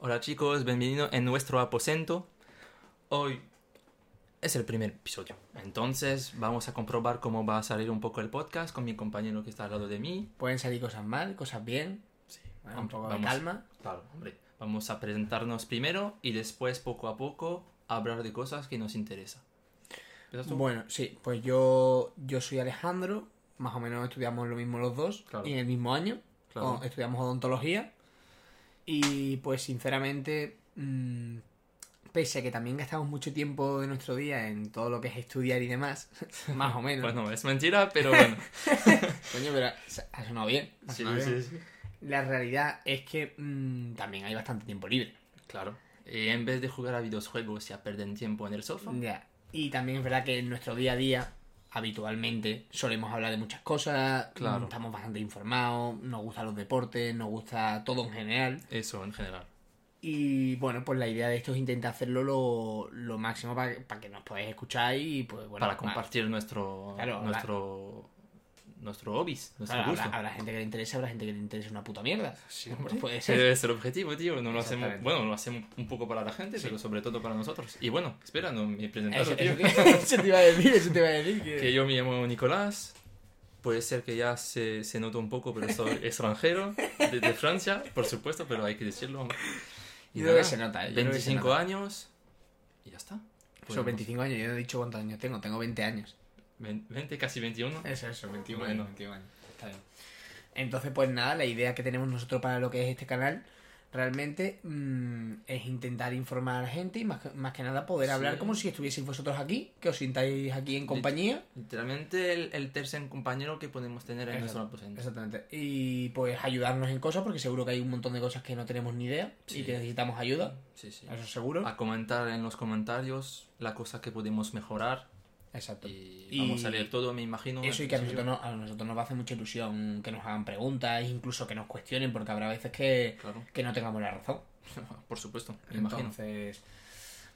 Hola chicos, bienvenidos en nuestro aposento. Hoy es el primer episodio, entonces vamos a comprobar cómo va a salir un poco el podcast con mi compañero que está al lado de mí. Pueden salir cosas mal, cosas bien. Sí, un poco de calma. Claro, hombre. Vamos a presentarnos primero y después poco a poco hablar de cosas que nos interesan. Bueno, sí, pues yo, yo soy Alejandro, más o menos estudiamos lo mismo los dos Claro. y en el mismo año. Claro. O- Estudiamos odontología. Y pues sinceramente, mm, pese a que también gastamos mucho tiempo de nuestro día en todo lo que es estudiar y demás, más o menos. Bueno, es mentira, pero bueno. Coño, pero ha sonado bien. ha sí, bien. sí, sí. La realidad es que mm, también hay bastante tiempo libre. Claro. Y en vez de jugar a videojuegos y a perder tiempo en el sofá, Ya. Y también es verdad que en nuestro día a día, habitualmente, solemos hablar de muchas cosas. Claro. Estamos bastante informados, nos gustan los deportes, nos gusta todo en general. eso en general. Y bueno, pues la idea de esto es intentar hacerlo lo, lo máximo para que nos podáis escuchar y pues bueno. Para compartir nuestro, Claro, nuestro, nuestro hobbies, nuestro Claro, gusto. habrá, habrá gente que le interese, habrá gente que le interese una puta mierda. Sí, hombre. puede ser. debe ser el objetivo, tío. No lo hacemos, bueno, lo hacemos un poco para la gente, pero sobre todo para nosotros. Y bueno, espera, no me he presentado, Eso, tío. eso te- eso te iba a decir, eso te iba a decir. Que... Que yo me llamo Nicolás. Puede ser que ya se, se nota un poco, pero soy extranjero de, de Francia, por supuesto, pero hay que decirlo. Yo creo que se nota, ¿eh? Yo creo que se 25 nota. años y ya está. Son Podemos- 25 años, yo no he dicho cuántos años tengo, tengo 20 años. 20, casi 21. Eso, eso, 21 Bueno. años, 21 años. Está bien. Entonces, pues nada, la idea que tenemos nosotros para lo que es este canal realmente mm, es intentar informar a la gente y más, que- más que nada poder Sí. hablar como si estuvieseis vosotros aquí, que os sintáis aquí en compañía. Literalmente el, el tercer compañero que podemos tener en nuestro aposento. Exactamente. Y pues ayudarnos en cosas, porque seguro que hay un montón de cosas que no tenemos ni idea Sí. y que necesitamos ayuda. Sí, sí. Eso seguro. A comentar en los comentarios la cosa que podemos mejorar Exacto. y, Y- vamos a leer todo, me imagino. Eso y que a nosotros, no- a nosotros nos va a hacer mucha ilusión que nos hagan preguntas, incluso que nos cuestionen, porque habrá veces que, Claro, que no tengamos la razón. por supuesto, me imagino. Entonces,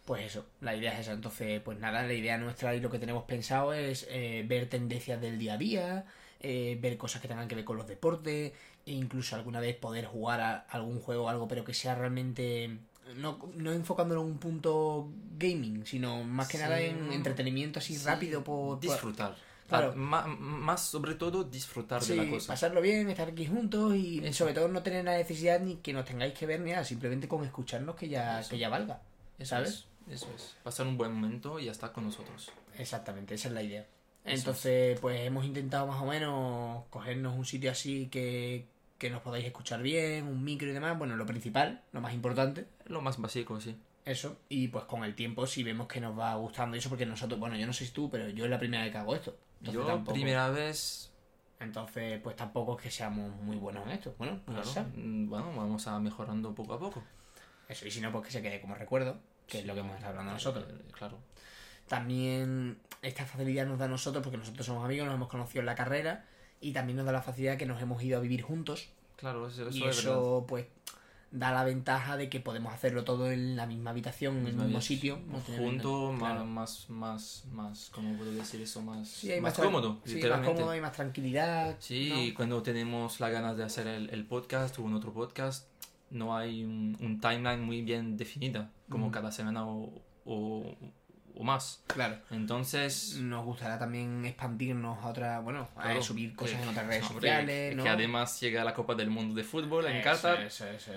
pues eso, la idea es esa. Entonces, pues nada, la idea nuestra y lo que tenemos pensado es eh, ver tendencias del día a día, eh, ver cosas que tengan que ver con los deportes, e incluso alguna vez poder jugar a algún juego o algo, pero que sea realmente. No, no enfocándolo en un punto gaming, sino más que Sí. nada en entretenimiento así Sí, rápido por, Disfrutar. Claro. Ma- más sobre todo disfrutar Sí, de la cosa. pasarlo bien, estar aquí juntos y Eso. sobre todo no tener la necesidad ni que nos tengáis que ver ni nada, simplemente con escucharnos que ya, Eso. que ya valga. Eso ¿sabes? es, eso es. Pasar un buen momento y ya está con nosotros. Exactamente, esa es la idea. Entonces, pues hemos intentado más o menos cogernos un sitio así que, que nos podáis escuchar bien, un micro y demás. Bueno, lo principal, lo más importante, Lo más básico, sí. eso. Y pues con el tiempo, si vemos que nos va gustando eso, porque nosotros, bueno, yo no sé si tú, pero yo es la primera vez que hago esto. Entonces, Yo, tampoco- primera vez, Entonces, pues tampoco es que seamos muy buenos en esto. Bueno, claro, mm, bueno, vamos a mejorando poco a poco. Eso, y si no, pues que se quede como recuerdo, que es lo que hemos estado hablando nosotros. Eh, Claro. También esta facilidad nos da a nosotros, porque nosotros somos amigos, nos hemos conocido en la carrera, y también nos da la facilidad que nos hemos ido a vivir juntos, Claro, eso, eso y es verdad. eso pues da la ventaja de que podemos hacerlo todo en la misma habitación, en el mismo sitio. no Junto, claro. más, más, más, ¿cómo puedo decir eso? Más, Sí, más cómodo, sí, más literalmente. cómodo, hay más tranquilidad. Sí, ¿no? y cuando tenemos las ganas de hacer el, el podcast o un otro podcast, no hay un, un timeline muy bien definida, como cada semana o, o, o más. Claro. Entonces, Nos gustará también expandirnos a otra, bueno, a subir cosas que- en otras redes hombre, sociales, que además llega la Copa del Mundo de Fútbol en Eso, Qatar. Eso, eso,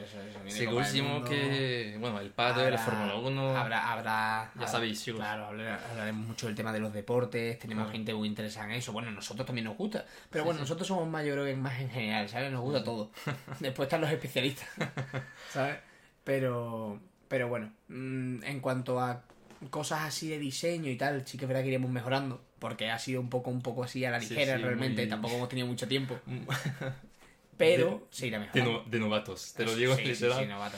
Segurísimo que, bueno, el padre, la Habrá- Fórmula 1. Habrá, habrá, Ya sabéis, chicos. Claro, hablar- hablaremos mucho del tema de los deportes, tenemos Claro. gente muy interesada en eso. Bueno, nosotros también nos gusta. Pero Sí, bueno, sí. nosotros somos más, yo creo que más en general, ¿sabes? Nos gusta todo. Después están los especialistas, ¿sabes? Pero, pero bueno, mm, en cuanto a cosas así de diseño y tal, sí que es verdad que iremos mejorando. Porque ha sido un poco, un poco así a la ligera sí, realmente. muy- Tampoco hemos tenido mucho tiempo. Pero se irá De, mejorando. no- de novatos, te lo digo sí, literal. sí, novato.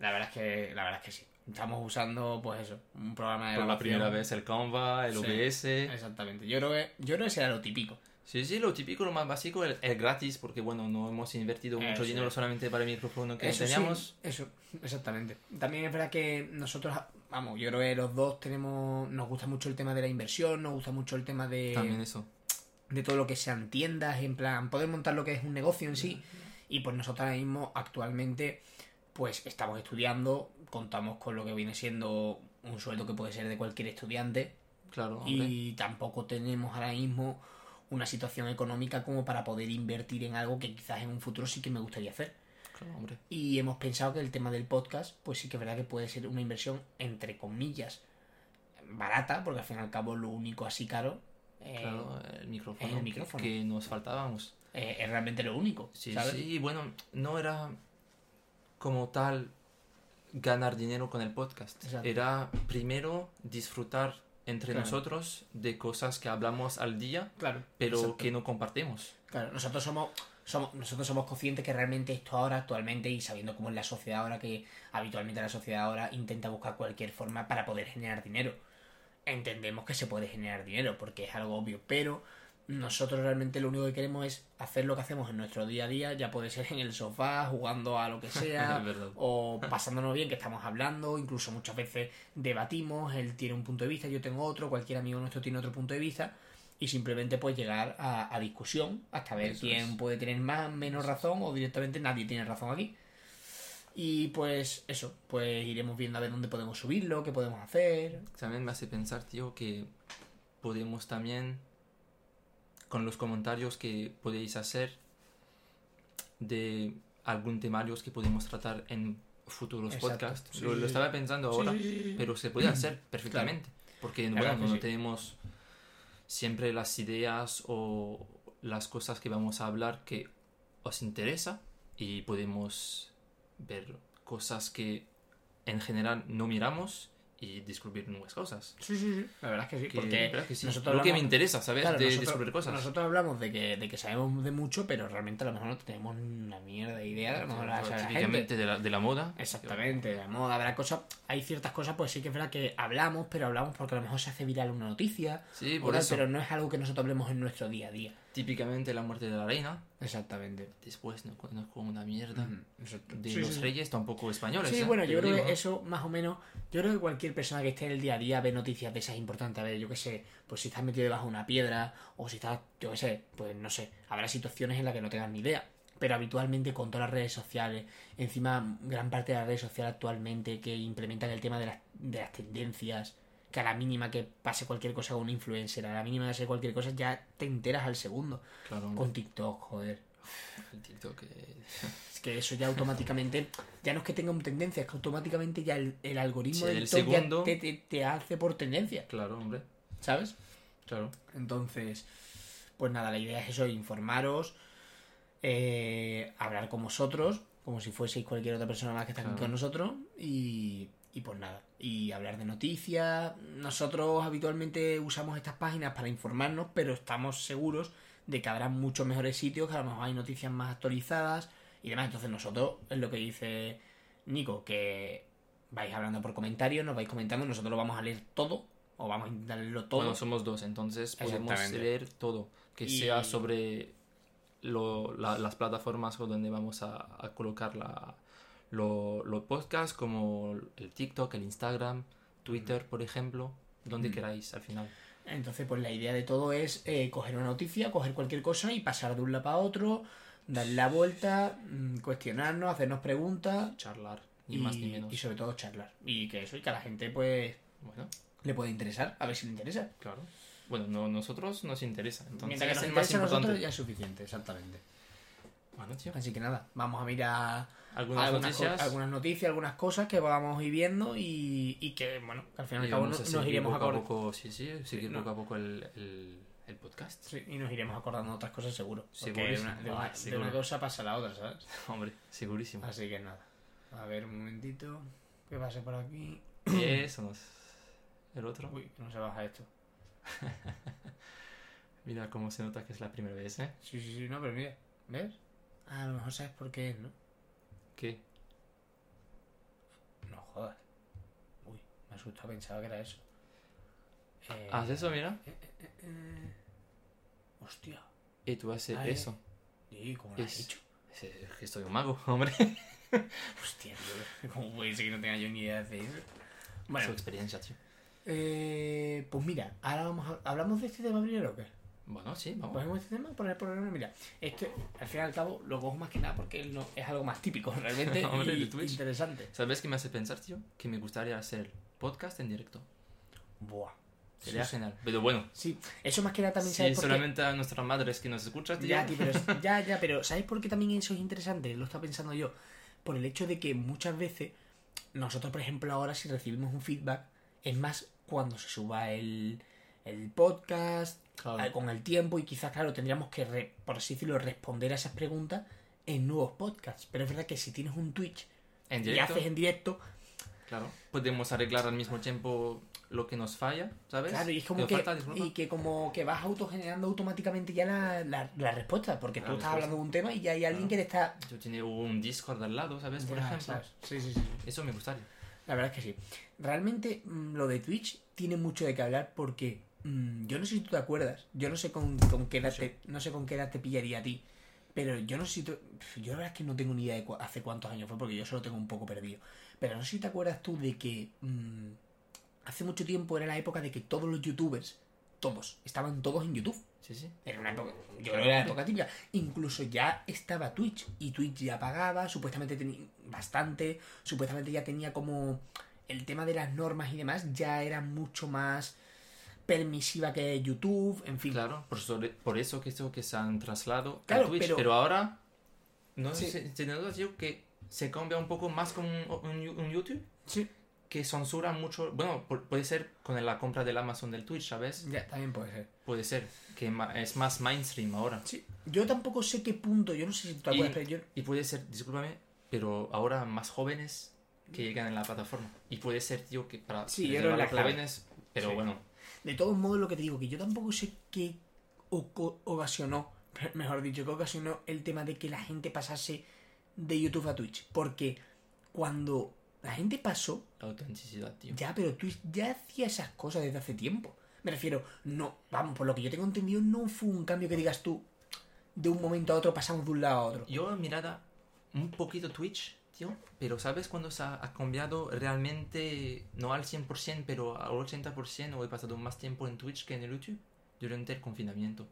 La verdad es que, la verdad es que sí. Estamos usando, pues eso, un programa de Por la primera vez el Canva, el. OBS. Exactamente. Yo creo que, yo creo que será lo típico. Sí, sí, lo típico, lo más básico, el gratis, porque bueno, no hemos invertido mucho Eso dinero es. solamente para el micrófono que Eso teníamos. sí, eso, exactamente. También es verdad que nosotros, vamos, yo creo que los dos tenemos, nos gusta mucho el tema de la inversión, nos gusta mucho el tema de, También eso. de todo lo que sean tiendas, en plan, poder montar lo que es un negocio en sí. Y pues nosotros ahora mismo, actualmente, pues estamos estudiando, contamos con lo que viene siendo un sueldo que puede ser de cualquier estudiante Claro, hombre. y tampoco tenemos ahora mismo una situación económica como para poder invertir en algo que quizás en un futuro sí que me gustaría hacer. Claro, hombre. Y hemos pensado que el tema del podcast, pues sí que es verdad que puede ser una inversión, entre comillas, barata, porque al fin y al cabo lo único así caro eh, Claro, el micrófono, el micrófono. que nos faltábamos. eh, es realmente lo único. Sí, ¿sabes? sí, y bueno, no era como tal ganar dinero con el podcast. Exacto. Era primero disfrutar entre Claro. nosotros de cosas que hablamos al día, Claro, pero exacto. que no compartimos. Claro, nosotros somos, somos, nosotros somos conscientes que realmente esto ahora, actualmente, y sabiendo cómo es la sociedad ahora, que habitualmente la sociedad ahora intenta buscar cualquier forma para poder generar dinero. Entendemos que se puede generar dinero, porque es algo obvio, pero nosotros realmente lo único que queremos es hacer lo que hacemos en nuestro día a día, ya puede ser en el sofá, jugando a lo que sea, o pasándonos bien que estamos hablando, incluso muchas veces debatimos, él tiene un punto de vista, yo tengo otro, cualquier amigo nuestro tiene otro punto de vista, y simplemente pues llegar a, a discusión hasta ver Eso quién es. puede tener más, menos razón, o directamente nadie tiene razón aquí. Y pues eso, pues iremos viendo a ver dónde podemos subirlo, qué podemos hacer. También me hace pensar, tío, que podemos también, con los comentarios que podéis hacer de algún temarios que podemos tratar en futuros Exacto. podcasts. Sí, lo, estaba pensando ahora, Sí, pero se puede hacer perfectamente. Porque, verdad bueno, no sí. tenemos siempre las ideas o las cosas que vamos a hablar que os interesa y podemos ver cosas que en general no miramos y descubrir nuevas cosas. Sí, sí, sí. La verdad es que sí, Que, porque que sí. nosotros lo que me interesa, ¿sabes? Claro, de nosotros, descubrir cosas. nosotros hablamos de que, de que sabemos de mucho, pero realmente a lo mejor no tenemos una mierda de idea, lo mejor la típicamente gente. de la, de la moda. Exactamente, la moda, habrá cosas, hay ciertas cosas, pues sí que es verdad que hablamos, pero hablamos porque a lo mejor se hace viral una noticia, Sí, por tal, eso. pero no es algo que nosotros hablemos en nuestro día a día. Típicamente la muerte de la reina. Exactamente. Después no conozco una mierda. De Sí, los sí, reyes tampoco españoles. Sí, ¿eh? bueno, Te yo creo digo, que eso más o menos, yo creo que cualquier persona que esté en el día a día ve noticias de esas importantes, a ver, yo qué sé, pues si estás metido debajo de una piedra, o si estás, yo qué sé, pues no sé, habrá situaciones en las que no tengas ni idea. Pero habitualmente con todas las redes sociales, encima gran parte de las redes sociales actualmente que implementan el tema de las, de las tendencias, que a la mínima que pase cualquier cosa con un influencer, a la mínima que pase cualquier cosa, ya te enteras al segundo. Claro, Con TikTok, joder. el TikTok. Es que eso ya automáticamente, ya no es que tenga una tendencia, es que automáticamente ya el, el algoritmo Sí, el TikTok ya te, te- te hace por tendencia, Claro, hombre. ¿sabes? Claro. Entonces, pues nada, la idea es eso, informaros, eh, hablar con vosotros, como si fueseis cualquier otra persona más que está aquí con nosotros, y, y pues nada, y hablar de noticias. Nosotros habitualmente usamos estas páginas para informarnos, pero estamos seguros de que habrá muchos mejores sitios, que a lo mejor hay noticias más actualizadas y demás. Entonces nosotros, es lo que dice Nico, que vais hablando por comentarios, nos vais comentando, nosotros lo vamos a leer todo, o vamos a intentar leerlo todo. Bueno, somos dos, entonces podemos leer todo. Que Y- sea sobre lo- la- las plataformas o donde vamos a, a colocar la, lo- los podcasts, como el TikTok, el Instagram, Twitter, por ejemplo, donde Mm. queráis al final. Entonces, pues la idea de todo es eh, coger una noticia, coger cualquier cosa y pasar de un lado para otro, darle la vuelta, mm, cuestionarnos, hacernos preguntas Charlar, ni y, más ni menos. y sobre todo charlar. Y que eso, y que a la gente pues Bueno, le puede interesar, a ver si le interesa. claro. Bueno, no, nosotros nos interesa, entonces Mientras que nos es el más interese a nosotros ya es suficiente, exactamente. Bueno, tío, Así que nada, vamos a mirar algunas, noticias. algunas noticias, algunas cosas que vamos a ir viendo y, y que, bueno, que al final y cabo nos, iremos poco a poco, sí, sí, seguir no. poco a poco el, el, el podcast. Sí, y nos iremos acordando de otras cosas seguro. Porque Segurísimo. una- de, Ah, una, de seguro. una cosa pasa a la otra, ¿sabes? Hombre, segurísimo. Así que nada. A ver, un momentito. ¿Qué pasa por aquí? Eso nos... El otro. Uy, que no se baja esto. Mira cómo se nota que es la primera vez, ¿eh? Sí, sí, sí, no, pero mira. ¿Ves? Ah, a lo mejor sabes por qué es, ¿no? ¿Qué? No jodas. Uy, me asustó, pensaba que era eso. Eh, Haz eso, mira. eh, eh, eh. Hostia. Y tú haces eh. eso. ¿Y cómo lo has Es- hecho? Es es que soy un mago, hombre. Hostia, tío. ¿Cómo puede ser que no tenga yo ni idea de eso? Su Bueno, experiencia, tío. eh, pues mira, ahora vamos a- ¿hablamos de este tema primero o qué? Bueno, sí, vamos. ¿Cogemos este tema? Poner por mira, esto al fin y al cabo lo cojo más que nada porque no, es algo más típico realmente Hombre, y interesante. ¿Sabes qué me hace pensar, tío? Que me gustaría hacer podcast en directo. Buah. Sería Sí, genial. Pero bueno, Sí, eso más que nada también si sabes solamente a nuestras madres que nos escuchan, tío. Ya, tío, pero, ya, ya, pero ¿sabes por qué también eso es interesante? Lo está pensando yo. Por el hecho de que muchas veces, nosotros, por ejemplo, ahora si recibimos un feedback, es más cuando se suba el, el podcast, Claro. con el tiempo, y quizás, claro, tendríamos que, re- por así decirlo, responder a esas preguntas en nuevos podcasts. Pero es verdad que si tienes un Twitch En y haces en directo, claro. Podemos arreglar al mismo tiempo lo que nos falla, ¿sabes? claro, y es como que, falta, y que como que vas autogenerando automáticamente ya la, la, la respuesta, porque tú estás respuesta. hablando de un tema y ya hay alguien Claro. que te está... Yo tenía un Discord al lado, ¿sabes? Por ejemplo. ¿sabes? Sí, sí, sí. Eso me gustaría. La verdad es que sí. Realmente mm, lo de Twitch tiene mucho de qué hablar porque yo no sé si tú te acuerdas, yo no sé con, con qué edad No sé. te, no sé con qué edad te pillaría a ti, pero yo no sé si tú, yo la verdad es que no tengo ni idea de cu- hace cuántos años fue porque yo solo tengo un poco perdido. Pero no sé si te acuerdas tú de que mm, hace mucho tiempo era la época de que todos los youtubers, todos, estaban todos en YouTube. Sí, sí. Era una época, yo creo que era la época típica. Incluso ya estaba Twitch y Twitch ya pagaba, supuestamente tenía bastante, supuestamente ya tenía como el tema de las normas y demás ya era mucho más permisiva que YouTube, en fin. Claro, por eso, por eso que esto que se han trasladado Claro, a Twitch. pero- Pero, ahora, no Sí. sé, ¿te tío, que se cambia un poco más con un, un- YouTube? Sí, Que censura mucho. Bueno, pu- puede ser con la compra del Amazon del Twitch, ¿sabes? ya también puede ser. Puede ser. Que es más mainstream ahora. Sí, yo tampoco sé qué punto, yo no sé si tú te acuerdas, pero yo Y puede ser, discúlpame, pero ahora más jóvenes que llegan en la plataforma. Y puede ser, tío, que para Sí, yo creo la clave. jóvenes, pero Sí. bueno, De todos modos, lo que te digo, que yo tampoco sé qué ocasionó, mejor dicho, qué ocasionó el tema de que la gente pasase de YouTube a Twitch. Porque cuando la gente pasó, la autenticidad, tío. ya, pero Twitch ya hacía esas cosas desde hace tiempo. Me refiero, no, vamos, por lo que yo tengo entendido, no fue un cambio que digas tú, de un momento a otro pasamos de un lado a otro. Yo mirada un poquito Twitch, pero ¿sabes cuándo se ha, ha cambiado realmente, no al 100%, pero al 80% o he pasado más tiempo en Twitch que en el YouTube? Durante el confinamiento.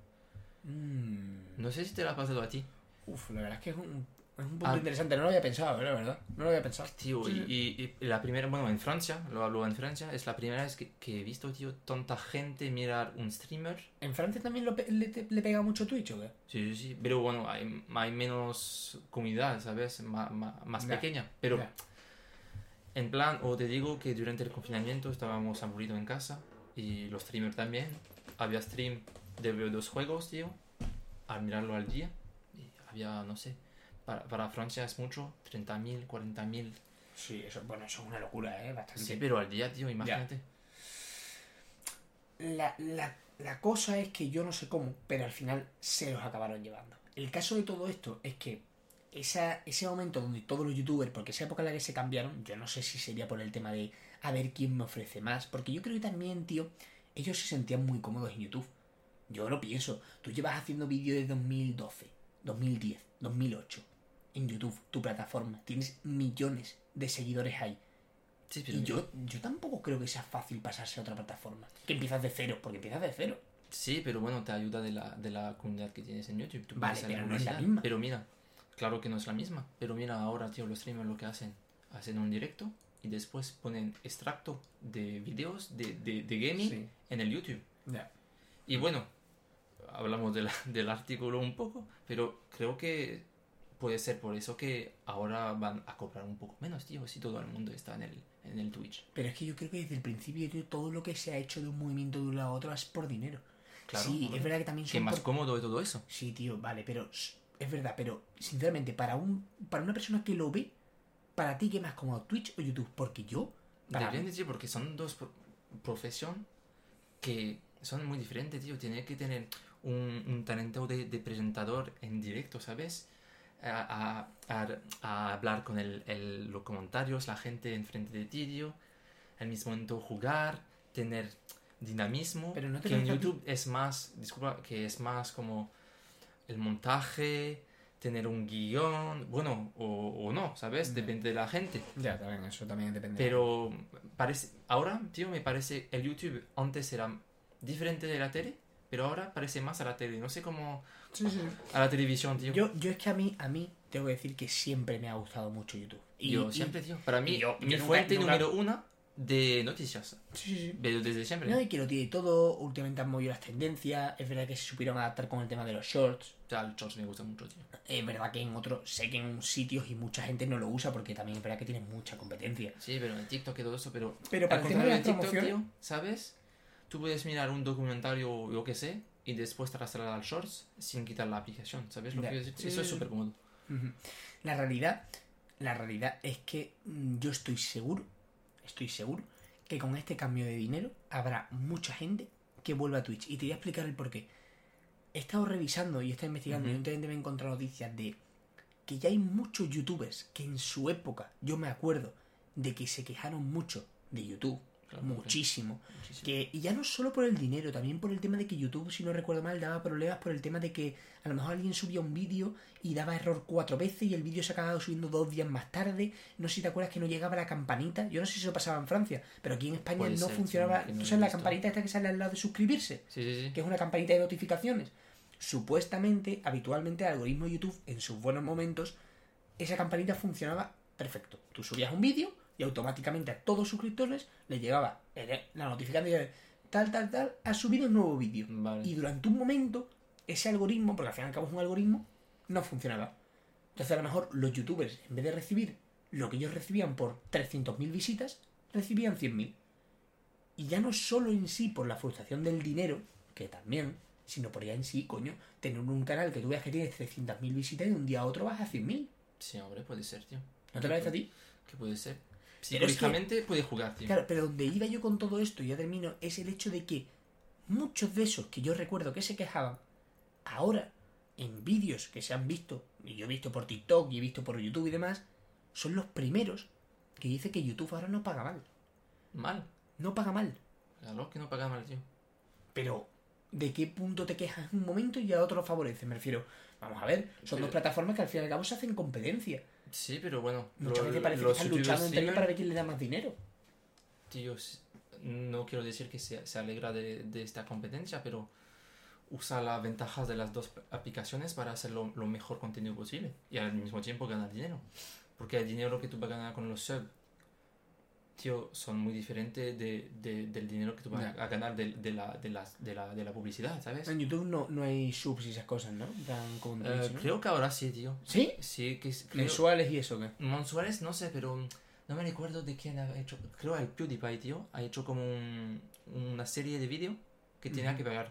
Mm, No sé si te lo ha pasado a ti. uf, la verdad es que es un, es un punto Ah. interesante, no lo había pensado, la verdad, no lo había pensado. Tío, Sí. y, y- y la primera, bueno, en Francia, lo hablo en Francia, es la primera vez que, que he visto, tío, tanta gente mirar un streamer. ¿En Francia también lo pe- le, te- le pega mucho Twitch o qué? Sí, sí, sí, pero bueno, hay, hay menos comunidad, ¿sabes? Ma- ma- más Ya, pequeña. Pero ya. en plan, o te digo que durante el confinamiento estábamos aburridos en casa y los streamers también. Había stream de dos juegos, tío, al mirarlo al día. Y había, no sé, para, para Francia es mucho, 30.000, 40.000. Sí, eso, bueno, eso es una locura, ¿eh? Bastante. Sí, pero al día, tío, imagínate. La, la, la cosa es que yo no sé cómo, pero al final se los acabaron llevando. El caso de todo esto es que esa, ese momento donde todos los youtubers, porque esa época en la que se cambiaron, yo no sé si sería por el tema de a ver quién me ofrece más, porque yo creo que también, tío, ellos se sentían muy cómodos en YouTube. Yo lo pienso, tú llevas haciendo vídeos de 2012, 2010, 2008 en YouTube, tu plataforma, tienes millones de seguidores ahí. Sí, pero Y yo, yo tampoco creo que sea fácil pasarse a otra plataforma. Que empiezas de cero, porque empiezas de cero. Sí, pero bueno, te ayuda de la, de la comunidad que tienes en YouTube. Tú Vale, pero no es la misma. Pero mira, claro que no es la misma. Pero mira ahora, tío, los streamers lo que hacen, hacen un directo y después ponen extracto de videos de, de, de gaming Sí. en el YouTube. Ya. Y bueno, hablamos de la- del artículo un poco, pero creo que puede ser por eso que ahora van a cobrar un poco menos, tío, si todo el mundo está en el, en el Twitch. Pero es que yo creo que desde el principio, tío, todo lo que se ha hecho de un movimiento de un lado a otro es por dinero. Claro, sí, hombre. es verdad que también Que más por- cómodo de todo eso. Sí, tío, vale, pero es verdad, pero sinceramente, para un para una persona que lo ve, para ti, ¿qué más cómodo, Twitch o YouTube? Porque yo, para Depende, tío, porque son dos pro- profesión que son muy diferentes, tío. Tiene que tener un, un talento de, de presentador en directo, ¿sabes? A, a- a- a hablar con el, el- los comentarios, la gente enfrente de ti, tío. Al mismo momento jugar, tener dinamismo. Pero no que en YouTube es más, disculpa, que es más como el montaje, tener un guion, bueno, o, o no, ¿sabes? Ya. Depende de la gente. Ya, también, eso también depende. Pero parece, ahora, tío, me parece el YouTube antes era diferente de la tele, pero ahora parece más a la tele. No sé cómo. Sí, sí. A la televisión, tío. Yo, yo es que a mí, a mí, tengo que decir que siempre me ha gustado mucho YouTube. Y, Yo siempre, tío. Para mí, yo- mi nunca- fuente nunca- número una de noticias. Sí, sí, sí. Pero desde siempre. No, y que lo tiene todo, últimamente han movido las tendencias, es verdad que se supieron adaptar con el tema de los shorts, O sea, el Shorts me gusta mucho, tío. es verdad que en otros, sé que en sitios y mucha gente no lo usa porque también es verdad que tiene mucha competencia. Sí, pero en TikTok y todo eso, pero. Pero para el tema de de TikTok, tío, ¿sabes? Tú puedes mirar un documentario o lo que sé y después trasladar al Shorts sin quitar la aplicación, ¿sabes lo que decir? Sí, Eso es sí. súper cómodo. La realidad, la realidad es que mm, yo estoy seguro, estoy seguro que con este cambio de dinero habrá mucha gente que vuelva a Twitch. Y te voy a explicar el porqué. He estado revisando y he estado investigando y últimamente me he encontrado noticias de que ya hay muchos youtubers que en su época, yo me acuerdo, de que se quejaron mucho de YouTube. Claro, muchísimo. Muchísimo. Que, y ya no solo por el dinero, también por el tema de que YouTube, si no recuerdo mal, daba problemas por el tema de que a lo mejor alguien subía un vídeo y daba error cuatro veces y el vídeo se acababa subiendo dos días más tarde. No sé si te acuerdas que no llegaba la campanita. Yo no sé si eso pasaba en Francia, pero aquí en España Puede no ser, funcionaba. sí, no ¿Tú lo sabes he la campanita esta que sale al lado de suscribirse? Sí, sí, sí. Que es una campanita de notificaciones. Supuestamente, habitualmente, el algoritmo de YouTube, en sus buenos momentos, esa campanita funcionaba perfecto. Tú subías un vídeo y automáticamente a todos los suscriptores les llegaba la notificación de tal, tal, tal, ha subido un nuevo vídeo. Vale. Y durante un momento, ese algoritmo, porque al fin y al cabo es un algoritmo, no funcionaba. Entonces a lo mejor los youtubers, en vez de recibir lo que ellos recibían por 300.000 visitas, recibían 100.000. Y ya no solo en sí por la frustración del dinero, que también, sino por ya en sí, coño, tener un canal que tú veas que tiene 300.000 visitas y de un día a otro vas a 100.000. Sí, hombre, puede ser, tío. ¿No te parece a ti? Que puede ser. Pero es que- Psicológicamente puede jugar, tío. Claro, pero donde iba yo con todo esto, y ya termino, es el hecho de que muchos de esos que yo recuerdo que se quejaban, ahora, en vídeos que se han visto, y yo he visto por TikTok y he visto por YouTube y demás, son los primeros que dice que YouTube ahora no paga mal. Mal. No paga mal. Claro que no paga mal, tío. Pero, ¿de qué punto te quejas en un momento y a otro lo favorece? Me refiero, vamos a ver, son Pero- dos plataformas que al fin y al cabo se hacen competencia. Sí, pero bueno. Lo- veces parece que están luchando entre para ver quién le da más dinero. Tío, no quiero decir que se, se alegra de, de esta competencia, pero usa las ventajas de las dos aplicaciones para hacer lo, lo mejor contenido posible y al mismo tiempo ganar dinero. Porque el dinero que tú vas a ganar con los subs, tío, son muy diferentes de, de- del dinero que tú vas a ganar de, de la, de, la, de la publicidad, ¿sabes? En YouTube no, no hay subs y esas cosas, ¿no? Plan, como en Eh. Creo que ahora sí, tío. ¿Sí? Sí, que es- creo- Mensuales y eso, ¿qué? Mensuales, no sé, pero no me recuerdo de quién ha hecho. Creo que el PewDiePie, tío, ha hecho como un- una serie de vídeo que tenía que pagar.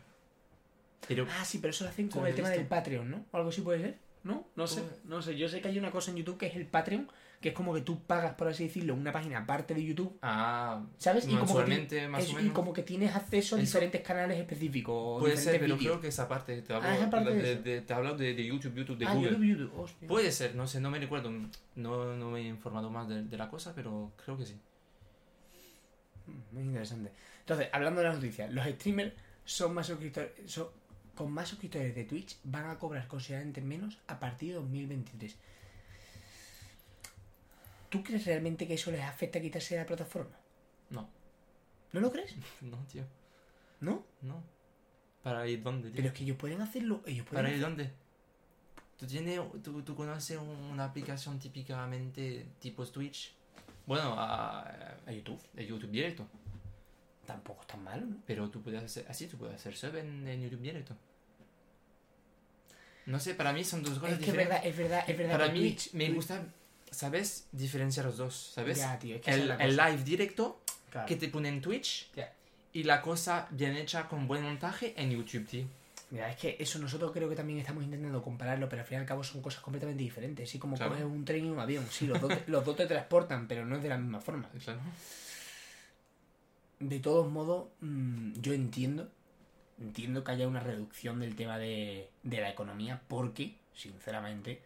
Pero Ah, sí, pero eso lo hacen ¿Tú con el tema del Patreon, ¿no? O algo así puede ser. ¿No? No sé, no sé. Yo sé que hay una cosa en YouTube que es el Patreon, que es como que tú pagas, por así decirlo, una página aparte de YouTube, Ah, ¿sabes? Y como que, mensualmente ti- más eso, o y menos. como que tienes acceso a Eso- diferentes canales específicos. Puede ser, pero creo que esa parte. Te hablo, Ah, esa parte de, de eso. de- te hablo de, de YouTube, YouTube, de ah, Google. YouTube, YouTube. Hostia. Puede ser, no sé, no me recuerdo. No, no me he informado más de, de la cosa, pero creo que sí. Mm, Muy interesante. Entonces, hablando de las noticias, los streamers son más suscriptores, son- con más suscriptores de Twitch van a cobrar considerablemente menos a partir de 2023. ¿Tú crees realmente que eso les afecta a quitarse de la plataforma? No, ¿No lo crees? no, tío. ¿No? No. ¿Para ir dónde, tío? Pero es que ellos pueden hacerlo, ellos pueden ¿Para ir hacer- dónde? ¿Tú, tienes, tú, tú conoces una aplicación típicamente tipo Twitch? Bueno, a, a YouTube. de YouTube directo. Tampoco es tan malo, ¿no? Pero tú puedes hacer así, tú puedes hacer sub en, en YouTube directo. No sé, para mí son dos cosas Es que es verdad, es verdad, es verdad. para mí Twitch- me Twitch- gusta, ¿sabes? Diferenciar los dos, ¿sabes? Ya, tío, es que el, el live directo Claro. que te pone en Twitch y la cosa bien hecha con buen montaje en YouTube, tío. Mira, es que eso nosotros creo que también estamos intentando compararlo, pero al fin y al cabo son cosas completamente diferentes. Así como Claro. coges un tren y un avión. Sí, los dos, te- los dos te transportan, pero no es de la misma forma. Claro. De todos modos, mm, yo entiendo, entiendo que haya una reducción del tema de, de la economía, porque, sinceramente,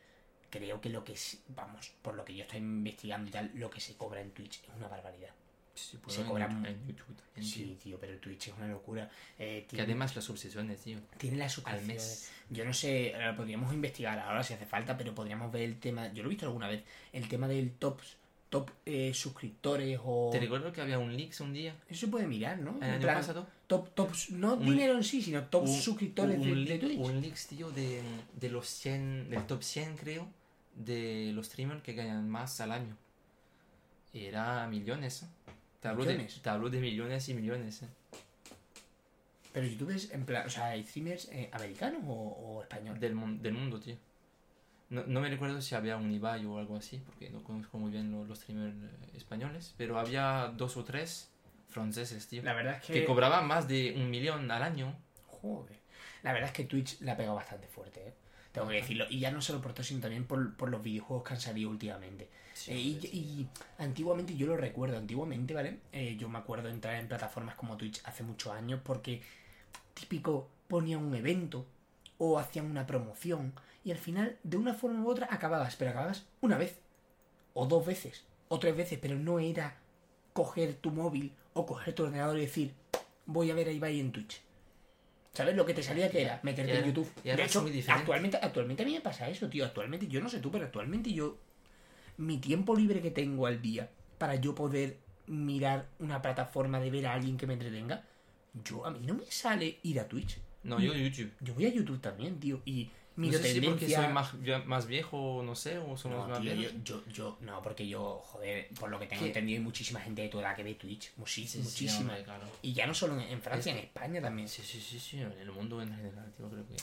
creo que lo que, es- vamos, por lo que yo estoy investigando y tal, lo que se cobra en Twitch es una barbaridad. Sí, Se en, cobran- en YouTube también, tío. Sí, tío, pero Twitch es una locura. Eh, Que además las obsesiones, tío. tiene las Al suscripciones. mes. Yo no sé, podríamos investigar ahora si hace falta, pero podríamos ver el tema, yo lo he visto alguna vez, el tema del tops top eh, suscriptores o... Te recuerdo que había un leaks un día, Eso se puede mirar, ¿no? el En año plan, pasado. top, top, no un- dinero en sí, sino top un- suscriptores un de, Twitch. Un leaks, tío, de, de los 100, del top 100, creo, de los streamers que ganan más al año. Era millones. ¿eh? Te hablo, de, ¿Millones? te hablo de millones y millones. ¿eh? Pero youtubers, en plan, o sea, ¿hay streamers eh, americanos o, o españoles? Del, del mundo, tío. No, no me recuerdo si había un Ibai o algo así, porque no conozco muy bien lo- los streamers eh, españoles, pero había dos o tres franceses, tío, La verdad es que... que cobraban más de un millón al año. Joder. La verdad es que Twitch la ha pegado bastante fuerte, ¿eh? Tengo que decirlo. Y ya no solo por todo, sino también por, por los videojuegos que han salido últimamente. Sí, Eh, y, antiguamente, yo lo recuerdo, antiguamente, ¿vale? Eh, yo me acuerdo de entrar en plataformas como Twitch hace muchos años porque típico ponían un evento o hacían una promoción y al final, de una forma u otra, acababas, pero acababas una vez o dos veces o tres veces, pero no era coger tu móvil o coger tu ordenador y decir, voy a ver a Ibai en Twitch. ¿Sabes lo que te salía que era? Meterte Ya, en YouTube. ya De hecho, muy actualmente, actualmente a mí me pasa eso, tío. Actualmente, yo no sé tú, pero actualmente yo. Mi tiempo libre que tengo al día para yo poder mirar una plataforma de ver a alguien que me entretenga, yo a mí no me sale ir a Twitch. No, yo YouTube. Yo voy a YouTube también, tío, y No miro sé si porque soy más, más viejo, no sé, o somos No, más tío, yo, viejos. yo, yo, no, porque yo, joder, por lo que tengo ¿Qué? entendido, hay muchísima gente de tu edad que ve Twitch, muchísima, Sí, sí, muchísima. hombre, claro. y ya no solo en, en Francia, en España también. Sí, sí, sí, sí, en el mundo en general, tío, creo que...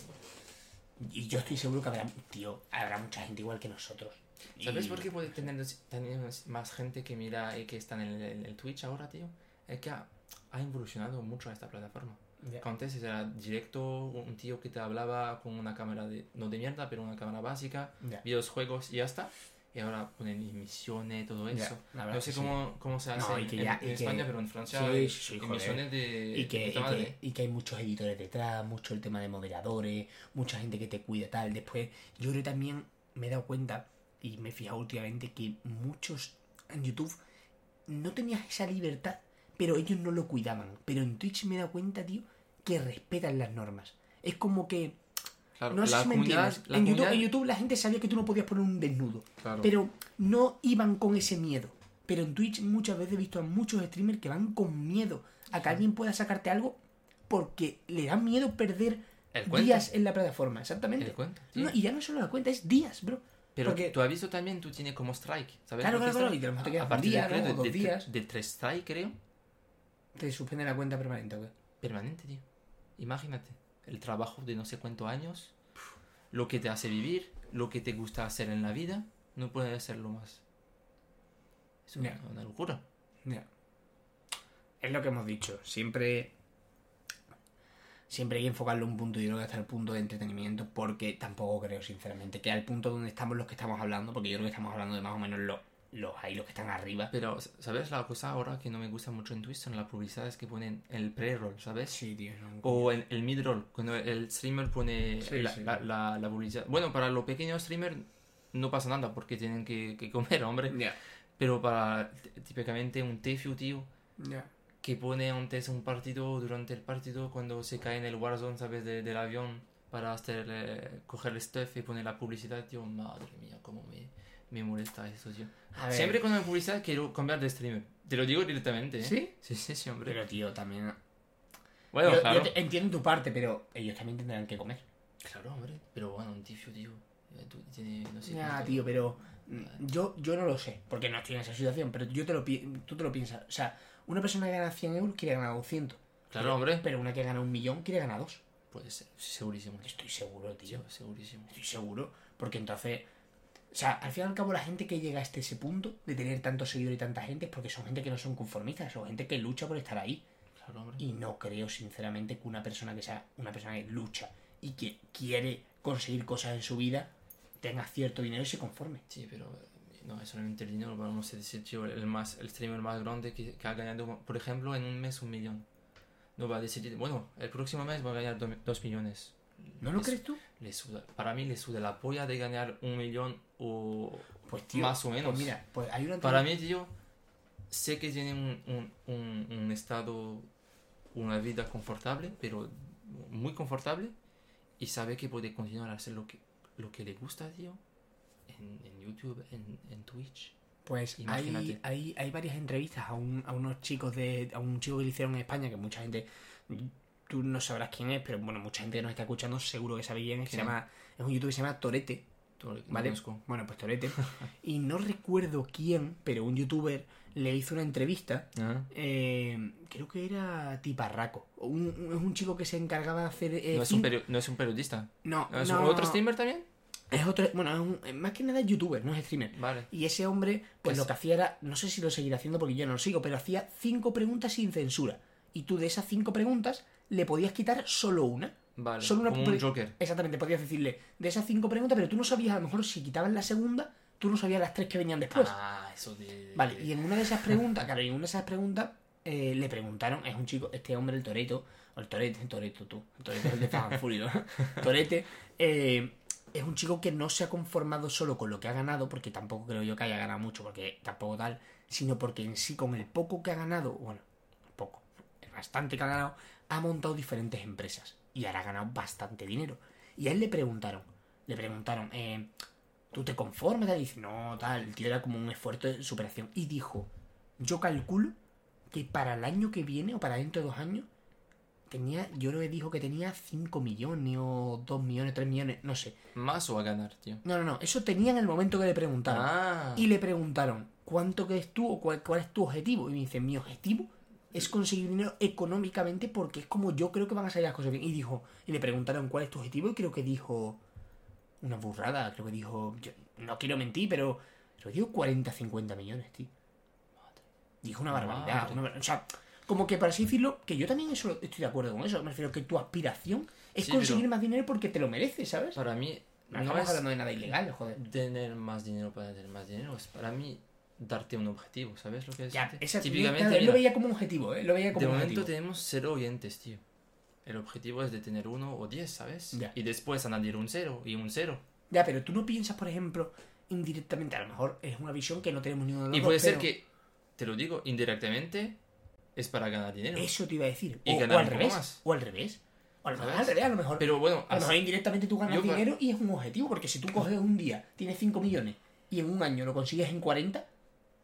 Y yo estoy seguro que habrá, tío, habrá mucha gente igual que nosotros. ¿Sabes Y- por qué puede tener, tener más gente que mira y que está en el, en el Twitch ahora, tío? Es que ha, ha evolucionado mucho esta plataforma. Que Antes era directo, un tío que te hablaba con una cámara de, no de mierda, pero una cámara básica, Ya. videojuegos y ya está. Y ahora ponen emisiones, todo eso. verdad No sé que sí. cómo, cómo se hace No, en, ya- en y que- España, pero en Francia Sí, hay sí, emisiones de, Y que, de y, que, y que hay muchos editores detrás, mucho el tema de moderadores, mucha gente que te cuida tal. Después, yo creo que también me he dado cuenta, y me he fijado últimamente, que muchos en YouTube no tenías esa libertad, pero ellos no lo cuidaban. Pero en Twitch me he dado cuenta, tío, que respetan las normas. Es como que, Claro, no sé si me entiendes. En YouTube, comunidad- en YouTube la gente sabía que tú no podías poner un desnudo. Claro. Pero no iban con ese miedo. Pero en Twitch muchas veces he visto a muchos streamers que van con miedo a que alguien pueda sacarte algo porque le da miedo perder días en la plataforma. Exactamente. El cuento. No, y ya no solo la cuenta, es días, bro. Pero porque- tú has visto también, tú tienes como strike, ¿sabes? Claro, claro, claro, y que a lo te A- partir día, de, de, O dos de- días. de tres strike, creo, Te suspende la cuenta permanente, ¿o qué? permanente, tío. Imagínate, el trabajo de no sé cuántos años, lo que te hace vivir, lo que te gusta hacer en la vida, no puede hacerlo más. Es una, Ya. una locura. Ya. Es lo que hemos dicho. Siempre. Siempre hay que enfocarlo en un punto. Yo creo que hasta el punto de entretenimiento. Porque tampoco creo, sinceramente, que al punto donde estamos los que estamos hablando. Porque yo creo que estamos hablando de más o menos los, los ahí, los que están arriba. Pero, ¿sabes la cosa ahora que no me gusta mucho en Twitch? Son las publicidades que ponen el pre-roll, ¿sabes? Sí, tío. no- O en el mid-roll, cuando el streamer pone Sí, la, sí. la- la- la publicidad. Bueno, para los pequeños streamers no pasa nada porque tienen que, que comer, hombre. Pero para t- típicamente un Tefio, tío, Ya. que pone antes un partido, durante el partido, cuando se cae en el Warzone, ¿sabes? De- del avión para hacer, eh, coger el stuff y pone la publicidad, tío, madre mía, cómo me, me molesta eso, tío. A ver. Siempre cuando hay publicidad quiero cambiar de streamer. Te lo digo directamente, ¿eh? ¿Sí? Sí, sí, sí, hombre. Pero, tío, también. bueno, yo, claro. yo entiendo tu parte, pero ellos también tendrán que comer. Claro, hombre. Pero bueno, un tío, tú- tiene, no sé cuánto- tío, pero mm, yo, yo no lo sé, porque no estoy en esa situación, pero yo te lo tú te lo piensas. O sea, una persona que gana 100 euros quiere ganar 200. Claro, pero, hombre. Pero una que gana un millón quiere ganar dos. Puede ser, segurísimo. Estoy seguro, tío. Tío, segurísimo. Estoy seguro. Porque entonces. O sea, al fin y al cabo, la gente que llega hasta ese punto de tener tantos seguidores y tanta gente es porque son gente que no son conformistas, son gente que lucha por estar ahí. Claro, hombre. Y no creo, sinceramente, que una persona que sea una persona que lucha y que quiere conseguir cosas en su vida tenga cierto dinero y se conforme. Sí, pero no es solamente el dinero, vamos a decir, tío, el, más, el streamer más grande que, que ha ganado, por ejemplo, en un mes un millón. No va a decir, bueno, el próximo mes voy a ganar do- dos millones. ¿No lo crees tú? le suda- para mí le suda la polla de ganar un millón o Pues tío, más o menos. Pues mira, pues hay una Para mí, tío, sé que tiene un, un, un, un estado, una vida confortable, pero muy confortable, y sabe que puede continuar a hacer lo que, lo que le gusta, tío, en, en YouTube, en, en Twitch. Pues hay, Imagínate. hay, hay varias entrevistas a, un- a unos chicos de. a un chico que le hicieron en España, que mucha gente. Tú no sabrás quién es, pero bueno, mucha gente que nos está escuchando seguro que sabe quién es. que llama, es un youtuber que se llama Torete, ¿vale? conozco. Bueno, pues Torete. y no recuerdo quién, pero un youtuber le hizo una entrevista. Ah. eh, creo que era Tiparraco. Un- es un chico que se encargaba de hacer. eh, ¿No, es un peri- ¿No es un periodista? no, ¿Es no, otro streamer también? Es otro. Bueno, es un- más que nada es youtuber, no es streamer. Vale. Y ese hombre, pues Es- lo que hacía era, no sé si lo seguirá haciendo porque yo no lo sigo, pero hacía cinco preguntas sin censura. Y tú de esas cinco preguntas le podías quitar solo una. Vale. Solo una Como un Joker. Exactamente, podías decirle de esas cinco preguntas, pero tú no sabías, a lo mejor si quitabas la segunda, tú no sabías las tres que venían después. Ah, eso de... Vale, y en una de esas preguntas, claro, y en una de esas preguntas eh, le preguntaron, es un chico, este hombre, el Toreto, o el Torete, Toreto tú, el Toreto es el de Fast ¿no? Torete, eh, es un chico que no se ha conformado solo con lo que ha ganado, porque tampoco creo yo que haya ganado mucho, porque tampoco tal, sino porque en sí, con el poco que ha ganado, bueno, poco, el bastante que ha ganado, ha montado diferentes empresas y ahora ha ganado bastante dinero. Y a él le preguntaron, le preguntaron, eh, ¿tú te conformas? Y dice, no, tal, el tío era como un esfuerzo de superación. Y dijo, yo calculo que para el año que viene o para dentro de dos años, tenía, yo creo que dijo que tenía 5 millones o 2 millones, 3 millones, no sé. Más o a ganar, tío. No, no, no, eso tenía en el momento que le preguntaron. Ah. Y le preguntaron, ¿cuánto crees tú o cuál, cuál es tu objetivo? Y me dice, mi objetivo es conseguir dinero económicamente porque es como yo creo que van a salir las cosas bien. Y dijo, y le preguntaron, ¿cuál es tu objetivo? Y creo que dijo una burrada, creo que dijo, yo no quiero mentir, pero creo que dijo 40, 50 millones, tío. Dijo una barbaridad. Madre. una o sea, como que para así decirlo, que yo también eso estoy de acuerdo con eso. Me refiero que tu aspiración es Sí, conseguir más dinero porque te lo mereces, ¿sabes? Para mí No, no estamos es hablando de nada ilegal, joder. tener más dinero para tener más dinero. Es para mí darte un objetivo, ¿sabes lo que es? Ya, esa, Típicamente, claro, mira, lo veía como un objetivo, ¿eh? Lo veía como de un momento objetivo. tenemos cero oyentes, tío. El objetivo es de tener uno o diez, ¿sabes? Ya. Y después añadir un cero y un cero. Ya, pero tú no piensas, por ejemplo, indirectamente, a lo mejor es una visión que no tenemos ni uno de los Y puede ser que, te lo digo, indirectamente es para ganar dinero. Eso te iba a decir. Y o, ganar o al revés. más. O al revés. O a lo mejor ¿Sabes? al revés, a lo mejor. Pero bueno, a lo mejor así- indirectamente tú ganas yo dinero y es un objetivo, porque si tú coges un día, tienes 5 millones y en un año lo consigues en 40,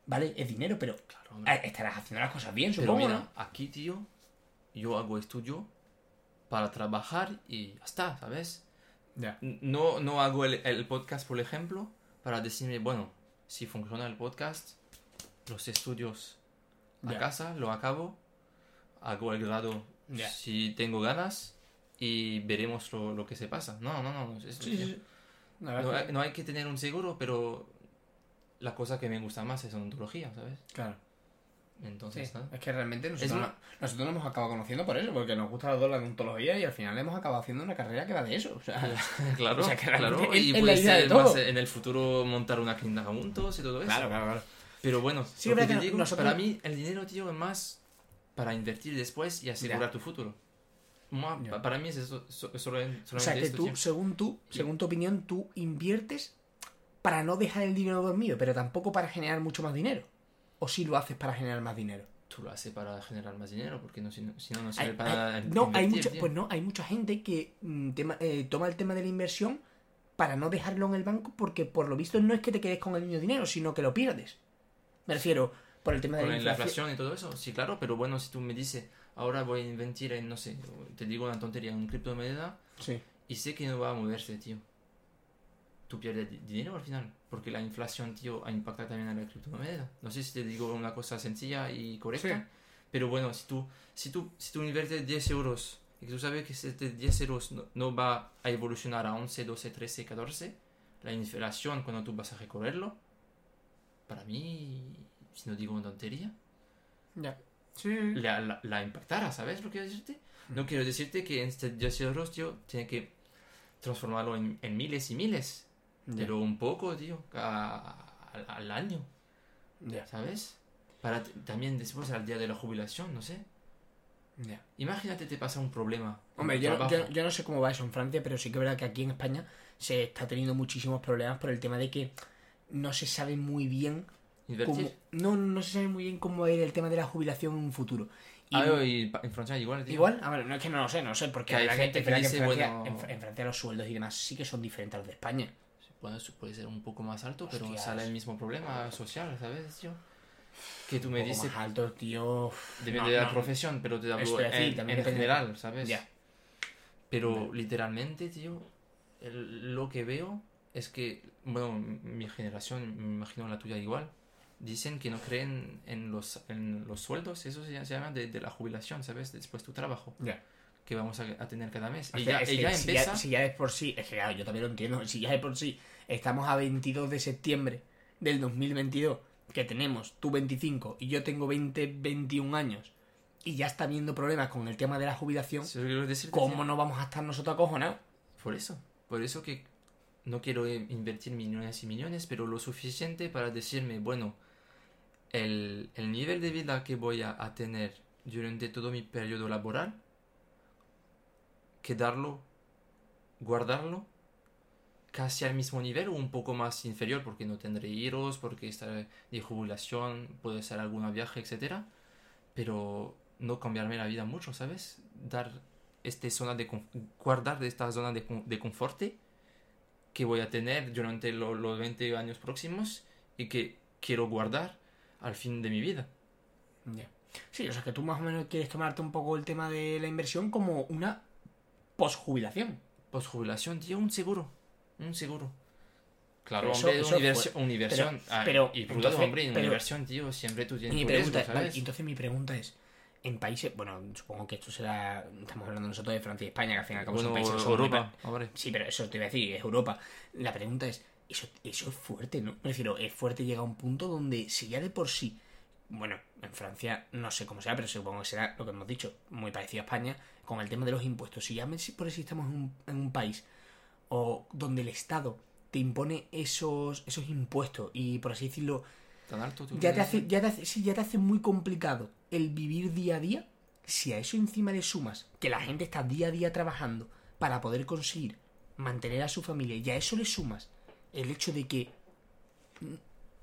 ¿vale? Es dinero, pero Claro, eh, estarás haciendo las cosas bien, Pero supongo, mira, ¿no? aquí, tío, yo hago estudio para trabajar y ya está, ¿sabes? Ya. No, no hago el, el podcast, por ejemplo, para decirme, bueno, si funciona el podcast, los estudios a Ya. casa, lo acabo, hago el grado Ya. si tengo ganas y veremos lo, lo que se pasa. No, no, no. es- Sí, sí, no, hay, no hay que tener un seguro, pero la cosa que me gusta más es odontología, ¿sabes? Claro. Entonces, Sí, es que realmente nosotros, una- no- nosotros nos hemos acabado conociendo por eso, porque nos gusta los dos la odontología y al final hemos acabado haciendo una carrera que va de eso. O sea, Claro, O sea, que claro. Y puede ser todo. más en el futuro montar una clínica juntos y todo eso. claro, claro, claro. Pero bueno, Sí, lo que te que digo, nosotros- para mí el dinero, tío, es más para invertir después y asegurar Ya. tu futuro. Para mí es eso, so- solo- solamente O sea, que esto, tú, tío. según tú, según tu opinión, tú inviertes para no dejar el dinero dormido, pero tampoco para generar mucho más dinero. O si lo haces para generar más dinero. Tú lo haces para generar más dinero, porque no, si, no, si no, no Hay- sirve para hay- no, mucha, tío. pues no, hay mucha gente que mm, tema- eh, toma el tema de la inversión para no dejarlo en el banco porque por lo visto no es que te quedes con el mismo dinero, sino que lo pierdes. Me refiero por el tema de la la inflación. inflación y todo eso, sí, claro, pero bueno, si tú me dices, ahora voy a invertir en, no sé, te digo una tontería, en criptomoneda, Sí. y sé que no va a moverse, tío. Tú pierdes di- dinero al final, porque la inflación, tío, impacta también a la criptomoneda. No sé si te digo una cosa sencilla y correcta, Sí. pero bueno, si tú, si tú, si tú inviertes 10 euros y tú sabes que este 10 euros no, no va a evolucionar a 11, 12, 13, 14, la inflación cuando tú vas a recorrerlo, para mí, si no digo una tontería, Ya. Sí. la, la, la impactará, ¿sabes lo que quiero decirte? No quiero decirte que este 10 euros, tío, tiene que transformarlo en, en miles y miles, Pero un poco, tío, a- al- al año, Ya. ¿sabes? Para también después al día de la jubilación, no sé. Imagínate te pasa un problema. Hombre, yo, yo, yo no sé cómo va eso en Francia, pero sí que es verdad que aquí en España se está teniendo muchísimos problemas por el tema de que no se sabe muy bien cómo, no, no se sabe muy bien cómo va a ir el tema de la jubilación en un futuro. Y Ah, y en Francia igual, tío. igual, a ver, no es que no lo sé, no lo sé, porque Que hay gente que dice, en, Francia, bueno- en, en Francia los sueldos y demás sí que son diferentes a los de España. Bueno, eso puede ser un poco más alto, pero Hostias. sale el mismo problema social, ¿sabes, tío? Que tú me Un poco dices, más alto, tío. depende No, de la no. profesión, pero te hablo en, también en general, ¿sabes? Ya. Pero literalmente, tío, el- lo que veo es que, bueno, mi generación, me imagino la tuya igual, dicen que no creen en los, en los sueldos, eso se, llama de, de la jubilación, ¿sabes? Después tu trabajo, Ya. Que vamos a, a tener cada mes. O Y sea, ya, es y que ya si, empieza... ya, si ya de por sí, es que claro, yo también lo entiendo, si ya de por sí estamos a 22 de septiembre del 2022, que tenemos tú 25 y yo tengo 20, 21 años, y ya está habiendo problemas con el tema de la jubilación, ¿cómo no vamos a estar nosotros acojonados? Por eso, por eso que no quiero eh, invertir millones y millones, pero lo suficiente para decirme, bueno, el, el nivel de vida que voy a, a tener durante todo mi periodo laboral, quedarlo, guardarlo casi al mismo nivel o un poco más inferior, porque no tendré hijos, porque estaré de jubilación, puede ser algún viaje, etcétera, pero no cambiarme la vida mucho, ¿sabes? Dar esta zona de guardar de esta zona de, de confort que voy a tener durante lo- los 20 años próximos y que quiero guardar al fin de mi vida. Ya. Sí, o sea que tú más o menos quieres tomarte un poco el tema de la inversión como una posjubilación. Post jubilación, tío, un seguro, un seguro. Claro, eso- hombre, eso fue- una inversión. pero- Ah, pero, y entonces, hombre, una pero- inversión, tío, siempre tú tienes mi pregunta riesgo, es, vale, entonces mi pregunta es, en países, bueno, supongo que esto será, estamos hablando nosotros de Francia y España, que al fin y al cabo son Bueno, países son Europa, hombre. Sí, pero eso te iba a decir, es Europa. La pregunta es, eso, eso es fuerte, ¿no? Me refiero, es fuerte llega a un punto donde si ya de por sí, bueno, en Francia no sé cómo sea, pero supongo que será lo que hemos dicho, muy parecido a España, con el tema de los impuestos. Si ya por si estamos en un, en un país o donde el Estado te impone esos, esos impuestos y por así decirlo, Tan alto tú ya te hace, ya te hace, sí, ya te hace muy complicado el vivir día a día. Si a eso encima le sumas que la gente está día a día trabajando para poder conseguir mantener a su familia, y a eso le sumas el hecho de que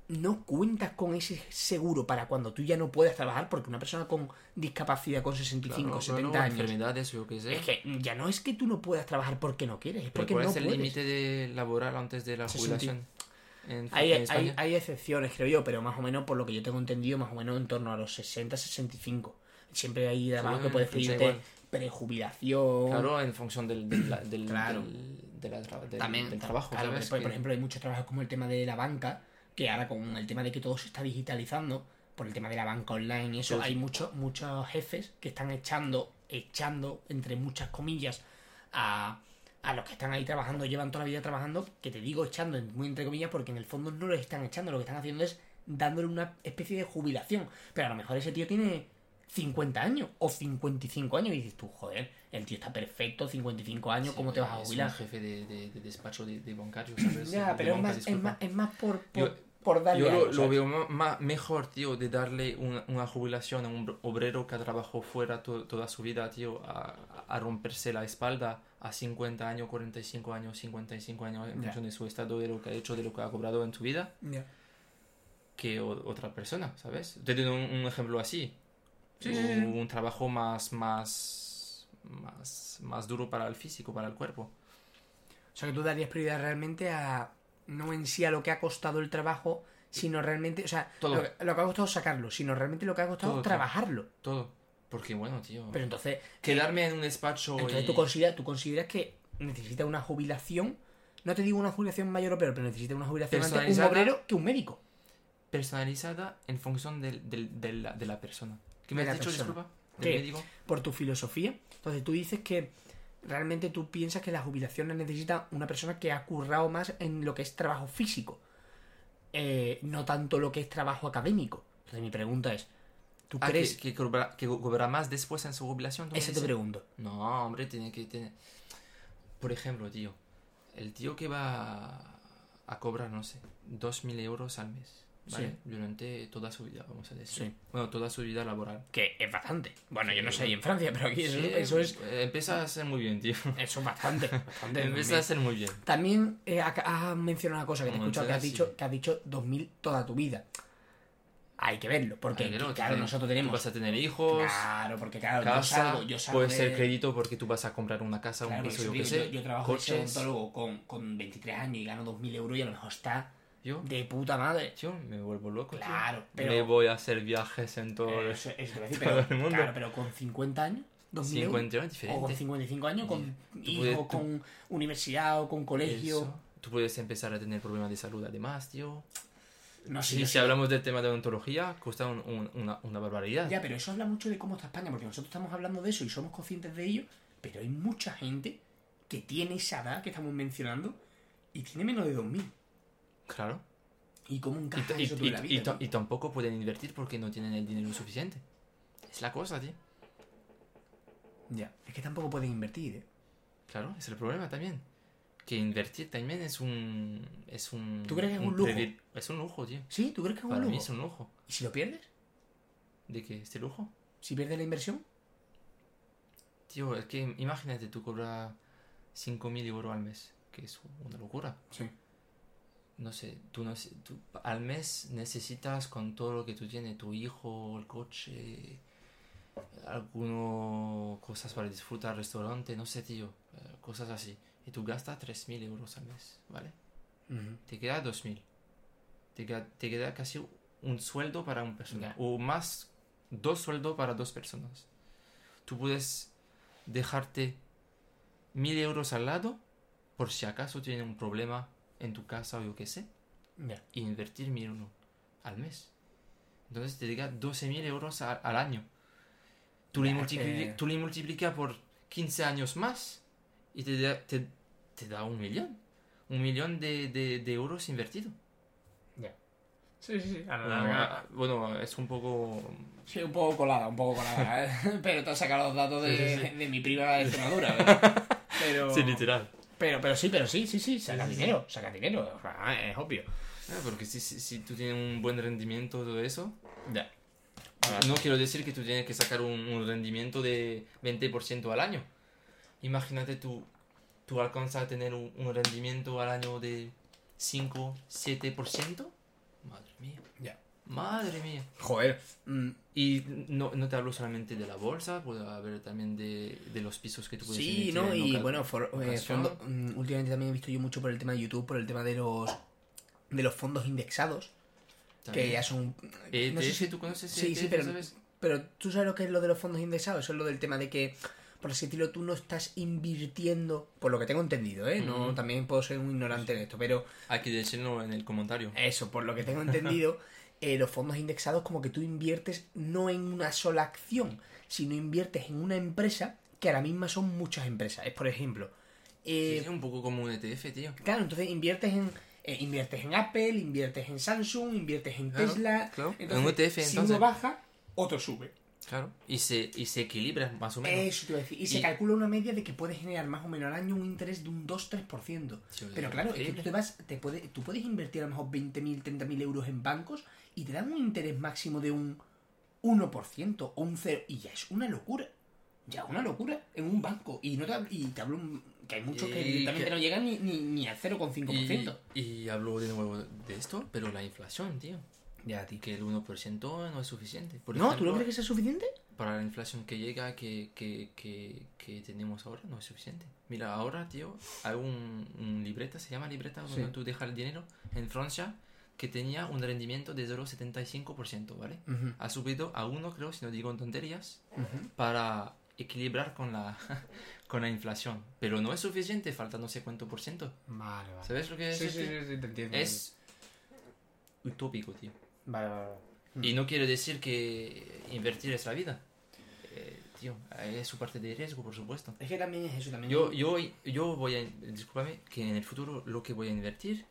no cuentas con ese seguro para cuando tú ya no puedas trabajar, porque una persona con discapacidad con 65, Claro, 70 claro, años, enfermedades, yo qué sé. es que ya no es que tú no puedas trabajar porque no quieres, es porque ¿Cuál no es el límite de laboral antes de la 60. jubilación? En, Hay, en hay, hay excepciones, creo yo, pero más o menos, por lo que yo tengo entendido, más o menos en torno a los 60-65. Siempre hay además Sí, que puedes pedirte prejubilación. Claro, en función del, del, del, Claro. del- del- También, trabajo, claro, por, ejemplo, hay muchos trabajos como el tema de la banca, que ahora con el tema de que todo se está digitalizando, por el tema de la banca online y eso, Sí, sí. hay muchos muchos jefes que están echando, echando, entre muchas comillas, a, a los que están ahí trabajando, llevan toda la vida trabajando, que te digo echando, muy entre comillas, porque en el fondo no los están echando, lo que están haciendo es dándole una especie de jubilación. Pero a lo mejor ese tío tiene 50 años o 55 años y dices tú, joder, el tío está perfecto, 55 años, Sí, ¿cómo te vas a es un jubilar? jefe de, de- de despacho de, de bancario, ¿sabes? Ya, pero es más, es más, es más por, por, Yo- por darle Yo lo, veo ma- mejor, tío, de darle una, una jubilación a un br- obrero que trabajado fuera to- toda su vida, tío, a, a romperse la espalda a 50 años, 45 años, 55 años, en Ya. función de su estado, de lo que ha hecho, de lo que ha cobrado en su vida, Ya. que o- otra persona, ¿sabes? Te doy un, un ejemplo así. Sí, sí, un, sí. un trabajo más, más, más, más duro para el físico, para el cuerpo. O sea, que tú darías prioridad realmente a. No en sí a lo que ha costado el trabajo, sino realmente. O sea, Todo. Lo, que- lo que ha costado sacarlo, sino realmente lo que ha costado Todo, trabajarlo. Todo. Porque, bueno, tío, Pero entonces. quedarme en un despacho Entonces y... tú consideras, tú consideras que necesita una jubilación. No te digo una jubilación mayor o peor, pero necesita una jubilación antes un obrero que un médico. personalizada en función del, del- de, la, de la persona. ¿Qué me De has dicho, persona. disculpa? ¿Del ¿Qué? médico? Por tu filosofía. Entonces tú dices que realmente tú piensas que la jubilación la necesita una persona que ha currado más en lo que es trabajo físico. eh, no tanto lo que es trabajo académico. Entonces mi pregunta es, ¿tú Ah, crees? que, que cobra, que cobra más después en su jubilación. ¿tú me Eso te pregunto. No, hombre, tiene que tener... Por ejemplo, tío, el tío que va a cobrar, no sé, 2.000 euros al mes, ¿vale? Sí. Durante toda su vida, vamos a decir. Sí. Bueno, toda su vida laboral. Que es bastante. Bueno, yo no sé ahí en Francia, pero aquí eso, es Empieza a ser muy bien, tío. eso es bastante. bastante Empieza a ser muy bien. También eh, ha- has mencionado una cosa que te he escuchado que has dicho, que has dicho 2000 toda tu vida. hay que verlo. Porque, Hay que verlo, claro, nosotros tú tenemos. vas a tener hijos, Claro, porque claro, yo casa, salgo, yo salgo puede de- ser crédito porque tú vas a comprar una casa, Claro, un piso, yo qué sé, yo, yo trabajo de odontólogo con, con 23 años y gano 2.000 euros y a lo mejor está Yo, de puta madre. yo me vuelvo loco, tío. Claro, pero- Me voy a hacer viajes en todo el... Eso, eso te voy a decir, todo pero, el mundo. claro, pero con 50 años, 2.000 euros. 50 años O con diferente. 55 años, con hijos, con universidad o con colegio. Eso. Tú puedes empezar a tener problemas de salud además, tío. No sé, Sí, yo si sé- hablamos del tema de odontología, cuesta un- un- una, una barbaridad. Ya, pero eso habla mucho de cómo está España, porque nosotros estamos hablando de eso y somos conscientes de ello, pero hay mucha gente que tiene esa edad que estamos mencionando y tiene menos de 2.000. Claro. ¿Y cómo encaja y- eso y- la vida? y tampoco pueden invertir porque no tienen el dinero suficiente. Es la cosa, tío. Ya, es que tampoco pueden invertir, ¿eh? Claro, es el problema también. Que invertir también es un. Es un. ¿Tú crees que es un lujo? Es un lujo, tío. ¿Sí? ¿Tú crees que es un Para mí lujo? es un lujo. ¿Y si lo pierdes? ¿De qué? ¿Este lujo? ¿Si pierdes la inversión? Tío, es que imagínate, tú cobras 5.000 euros al mes, que es una locura. Sí. No sé, tú, no sé, tú al mes necesitas con todo lo que tú tienes, tu hijo, el coche, algunas cosas para disfrutar, restaurante, no sé, tío, eh, cosas así. Y tú gastas 3.000 euros al mes, ¿vale? Te queda 2.000. Te queda, te queda casi un sueldo para una persona. O más, dos sueldos para dos personas. Tú puedes dejarte 1.000 euros al lado por si acaso tienes un problema en tu casa o yo qué sé. Ya. Y invertir 1.000 euros al mes. Entonces te llega 12.000 euros a- al año. Tú le, que- tú le multiplicas por 15 años más y te da, te, te da un millón. Un millón de, de- de euros invertido. Ya. Sí, sí, sí. A la Bueno, larga- ah, bueno, es un poco... Sí, un poco colada, un poco colada. ¿eh? pero te has sacado los datos de, Sí, sí, de mi prima de Extremadura. ¿verdad? Pero, Sí, literal. Pero, pero sí, pero sí, sí, sí, saca Sí, sí, sí. dinero, saca dinero. O sea, es obvio. Ah, porque si, si, si tú tienes un buen rendimiento todo eso, Ya. no quiero decir que tú tienes que sacar un, un rendimiento de 20% al año. Imagínate tú, tú alcanzas a tener un, un rendimiento al año de 5, 7%. Madre mía. Ya. Madre mía. Joder. mm, Y no, no te hablo solamente de la bolsa, puede haber también de, de los pisos que tú puedes Sí, ¿no? Y bueno, for- eh, fondo- mm, últimamente también he visto yo mucho por el tema de YouTube, por el tema de los de los fondos indexados, también. que ya son... ETF, no sé si- ¿tú conoces Sí, sí, pero, sabes? pero tú sabes lo que es lo de los fondos indexados, eso es lo del tema de que, por así decirlo, tú no estás invirtiendo, por lo que tengo entendido, ¿eh? No, también puedo ser un ignorante en esto, pero Hay que decirlo en el comentario. eso, por lo que tengo entendido, eh, los fondos indexados como que tú inviertes no en una sola acción, sino inviertes en una empresa que a la misma son muchas empresas. Es por ejemplo, eh, Sí, es un poco como un ETF, tío. Claro, entonces inviertes en eh, inviertes en Apple, inviertes en Samsung, inviertes en Claro, Tesla. claro. Entonces, En un ETF, si entonces. uno baja, otro sube. Claro. Y se, y se equilibra más o menos. Eso te iba a decir. Y, se calcula una media de que puedes generar más o menos al año un interés de un 2-3%. Sí, Pero claro, es que tú, te vas, te puede, tú puedes invertir a lo mejor 20.000, 30.000 euros en bancos y te dan un interés máximo de un 1% o un 0%. Y ya es una locura. Ya una locura en un banco. Y no te, y te hablo un- que hay muchos que directamente que- no llegan ni, ni, ni al 0,5%. Y, y hablo de nuevo de esto, pero la inflación, tío. Ya, tío. Que el 1% no es suficiente. Por No, ¿tú ejemplo, no crees que sea suficiente? Para la inflación que llega, que, que, que, que tenemos ahora, no es suficiente. Mira, ahora, tío, hay un, un libreta, se llama libreta, Sí. donde tú dejas el dinero en Francia, que tenía un rendimiento de 0,75%, ¿vale? Ujú, Ha subido a 1, creo, si no digo tonterías, ujú. para equilibrar con la, con la inflación. Pero no es suficiente, falta no sé cuánto por ciento. Vale, vale. ¿Sabes lo que es? Sí, sí, este? sí, sí, te entiendo. Es utópico, tío. Vale, vale, vale. Mm. Y no quiere decir que invertir es la vida. Eh, tío, es su parte de riesgo, por supuesto. Es que también es eso, también. Yo, yo, yo voy a, discúlpame, que en el futuro lo que voy a invertir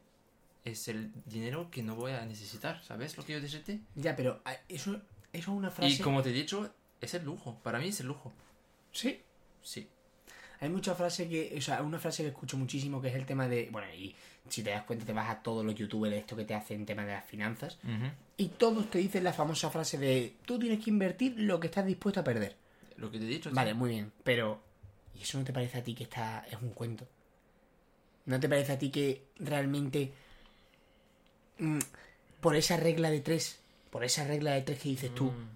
es el dinero que no voy a necesitar, ¿sabes lo que yo decirte? Ya, pero ah, eso, eso es una frase. Y como te he dicho, es el lujo, para mí es el lujo. Sí. Sí. Hay mucha frase que. O sea, una frase que escucho muchísimo que es el tema de. Bueno, y si te das cuenta, te vas a todos los youtubers esto que te hacen tema de las finanzas. Y todos te dicen la famosa frase de. Tú tienes que invertir lo que estás dispuesto a perder. Lo que te he dicho. Vale, muy bien. Pero. ¿Y eso no te parece a ti que está. es un cuento? ¿No te parece a ti que realmente. Mm, por esa regla de tres por esa regla de tres que dices tú, Mm.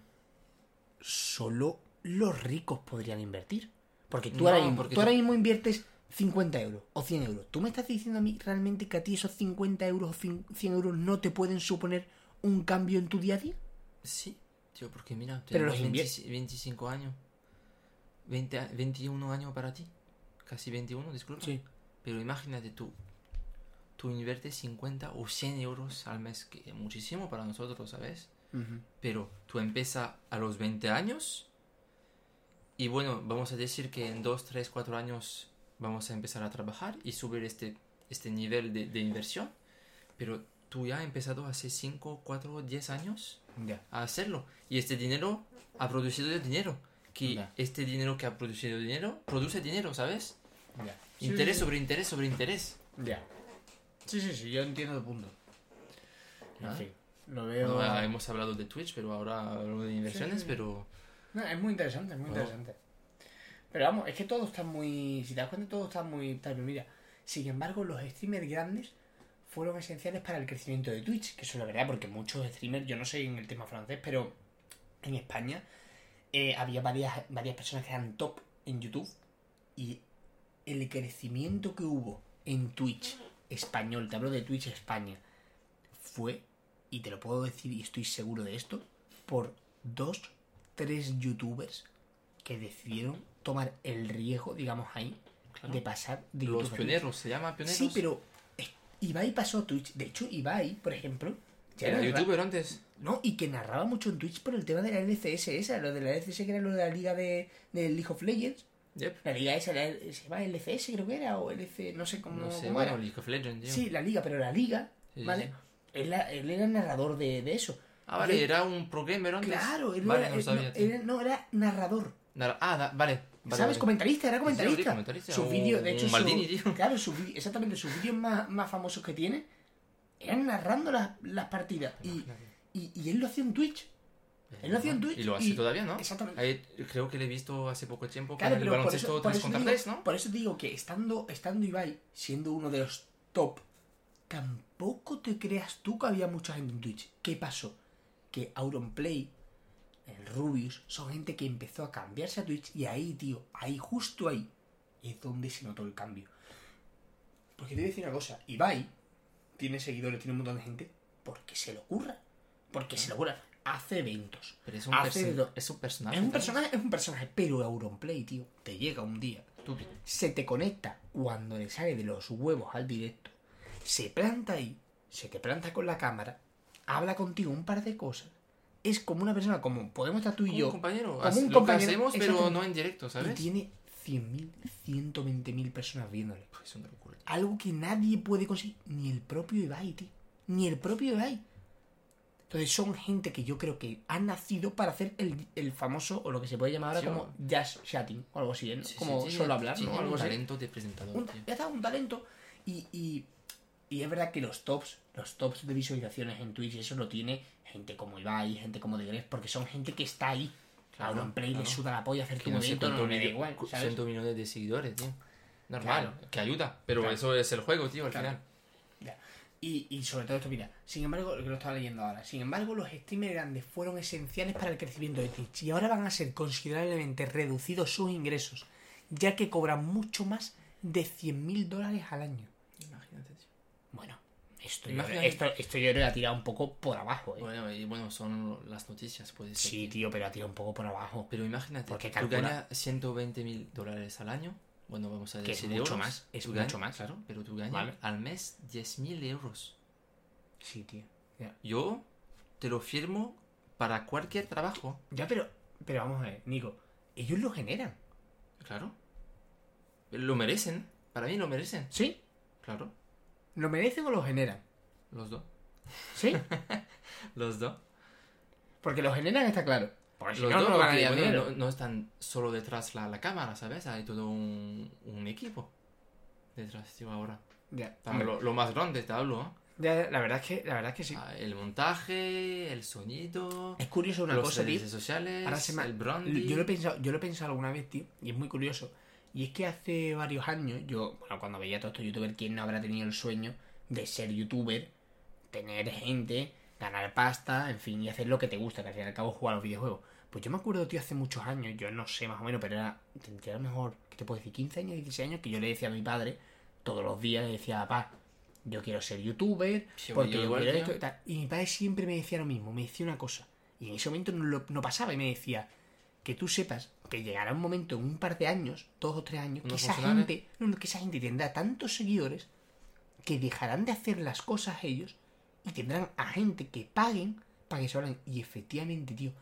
solo los ricos podrían invertir. Porque tú, No, ahora, mismo, porque tú ahora mismo inviertes 50 euros o 100 euros. ¿Tú me estás diciendo a mí realmente que a ti esos 50 euros o 100 100 euros no te pueden suponer un cambio en tu día a día? Sí, tío, porque mira, Pero los invier- 20 25 años. 20, a- 21 años para ti. Casi 21, disculpa. Pero imagínate tú. Tú inviertes 50 o 100 euros al mes, que es muchísimo para nosotros, ¿sabes? Pero tú empiezas a los 20 años. Y bueno, vamos a decir que en 2, 3, 4 años vamos a empezar a trabajar y subir este, este nivel de, de inversión. Pero tú ya has empezado hace 5, 4, 10 años Ya. a hacerlo. Y este dinero ha producido dinero. Que Ya. este dinero que ha producido dinero produce dinero, ¿sabes? Ya. interés Sí, sobre interés sobre interés. sí. Ya. Sí, sí, sí, yo entiendo el punto. En Ah. fin, lo veo. Bueno, ah, hemos hablado de Twitch, pero ahora hablamos de inversiones, sí. pero No, es muy interesante, es muy Bueno. interesante. Pero vamos, es que todo está muy. Si te das cuenta, todo está muy. tal, Mira, sin embargo, los streamers grandes fueron esenciales para el crecimiento de Twitch, que eso es la verdad, porque muchos streamers, yo no sé en el tema francés, pero en España eh, había varias, varias personas que eran top en YouTube y el crecimiento que hubo en Twitch español, te hablo de Twitch España, fue, y te lo puedo decir y estoy seguro de esto, por dos, tres youtubers que decidieron tomar el riesgo, digamos ahí, Claro. de pasar de los YouTube pioneros, ¿se llama pioneros? Sí, pero eh, Ibai pasó a Twitch. De hecho, Ibai, por ejemplo, ya Era narra- youtuber antes. No, y que narraba mucho en Twitch por el tema de la LCS esa, lo de la LCS que era lo de la liga de, de League of Legends. Yep. La liga esa, la, se llama LCS creo que era, o LC, no sé cómo, No sé, cómo bueno, era. League of Legends, tío. Sí, la liga, pero la liga, Sí, ¿vale? sí. Él, era el narrador de, de eso. Ah, vale, él- era un pro gamer antes. Claro, él vale, era, no él- sabía. no, era- no, era narrador. Ah, da- vale. vale, ¿Sabes? vale. Comentarista, era comentarista. comentarista, Sus vídeos, de hecho, su- Maldini, tío. claro, exactamente, sus vídeos más, más famosos que tiene eran narrando las, las partidas. Y, y, y él lo hacía en Twitch. Él lo hacía en Twitch. Y lo hace todavía, ¿no? Exactamente. Ahí, creo que le he visto hace poco tiempo Claro, con el baloncesto eso, por 3 eso contra digo, 3, ¿no? por eso digo que estando, estando Ibai siendo uno de los top, tampoco te creas tú que había mucha gente en Twitch. ¿Qué pasó? Que Auronplay, el Rubius, son gente que empezó a cambiarse a Twitch y ahí, tío, ahí, justo ahí, es donde se notó el cambio. Porque te voy a decir una cosa, Ibai tiene seguidores, tiene un montón de gente, porque se le ocurra. Porque se le ocurra. Hace eventos. Pero es un, hace es un personaje. es un personaje, es un personaje, pero Auronplay, tío, te llega un día, se te conecta cuando le sale de los huevos al directo, se planta ahí, se te planta con la cámara, habla contigo un par de cosas. Es como una persona, como podemos estar tú y Como yo, un compañero. como un lo compañero, que hacemos, pero no en directo, y ¿sabes? tiene 100.000, 120.000 personas viéndole. Pues es una locura. Algo que nadie puede conseguir, ni el propio Ibai, tío. Ni el propio Ibai. Entonces son gente que yo creo que han nacido para hacer el, el famoso, o lo que se puede llamar ahora Sí, como jazz chatting, o algo así, ¿no? Sí, sí, como solo hablar, ¿no? Algo un así. talento de presentador, Un- ya está, un talento. Y, y, y es verdad que los tops, los tops de visualizaciones en Twitch, eso lo tiene gente como Ibai, gente como The Gref, porque son gente que está ahí. Claro, Claro, Play claro. le suda la polla hacer Que tu no no me da igual, ¿sabes? millones de seguidores, tío. Normal, Claro. que ayuda. Pero Claro. eso es el juego, tío, al final. Y, y sobre todo esto, mira, sin embargo, lo que lo estaba leyendo ahora, sin embargo, los streamers grandes fueron esenciales para el crecimiento de Twitch y ahora van a ser considerablemente reducidos sus ingresos, ya que cobran mucho más de 100.000 dólares al año. Imagínate, tío. Bueno, esto, yo, esto, esto yo creo que ha tirado un poco por abajo, ¿eh? Bueno, y bueno, son las noticias, puede ser. sí, tío, pero ha tirado un poco por abajo. Pero imagínate, Porque tú calcula- ganas 120 mil dólares al año. Bueno, vamos a Que es decir mucho euros. más, es Tú mucho ganas- más. Claro, pero tú ganas Vale. al mes 10 mil euros. Sí, tío. Yo te lo firmo para cualquier trabajo. Ya, pero, pero vamos a ver, Nico, ellos lo generan, Claro. Lo merecen. Para mí lo merecen. ¿sí? Claro. ¿Lo merecen o lo generan? Los dos. ¿Sí? Los dos. Porque lo generan está claro. Porque si Los no, dos no bueno, dinero. no, no están solo detrás la, la cámara, ¿sabes? Hay todo un, un equipo detrás, tío, ahora. Ya, lo, lo más grande te hablo, ¿eh? ya, la verdad es que, la verdad es que sí. Ah, El montaje, el sonido, Es curioso una los cosa, tío. redes sociales, Ahora se me- el branding. Yo lo he pensado, yo lo he pensado alguna vez, tío, y es muy curioso. Y es que hace varios años, yo, bueno, cuando veía a todos estos youtubers, ¿quién no habrá tenido el sueño de ser youtuber, tener gente, ganar pasta, en fin, y hacer lo que te gusta, que al fin y al cabo jugar a los videojuegos. Pues yo me acuerdo, tío, hace muchos años, yo no sé más o menos, pero era, tendría a lo mejor, ¿qué te puedo decir? 15 años, 16 años, que yo le decía a mi padre, todos los días, le decía, papá, yo quiero ser youtuber, Sí, porque yo igual, quiero esto y tal. Y mi padre siempre me decía lo mismo, me decía una cosa. Y en ese momento no, lo- no pasaba y me decía que tú sepas que llegará un momento en un par de años, dos o tres años, que esa gente, no, no, que esa gente tendrá tantos seguidores que dejarán de hacer las cosas ellos y tendrán a gente que paguen para que se hablen. Y efectivamente, tío,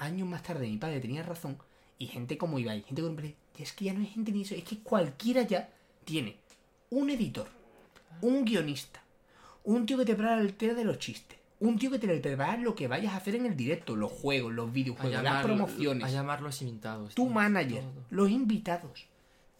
años más tarde mi padre tenía razón y gente como Ibai, gente como es que ya no hay gente ni eso, es que cualquiera ya tiene un editor, un guionista, un tío que te prepara el tema de los chistes, un tío que te prepara lo que vayas a hacer en el directo, los juegos, los videojuegos, las promociones, A llamar los invitados. tu tío, manager, todo. los invitados.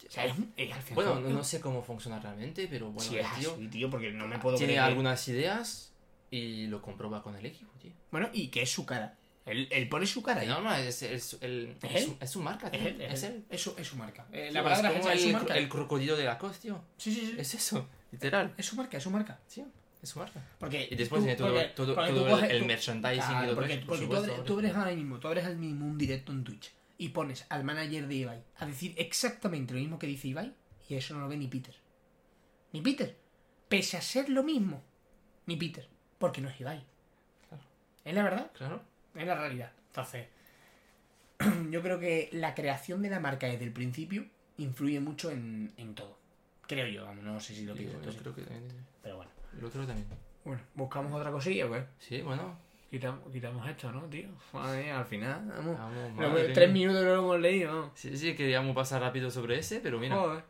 O sea, es, es Bueno, no, no sé cómo funciona realmente, pero bueno, es tío así, tío, porque no me puedo tiene creer algunas ideas y lo comprueba con el equipo, tío. Bueno, y que es su cara. Él, él pone su cara. ahí. No, no, es, es, el- ¿Es es su, es su marca. Es él, Es él. Es su, es su marca. Eh, la es palabra como es, es su el, marca. el crocodilo de la costa, tío. Sí, sí, sí. Es eso, literal. Es su marca, es su marca. Tío, es su marca. Porque Y después tú- tiene todo, porque- todo, porque todo tú el, merchandising Claro, y todo porque, eso, por porque tú, abres, tú abres ahora mismo, tú abres al mismo un directo en Twitch y pones al manager de Ibai a decir exactamente lo mismo que dice Ibai y eso no lo ve ni Peter. Ni Peter. Pese a ser lo mismo, ni Peter. Porque no es Ibai. Claro. Es la verdad. Claro. Es la realidad. Entonces, yo creo que la creación de la marca desde el principio influye mucho en, en todo. Creo yo, vamos, no sé si lo pienso. yo sí. creo que también. Pero bueno. Lo creo también. Bueno, buscamos otra cosilla, pues. Sí, bueno. Quitamos, quitamos esto, ¿no, tío? Madre al final, vamos. Vamos, No, madre tres mía. minutos no lo hemos leído, vamos. Sí, sí, queríamos pasar rápido sobre ese, pero mira. Joder.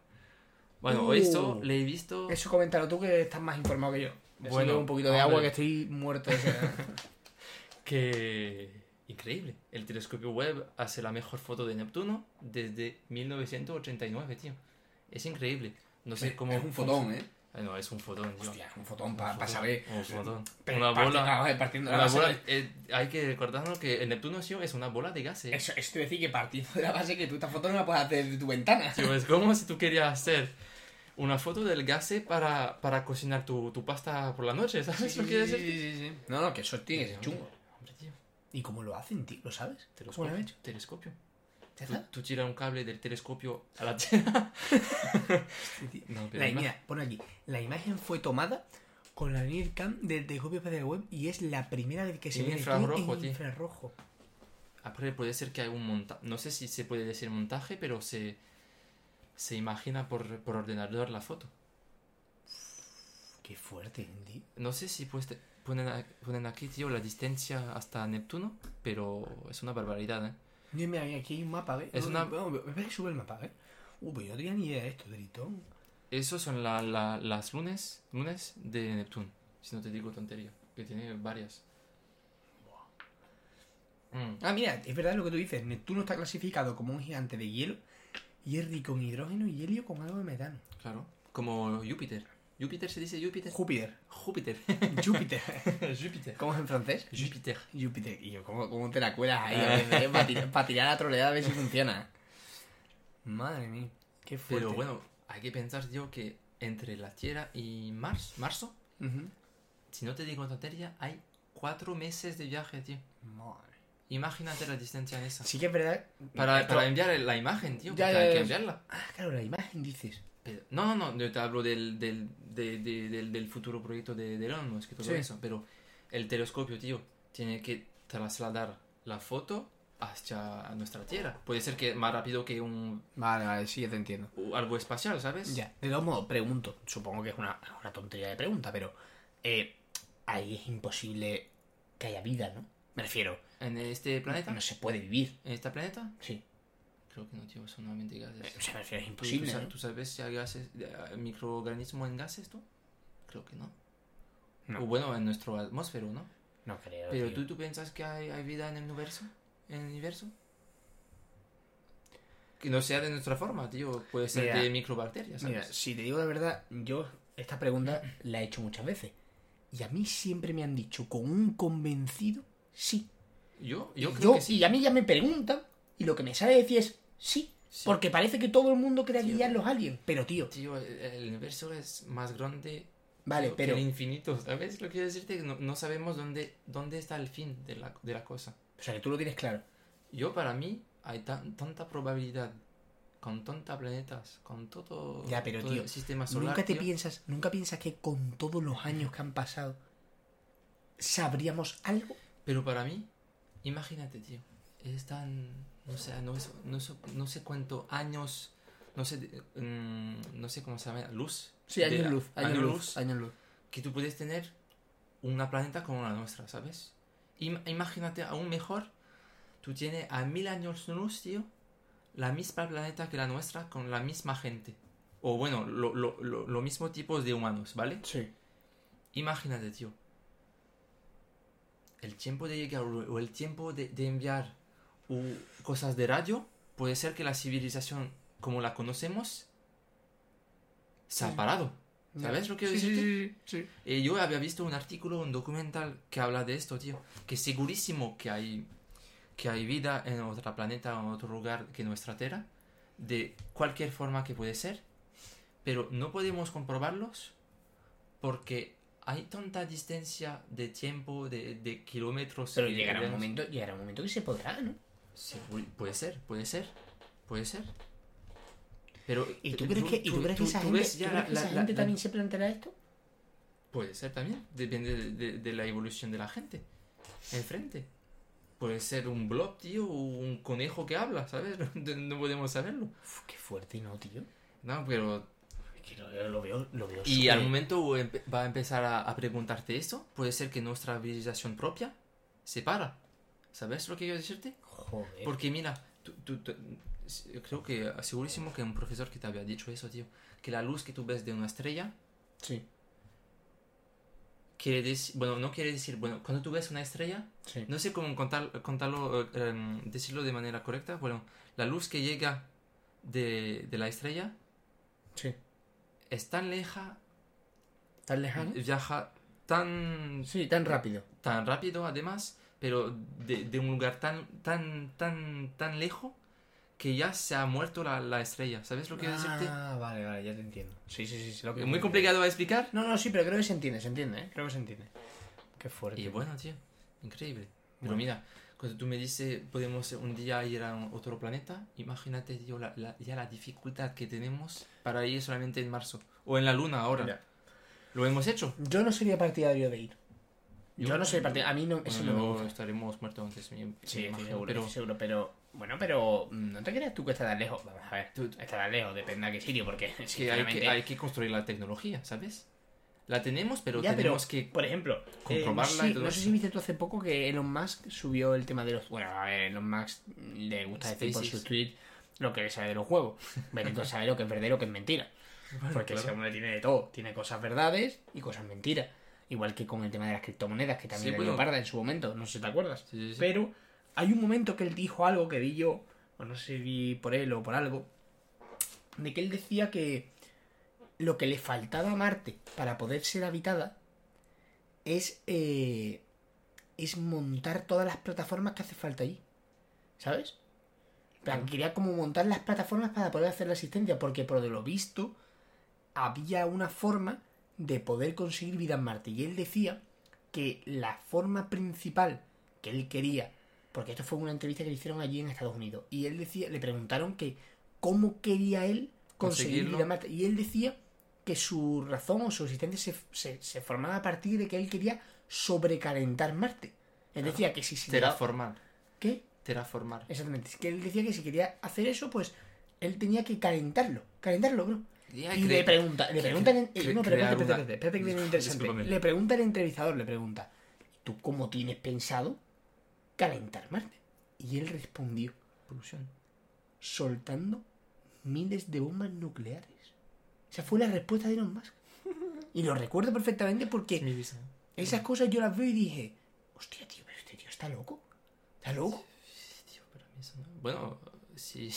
Bueno, Uh. esto le he visto. Eso coméntalo tú que estás más informado que yo. Bueno, un poquito de hombre. agua que estoy muerto de sed. Que. Increíble. El telescopio Webb hace la mejor foto de Neptuno desde 1989, tío. Es increíble. No sé cómo. es un fotón, ¿eh? Ah, no, es un fotón. Hostia, un fotón para fotón, saber. Un fotón. Pero una bola. partiendo de la base bola de- eh, hay que recordarnos que el Neptuno es una bola de gases. Eso, te decir que partiendo de la base que tú esta foto no la puedes hacer de tu ventana. Tío, es como si tú querías hacer una foto del gase para, para cocinar tu, tu pasta por la noche, ¿sabes lo que decir? sí, sí. No, no, que eso tiene que ser chungo. Hombre, tío. ¿Y cómo lo hacen, tío? ¿Lo sabes? ¿Cómo lo han hecho? telescopio. ¿Ya Tú, tú tiras un cable del telescopio a la no, pero La, no. mira, pon aquí. La imagen fue tomada con la NIRCam del telescopio espacial web y es la primera vez que se ve infrarrojo, en infrarrojo. Aparte puede ser que hay un montaje, no sé si se puede decir montaje, pero se, se imagina por, por ordenador la foto. Qué fuerte, tío. No sé si te- ponen, a- ponen aquí, tío, la distancia hasta Neptuno, pero es una barbaridad, ¿eh? Mira, aquí hay un mapa, ¿ves? Es una- sube el mapa, ¿ves? Uh, pues yo no tenía ni idea de esto, Delitón. Esos son la- la- las lunes, lunes de Neptuno, si no te digo tontería, que tiene varias. Mm, Ah, mira, es verdad lo que tú dices. Neptuno está clasificado como un gigante de hielo y es rico en hidrógeno y helio con algo de metano. claro, como Júpiter. ¿Júpiter se dice Júpiter? Júpiter. Júpiter. Júpiter. Júpiter. ¿Cómo es en francés? Júpiter. Júpiter. Y yo, ¿cómo, cómo te la cuelas ahí? para, tirar, para tirar la troleada a ver si funciona. Madre mía, qué fuerte. Pero bueno, hay que pensar, tío, que entre la Tierra y Mars, marzo, si no te digo tontería, hay cuatro meses de viaje, tío. Madre. Imagínate la distancia en esa. Sí que es verdad. Para, Esto- para enviar la imagen, tío. Ya, hay que enviarla. Ah, claro, la imagen dices. Pero- no, no, no, yo te hablo del, del, de- de- del, del futuro proyecto de, de Elon Musk y todo Sí. eso. Pero el telescopio, tío, tiene que trasladar la foto hacia nuestra Tierra. Puede ser que más rápido que un Vale, vale, sí, ya te entiendo. algo espacial, ¿sabes? Ya, de todos modos, pregunto. Supongo que es una, una tontería de pregunta, pero eh, ahí es imposible que haya vida, ¿no? Me refiero, En este planeta, no se puede vivir. en este planeta, Sí. Creo que no, tío, son solamente gases. O sea, es ¿Tú, imposible. tú ¿no? tú sabes si hay gases, eh, microorganismos en gases, tú? Creo que no. No. O bueno, en nuestro atmósfero, ¿no? No creo. Pero tío. ¿tú, tú piensas que hay, hay vida en el universo? ¿En el universo? Que no sea de nuestra forma, tío. Puede ser Mira, de microbacterias, ¿sabes? Mira, si te digo la verdad, yo esta pregunta la he hecho muchas veces. Y a mí siempre me han dicho con un convencido sí. Yo, yo creo yo- que sí. Y a mí ya me preguntan y lo que me sale decir es sí. Sí. Porque parece que todo el mundo que ya en los aliens. Pero tío, Tío, el, universo es más grande Vale, pero... Que el infinito, ¿sabes lo que quiero decirte? No, no sabemos dónde, dónde está el fin de la, de la cosa. O sea, que tú lo tienes claro. Yo, para mí, hay tan- tanta probabilidad, con tantos planetas, con todo, Ya, pero, todo tío, el sistema solar. nunca te tío. piensas, nunca piensas que con todos los años que han pasado sabríamos algo. Pero para mí, imagínate, tío, es tan, no sé, no, es- no, sé- no sé cuántos años, no sé, mm, no sé cómo se llama, luz. Sí, años luz, años años luz, años luz. que tú puedes tener una planeta como la nuestra, ¿sabes? Im- imagínate aún mejor, tú tienes a mil años luz, tío, la misma planeta que la nuestra con la misma gente. O bueno, lo, lo, lo, lo mismo tipos de humanos, ¿vale? Sí. Imagínate, tío. El tiempo de llegar o el tiempo de, de enviar u- cosas de radio, puede ser que la civilización como la conocemos se ha parado. ¿Sabes lo que sí, decirte? sí, sí. Eh, yo había visto un artículo, un documental que habla de esto, tío. Que segurísimo que hay, que hay vida en otro planeta o en otro lugar que nuestra Tierra. De cualquier forma que puede ser. Pero no podemos comprobarlos porque hay tanta distancia de tiempo, de, de kilómetros. Pero llegará un momento, llegará un momento que se podrá, ¿no? Sí, pu- puede ser, puede ser. Puede ser. Pero, ¿Y tú crees que, y tú crees que esa gente, ves ¿tú ya crees la- que esa la- gente la- también se planteará esto? Puede ser también, depende de, de- de la evolución de la gente. Enfrente. Puede ser un blob, tío, o un conejo que habla, ¿sabes? No, no podemos saberlo. Uf, qué fuerte, ¿no, tío? No, pero... Es que lo, lo veo, lo veo Y al momento va a empezar a, a preguntarte esto, puede ser que nuestra civilización propia se para. ¿Sabes lo que quiero decirte? Joder. Porque mira, tú- tú- tú- creo que segurísimo que un profesor que te había dicho eso, tío, que la luz que tú ves de una estrella Sí, quiere decir, bueno, no quiere decir, bueno, cuando tú ves una estrella, sí. no sé cómo contar, contarlo, eh, em, decirlo de manera correcta, bueno, la luz que llega de, de la estrella Sí. es tan leja, ¿Tan lejano? viaja tan, Sí, tan rápido. tan rápido además, pero de, de un lugar tan, tan, tan, tan lejos que ya se ha muerto la, la estrella, ¿sabes lo que quiero decirte? Ah, vale, vale, ya te entiendo. Sí, sí, sí. sí, lo que Es muy complicado de explicar. No, no, sí, pero creo que se entiende, se entiende, ¿eh? Creo que se entiende. Qué fuerte. Y bueno, tío, increíble. Pero Bueno. mira, cuando tú me dices podemos un día ir a otro planeta, imagínate, tío, la, la- ya la dificultad que tenemos para ir solamente en marzo. O en la luna ahora. Ya. ¿Lo hemos hecho? Yo no sería partidario de ir. Yo, Yo- no soy partidario. A mí no, eso Bueno, no me luego gusta. estaremos muertos antes. me- Sí, estoy seguro, pero estoy seguro, pero... Bueno, pero mm, no te creas tú que tan lejos. Vamos a ver, Tú- tan lejos, depende a qué sitio, porque que hay, que hay que construir la tecnología, ¿sabes? La tenemos, pero Ya, tenemos pero, que... por ejemplo, comprobarla eh, no sé, y todo no sé si viste tú hace poco que Elon Musk subió el tema de los... Bueno, a ver, Elon Musk le gusta decir por sus tweets lo que sabe de los juegos. Benito sabe lo que es verdad y lo que es mentira. Bueno, Porque claro. ese hombre tiene de todo. Tiene cosas verdades y cosas mentiras. Igual que con el tema de las criptomonedas, que también Sí, bueno. parda en su momento. No sé si te acuerdas. Sí, sí, sí. Pero hay un momento que él dijo algo que vi yo, o no sé si vi por él o por algo, de que él decía que lo que le faltaba a Marte para poder ser habitada es, eh, es montar todas las plataformas que hace falta allí. ¿Sabes? Quería como montar las plataformas para poder hacer la asistencia, porque por de lo visto había una forma de poder conseguir vida en Marte. Y él decía que la forma principal que él quería, porque esto fue una entrevista que le hicieron allí en Estados Unidos, y él decía, le preguntaron que cómo quería él conseguir vida en Marte. Y él decía que su razón o su existencia se, se, se formaba a partir de que él quería sobrecalentar Marte. Él decía que si se... Terraformar. ¿Qué? Terraformar. Exactamente. Es que él decía que si quería hacer eso, pues él tenía que calentarlo. Calentarlo, bro. Ya, Y le pregunta, le preguntan, en- cre- no, pero crear espérate, una- espérate, espérate que viene interesante. Discúlpame. Le pregunta el entrevistador, le pregunta, ¿tú cómo tienes pensado calentar Marte? Y él respondió, Polución. soltando miles de bombas nucleares. Esa fue la respuesta de Elon Musk. Y lo recuerdo perfectamente porque esas cosas yo las veo y dije, hostia, tío, pero este tío está loco. ¿Está loco? Tío, para mí eso no- Bueno, sí.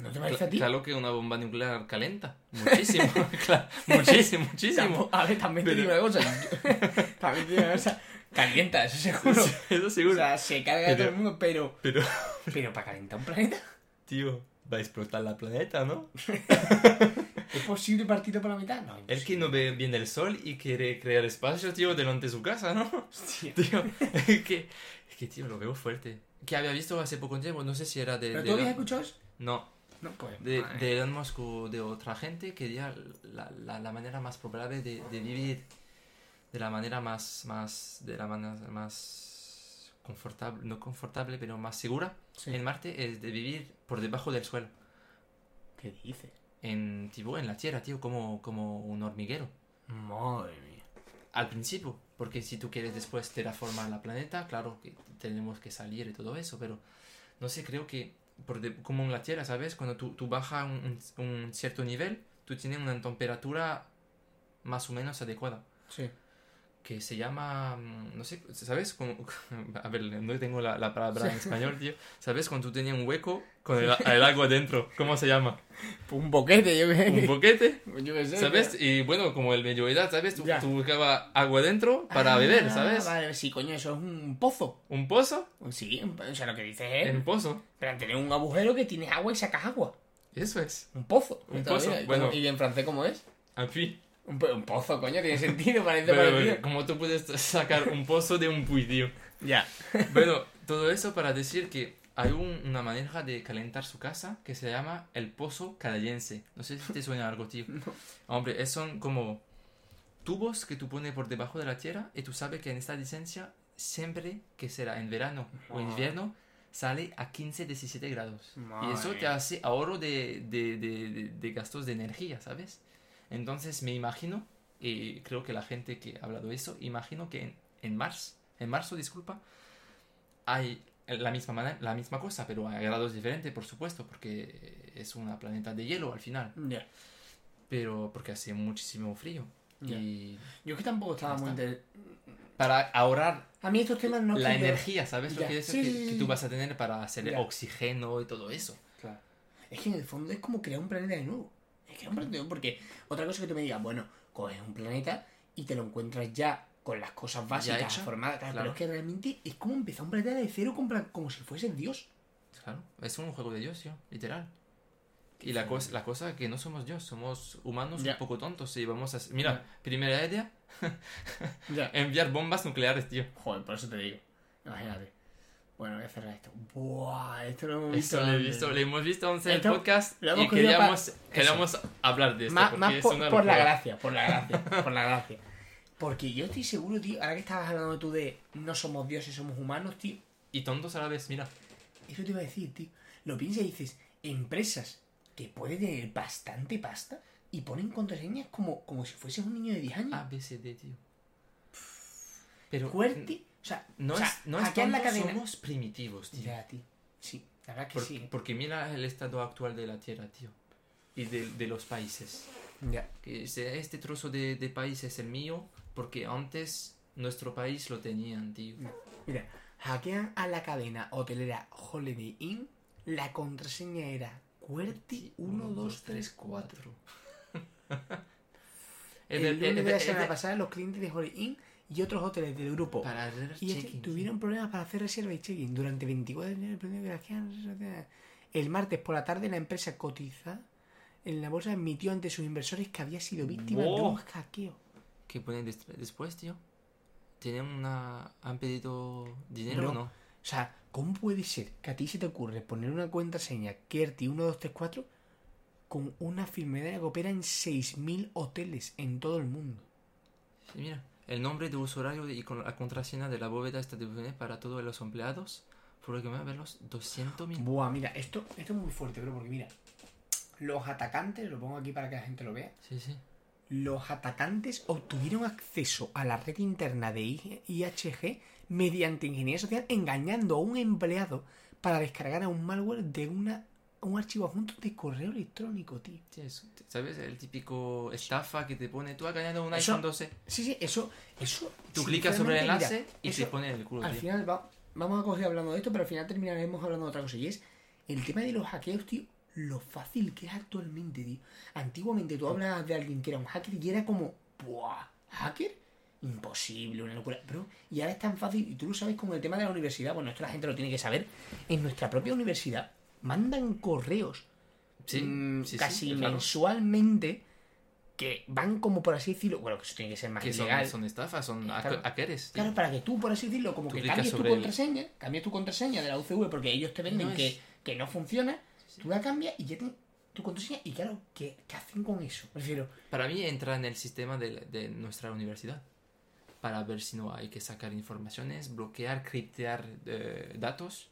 ¿No te parece a ti? Claro que una bomba nuclear calenta. Muchísimo. claro, muchísimo, muchísimo. A ver, también te digo una cosa. también te digo una cosa. Calienta, eso seguro. Eso O seguro. sea, se carga a Pero- todo el mundo, pero. Pero, Pero para calentar un planeta. tío, va a explotar la planeta, ¿no? ¿Es posible partirlo por la mitad? No, El que no ve bien el sol y quiere crear espacio, tío, delante de su casa, ¿no? Hostia. Tío, es que, es que, tío, lo veo fuerte. Que había visto hace poco tiempo, no sé si era de... ¿Pero de tú habías escuchado eso? No, No, pues. de, de Elon Musk o de otra gente que diga la, la, la manera más probable de, de vivir de la manera más, más, de la manera más confortable, no confortable, pero más segura Sí. en Marte es de vivir por debajo del suelo. ¿Qué dices? En, tipo, en la Tierra, tío, como, como un hormiguero. Madre mía. Al principio, porque si tú quieres después terraformar la planeta, claro que tenemos que salir y todo eso, pero no sé, creo que por de- como en la Tierra, ¿sabes? Cuando tú, tú bajas un, un- cierto nivel, tú tienes una temperatura más o menos adecuada, Sí. Que se llama, mm, no sé, ¿sabes? Como, a ver, no tengo la, la palabra en español, tío. ¿Sabes? Cuando tú tenías un hueco con el, el agua dentro, ¿cómo se llama? Un boquete, yo qué Un boquete. Yo qué sé. ¿Sabes? Y bueno, como el medio edad, ¿sabes? Tú, tú buscabas agua dentro para Ah, beber, ¿sabes? Vale, sí, coño, eso es un pozo. ¿Un pozo? Sí, o sea, lo que dices es. En pozo. Pero tener un agujero que tienes agua y sacas agua. Eso es. Un pozo. Un pozo, mira, ¿y bueno. ¿Y en francés cómo es? Un puits. Un, po- un pozo, coño, tiene sentido, parece Pero, parecido. ¿cómo tú puedes sacar un pozo de un puits, tío? Ya. Bueno, todo eso para decir que hay un- una manera de calentar su casa que se llama el pozo canadiense. No sé si te suena algo, tío. Hombre, es- son como tubos que tú pones por debajo de la tierra y tú sabes que en esta licencia, siempre que será en verano o invierno, sale a 15-17 grados. Y eso te hace ahorro de, de, de- de gastos de energía, ¿sabes? Entonces me imagino, y creo que la gente que ha hablado de eso, imagino que en, en marzo, en marzo, disculpa, hay la misma, manera, la misma cosa, pero a grados diferentes, por supuesto, porque es una planeta de hielo al final, pero porque hace muchísimo frío. Y Yo que tampoco estaba muy para ahorrar A mí estos temas no la energía, ¿sabes lo que es? Sí, que, sí, sí, que tú vas a tener para hacer oxígeno y todo eso. Claro. Es que en el fondo es como crear un planeta de nuevo. Es crear un planeta porque otra cosa que tú me digas, bueno, coges un planeta y te lo encuentras ya con las cosas básicas formadas, claro, claro. pero es que realmente es como empezar un planeta de cero con plan- como si fuese Dios. Claro, es un juego de Dios, tío, literal. Y la cosa, la cosa que no somos Dios, somos humanos un poco tontos y vamos a... Mira, primera idea, enviar bombas nucleares, tío. Joder, por eso te digo. Imagínate. Bueno, voy a cerrar esto. Buah, esto lo hemos visto. Esto lo, he antes. visto, lo hemos visto en el podcast y queríamos, queríamos hablar de esto. Más, porque más es por, una por la gracia, por la gracia, por la gracia. Porque yo estoy seguro, tío, ahora que estabas hablando tú de no somos dioses, somos humanos, tío. Y tontos a la vez, mira. Eso te iba a decir, tío. Lo piensas y dices, empresas que pueden tener bastante pasta y ponen contraseñas como, como si fueses un niño de 10 años. A, B, C, D, tío. Pero Fuerte. O sea, no o sea, es, no es hackear la cadena. somos primitivos, tío. Ya, tío. Sí, la verdad que Por- sí. ¿eh? Porque mira el estado actual de la Tierra, tío. Y de, de los países. Ya. que este, este trozo de, de país es el mío porque antes nuestro país lo tenían, tío. Mira, hackean a la cadena hotelera Holiday Inn. La contraseña era QWERTY1234. Es El de- lunes es de la semana pasada, los clientes de Holiday Inn y otros hoteles del grupo Para hacer y este- tuvieron problemas para hacer reserva y check-in. Durante 24 de enero, el martes por la tarde, la empresa cotiza en la bolsa admitió ante sus inversores que había sido víctima de un hackeo. ¿Qué ponen des- después, tío? ¿Tienen una... ¿Han pedido dinero Bro. o no? O sea, ¿cómo puede ser que a ti se te ocurre poner una contraseña QWERTY1234 con una firmeza que opera en 6.000 hoteles en todo el mundo? Sí, mira. El nombre de usuario y con la contraseña de la bóveda está disponible para todos los empleados. Por lo que me va a ver los 200.000. Buah, mira, esto, esto es muy fuerte, bro, porque mira, los atacantes, lo pongo aquí para que la gente lo vea, Sí, sí. los atacantes obtuvieron acceso a la red interna de IHG mediante ingeniería social engañando a un empleado para descargar a un malware de una, un archivo adjunto de correo electrónico, tío. Sí, ¿Sabes? El típico estafa que te pone, tú has ganado un Eso- iPhone 12. Sí, sí, eso, eso. Tú clicas sobre el enlace mira, y eso te pone el culo, Al tío. final va- vamos a coger hablando de esto, pero al final terminaremos hablando de otra cosa. Y es el tema de los hackeos, tío. Lo fácil que es actualmente, tío. Antiguamente tú hablas de alguien que era un hacker y era como, ¡buah! ¿Hacker? Imposible, una locura. Bro, y ahora es tan fácil, y tú lo sabes con el tema de la universidad. Bueno, esto la gente lo tiene que saber. En nuestra propia universidad mandan correos Sí, mm, sí, casi claro. mensualmente que van como por así decirlo, bueno, que eso tiene que ser más Que son, ilegal. son estafas, son Claro. hackers. tío. Claro, para que tú, por así decirlo, como Tú que cambies tu sobre el- contraseña, cambies tu contraseña de la UCV porque ellos te venden No es- que, que no funciona, tú la cambias y ya tienes tu contraseña y claro, ¿qué, qué hacen con eso? Prefiero, Para mí entra en el sistema de, de nuestra universidad. Para ver si no hay que sacar informaciones, bloquear, criptear eh, datos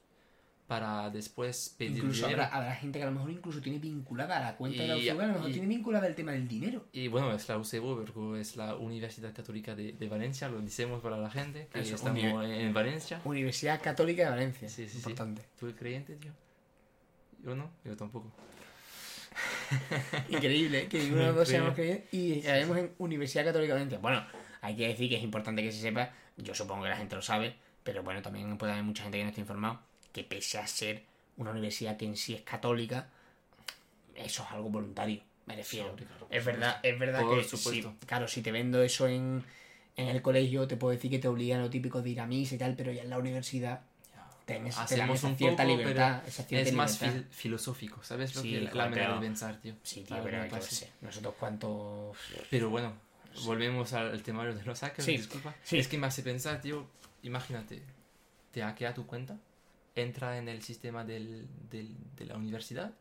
para después pedir incluso dinero. habrá, habrá gente que a lo mejor incluso tiene vinculada a la cuenta de la UCV, a lo mejor y- tiene vinculada el tema del dinero. Y bueno, es la UCB, porque es la Universidad Católica de, de Valencia, lo decimos para la gente, que Eso, estamos en Valencia. Universidad Católica de Valencia, Sí, sí, sí. importante. ¿Tú eres creyente, tío? Yo no, yo tampoco. Increíble, ¿eh? que ninguno de los dos seamos creyentes y caemos en Universidad Católica de Valencia. Bueno, hay que decir que es importante que se sepa, yo supongo que la gente lo sabe, pero bueno, también puede haber mucha gente que no esté informado, que pese a ser una universidad que en sí es católica, eso es algo voluntario, me refiero. Claro, claro, Es verdad, es verdad Por que si- claro, si te vendo eso en, en el colegio, te puedo decir que te obligan lo típico de ir a misa y tal, pero ya en la universidad tienes, te dan esa cierta poco, libertad. esa cierta es más libertad. fil- filosófico, ¿sabes? Lo Sí, que, la claro, manera pero- de pensar, tío. Sí, tío, pero sé, nosotros cuántos... Pero bueno, volvemos al, al temario de los hackers, Sí, disculpa. sí. Es que me hace pensar, tío, imagínate, te hackea tu cuenta, entra en el sistema del, del- de la universidad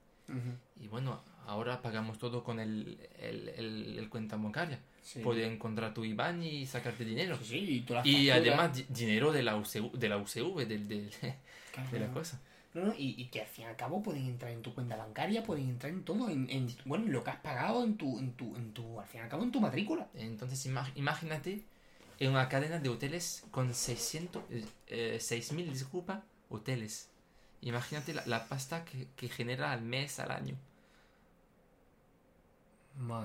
y bueno, ahora pagamos todo con el, el, el- el cuenta bancaria. Sí. Puede encontrar tu IBAN y sacarte dinero. Sí, y, Y además di- dinero de la UCV, de la, UCV del, del- Claro, de la cosa. No, no, y, y que al fin y al cabo pueden entrar en tu cuenta bancaria, pueden entrar en todo, en, en- bueno, en lo que has pagado, en tu, en tu, en tu, al fin y al cabo en tu matrícula. Entonces ima- imagínate en una cadena de hoteles con 600, eh, eh, 6.000, disculpa, hoteles. Imagínate la, la pasta que, que genera al mes, al año.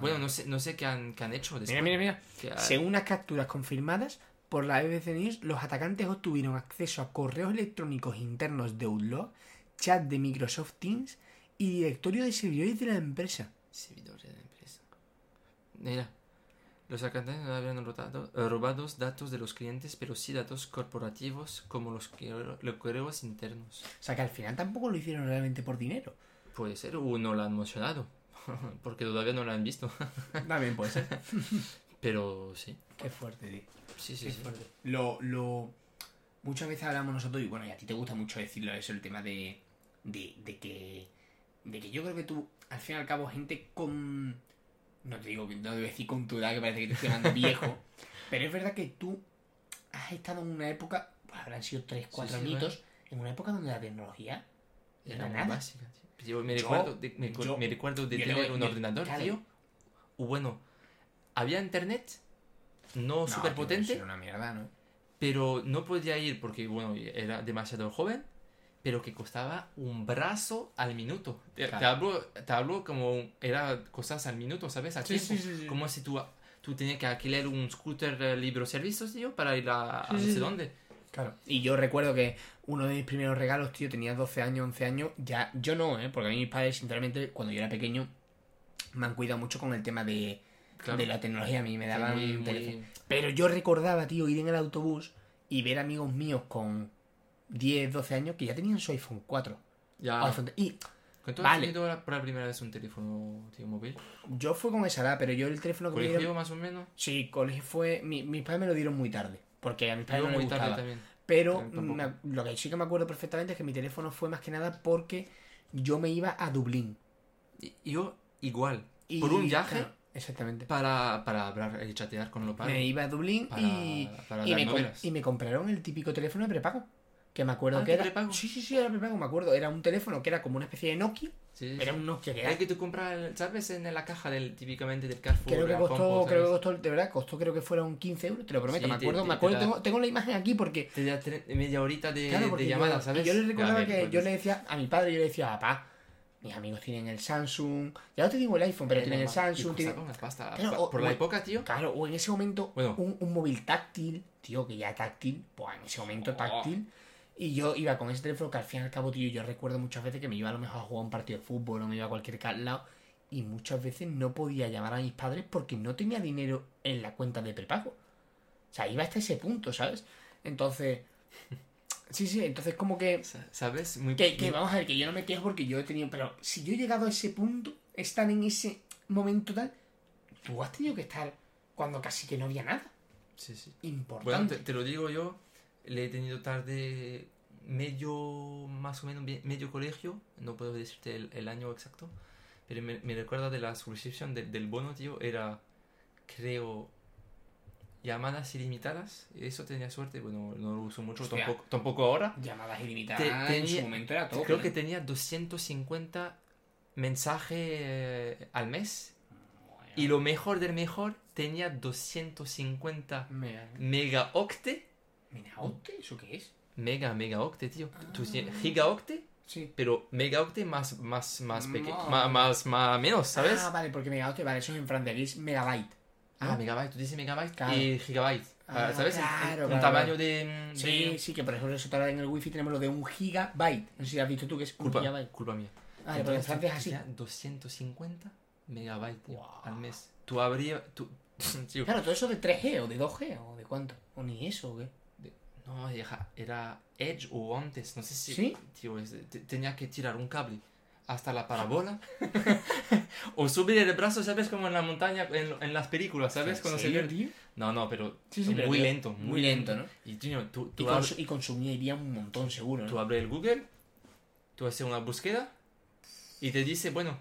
Bueno, no sé, no sé qué han, qué han hecho después. Mira, mira, mira. Ha- Según unas capturas confirmadas por la BBC News, los atacantes obtuvieron acceso a correos electrónicos internos de Outlook, chat de Microsoft Teams y directorio de servidores de la empresa. Servidores de la empresa. Mira, los atacantes no habían robado, eh, robado datos de los clientes, pero sí datos corporativos como los, los correos internos. O sea que al final tampoco lo hicieron realmente por dinero. Puede ser, o no lo han mencionado, porque todavía no lo han visto. También puede ser. Pero sí, Qué fuerte, tío. sí, sí. Qué sí. fuerte. Lo, lo... Muchas veces hablamos nosotros, y bueno, y a ti te gusta mucho decirlo eso, el tema de, de, de que. De que yo creo que tú, al fin y al cabo, gente con. No te digo que no debo decir con tu edad, que parece que te estoy llamando viejo. pero es verdad que tú has estado en una época, pues habrán sido 3, 4 Sí, sí, añitos, en una época donde la tecnología Era era nada. básica. Yo me Yo- recuerdo de, me, cu- yo- me recuerdo de tener un ordenador, claro. tío. O bueno, había internet, no, No, súper potente, eso era una mierda, ¿no? pero no podía ir porque, bueno, era demasiado joven, pero que costaba un brazo al minuto. Te, hablo, te hablo como era cosas al minuto, ¿sabes? Al Sí, tiempo. sí, sí, sí. Como si tú, tú tenías que alquilar un scooter eh, libre servicios, tío, para ir a, no sé sí. dónde. Claro. Y yo recuerdo que uno de mis primeros regalos, tío, tenía 12 años, 11 años. Ya, yo no, ¿eh? Porque a mí mis padres, sinceramente, cuando yo era pequeño, me han cuidado mucho con el tema de, Claro. de la tecnología. A mí me daban muy, un muy-. Pero yo recordaba, tío, ir en el autobús y ver amigos míos con 10, 12 años que ya tenían su iPhone 4. Ya. iPhone 3. Y ¿Cuánto Vale. has tenido por la primera vez un teléfono tío, móvil? yo fui con esa edad, pero yo el teléfono que me ¿Colegio dieron... más o menos? Sí, colegio fue... Mi, mis padres me lo dieron muy tarde. Porque a mis padres no les muy tarde gustaba. también. Pero me- lo que sí que me acuerdo perfectamente es que mi teléfono fue más que nada porque yo me iba a Dublín. Y- Yo igual. Y, por un viaje exactamente. para, para hablar y chatear con los Me padres. iba a Dublín Para, y, para y, me com- y me compraron el típico teléfono de prepago. Que me acuerdo Ah, que ¿de era. prepago? Sí, sí, sí, era prepago, me acuerdo. Era un teléfono que era como una especie de Nokia. Sí, sí. Era un Nokia que El era. que tú compras, ¿sabes? En la caja del típicamente del Carrefour. Creo que la costó, creo que costó, de verdad, costó creo que fueron 15 euros, te lo prometo, Sí, me acuerdo, te- me te acuerdo, tengo, tengo la imagen aquí porque Te da tre- media horita de, Claro, de- porque de yo- llamada, y ¿sabes? yo le recordaba que pues, yo le decía a mi padre, yo le decía, papá, mis amigos tienen el Samsung, ya no te digo el iPhone, pero tienen el Samsung, tienen... pasta. Claro, o- por la o- época, tío. Claro, o en ese momento Bueno. un, un móvil táctil, tío, que ya táctil, pues en ese momento Oh. táctil. Y yo iba con ese teléfono que al fin y al cabo, tío, yo recuerdo muchas veces que me iba a lo mejor a jugar un partido de fútbol o me iba a cualquier lado y muchas veces no podía llamar a mis padres porque no tenía dinero en la cuenta de prepago. O sea, iba hasta ese punto, ¿sabes? Entonces, Sí, sí, entonces como que... Sa- ¿Sabes? Muy, Que, que vamos a ver, que yo no me quejo porque yo he tenido... Pero si yo he llegado a ese punto, estar en ese momento tal, tú has tenido que estar cuando casi que no había nada. Sí, sí. Importante. Bueno, te, te lo digo yo, le he tenido tarde medio, más o menos medio colegio, no puedo decirte el, el año exacto, pero me, me recuerda de la suscripción del- del bono, tío, era, creo, llamadas ilimitadas, eso tenía suerte, bueno, no lo uso mucho, Hostia. tampoco, tampoco ahora. Llamadas ilimitadas Te- en tenía- su momento era todo. Creo que tenía 250 mensajes eh, al mes. Y lo mejor del mejor, tenía 250 Mega, megaocte. ¿Megaocte? ¿Eso qué es? Mega, megaocte, tío. Tú Ah. tienes gigaocte, Sí. pero megaocte más, más, más pequeño. No. Más, más, más, menos, ¿sabes? Ah, vale, porque megaocte, vale, eso es en francés, aquí es megabyte. Ah, megabyte, tú dices megabyte Claro. y gigabyte. Ah, ¿Sabes? Un- claro, un, claro, tamaño de, de- Sí, sí, que por ejemplo eso en el wifi tenemos lo de un gigabyte. No sé si has visto tú que es un Culpa, gigabyte. culpa mía. Ah, pero en francés es así. tenía 250 megabytes tío, Wow. al mes. Tú habría... Tú, Claro, todo eso de 3G o de 2G o de cuánto. O ni eso, ¿o qué? No, era, era Edge o antes, no sé si... ¿Sí? Tío, es- te- tenía que tirar un cable hasta la parabola o subir el brazo, ¿sabes? Como en la montaña, en, en las películas, ¿sabes? ¿En Cuando se ve... No, no, pero, Sí, sí, pero muy que- lento, muy, muy lento, ¿no? Y, tío, tú, Y, tú, abres, cons- y consumiría un montón seguro, tú ¿no? abres el Google, tú haces una búsqueda y te dice, bueno,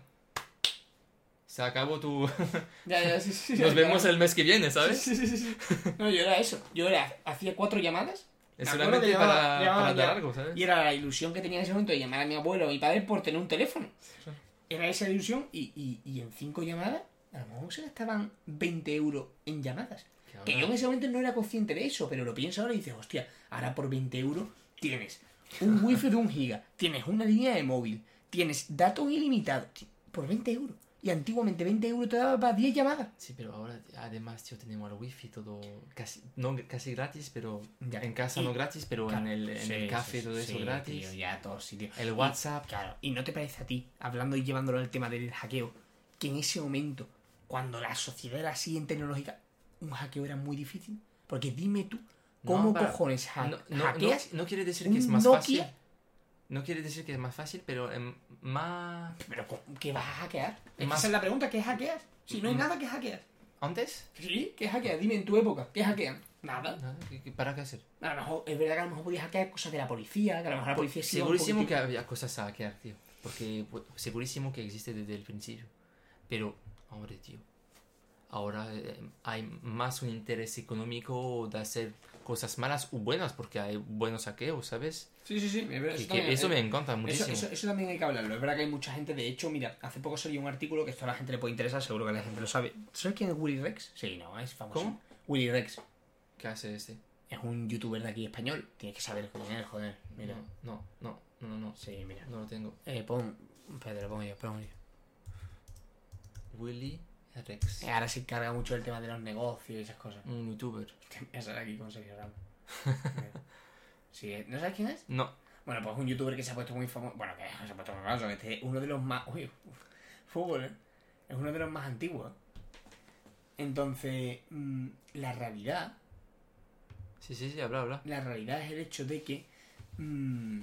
se acabó tu... Ya, ya, sí, sí. Nos vemos el mes que viene, ¿sabes? Sí, sí, sí, sí. No, yo era eso. Yo era, hacía cuatro llamadas Es solamente llamaba- para, llamaba para algo, ¿sabes? y era la ilusión que tenía en ese momento de llamar a mi abuelo o a mi padre por tener un teléfono. Era esa ilusión y, y, y en cinco llamadas a lo mejor se gastaban 20 euros en llamadas. Que yo en ese momento no era consciente de eso, pero lo pienso ahora y dices, hostia, ahora por 20 euros tienes un wifi de un giga, tienes una línea de móvil, tienes datos ilimitados, por 20 euros. Y antiguamente 20 euros te daba para 10 llamadas. Sí, pero ahora además, tío, tenemos el wifi todo casi, no casi gratis, pero Ya. en casa Y- no gratis, pero en el, en Sí, el café sí, todo sí, eso gratis. tío, ya todos sitios. El WhatsApp. Claro, y no te parece a ti, hablando y llevándolo al tema del hackeo, que en ese momento, cuando la sociedad era así en tecnológica, un hackeo era muy difícil? Porque dime tú, ¿cómo No, para- cojones ha- No, no, hackeas no, quiere decir que es más Nokia? fácil. No quiere decir que es más fácil, pero em, más... ¿Pero qué vas a hackear? Es Más- Esa es la pregunta, ¿qué hackeas? Si no hay Mm. nada, ¿qué hackeas? ¿Antes? ¿Sí? ¿Qué hackeas? Dime en tu época, ¿qué hackean? Nada. Nada, ¿qué- qué- ¿Para qué hacer? A lo mejor, es verdad que a lo mejor podías hackear cosas de la policía, que a lo mejor la policía sí iba un Segurísimo que había cosas a hackear, tío. Porque pues, segurísimo que existe desde el principio. Pero, hombre, tío. Ahora eh, hay más un interés económico de hacer cosas malas o buenas, porque hay buenos hackeos, ¿sabes? Sí, sí, sí. es verdad, Que- eso también- eso eh, me encanta Eso, muchísimo. eso, eso también hay que hablarlo. Es verdad que hay mucha gente. De hecho, mira, hace poco salió un artículo que esto a la gente le puede interesar. Seguro que la gente lo sabe. ¿Sabes quién es Willy Rex? Sí, no, es famoso. ¿Cómo? Willy Rex. ¿Qué hace este? Es un youtuber de aquí español. Tienes que saber quién es, joder. Mira. No, no, no, no, no, Sí, mira. no lo tengo. Eh, pon. Espérate, lo pongo yo, pongo yo. Willy Rex. Eh, ahora se encarga mucho del tema de los negocios y esas cosas. Un youtuber. Salir aquí con Sergio Ramos. Sí, ¿no sabes quién es? No. Bueno, pues un youtuber que se ha puesto muy famoso. Bueno, que se ha puesto muy famoso. Este es uno de los más. Uy, uf, fútbol, ¿eh? Es uno de los más antiguos. Entonces, mm, la realidad. Sí, sí, sí, habla, habla. La realidad es el hecho de que. mm,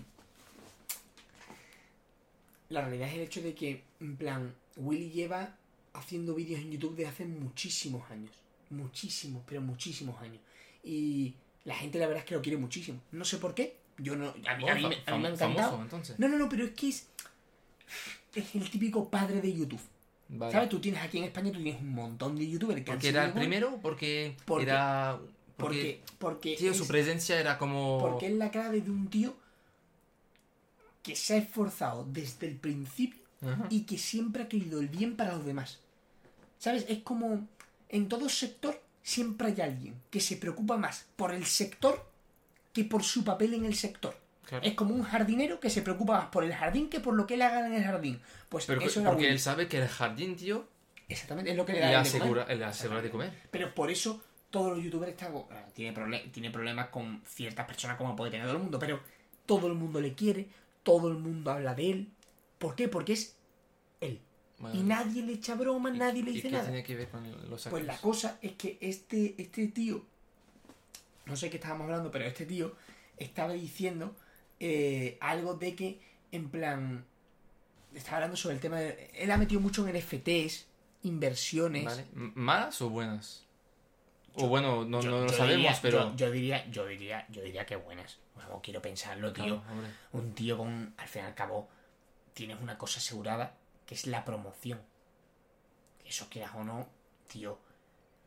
la realidad es el hecho de que, en plan, Willy lleva haciendo vídeos en YouTube desde hace muchísimos años. Muchísimos, pero muchísimos años. Y la gente, la verdad es que lo quiere muchísimo. No sé por qué. Yo no. A mí, a mí me, a mí me ha encantado. famoso, entonces. No, no, no, pero es que es. Es el típico padre de YouTube. Vale. ¿Sabes? Tú tienes aquí en España, tú tienes un montón de youtubers que han Porque era el primero, porque Porque- era... Porque, porque, Tío, es, su presencia era como... porque es la clave de un tío que se ha esforzado desde el principio Ajá. y que siempre ha querido el bien para los demás. ¿Sabes? Es como en todo sector siempre hay alguien que se preocupa más por el sector que por su papel en el sector. Claro. Es como un jardinero que se preocupa más por el jardín que por lo que le hagan en el jardín. Pues Pero eso porque él sabe que el jardín, tío, Exactamente, es lo que le le da él de comer. asegura, le asegura de comer. Pero por eso todos los youtubers están. tiene, tiene problemas con ciertas personas como puede tener todo el mundo, pero todo el mundo le quiere, todo el mundo habla de él. ¿Por qué? Porque es él. Y nadie le echa broma, ¿y- nadie le y dice qué nada. tiene que ver con los Pues la cosa es que este, este tío, no sé qué estábamos hablando, pero este tío estaba diciendo eh, algo de que, en plan, estaba hablando sobre el tema de... Él ha metido mucho en NFTs, inversiones. ¿Malas o buenas? Yo- o bueno, no, Yo- no lo sabemos, diría- pero... Yo, yo diría, yo diría, yo diría que buenas. Quiero pensarlo, tío. Claro. Un tío con, al fin y al cabo, tienes una cosa asegurada, que es la promoción. Eso quieras o no, tío.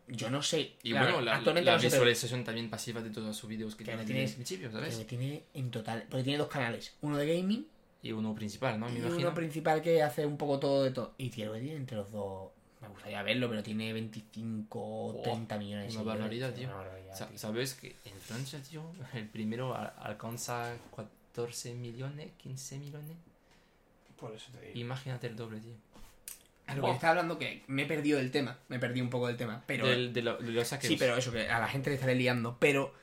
Yo no sé. Y claro, bueno, la, actualmente la visualización también pasiva de todos sus vídeos que Claro, tiene tienes- principio, ¿sabes? que tiene en total. Porque tiene dos canales. Uno de gaming Y uno principal, ¿no? Me y imagino. uno principal que hace un poco todo de todo. Y tío, que tiene entre los dos. Me gustaría verlo, pero tiene 25 o Oh, 30 millones de una barbaridad, tío. una barbaridad, Sa- tío. ¿Sabes que en Francia, tío, el primero alcanza 14 millones, 15 millones? Por eso te digo. Imagínate el doble, tío. A lo que Oh. estaba hablando que me he perdido del tema. Me he perdido un poco del tema. Pero. Del- de, lo- de los saqueos. Sí, pero eso, que a la gente le estaré liando. Pero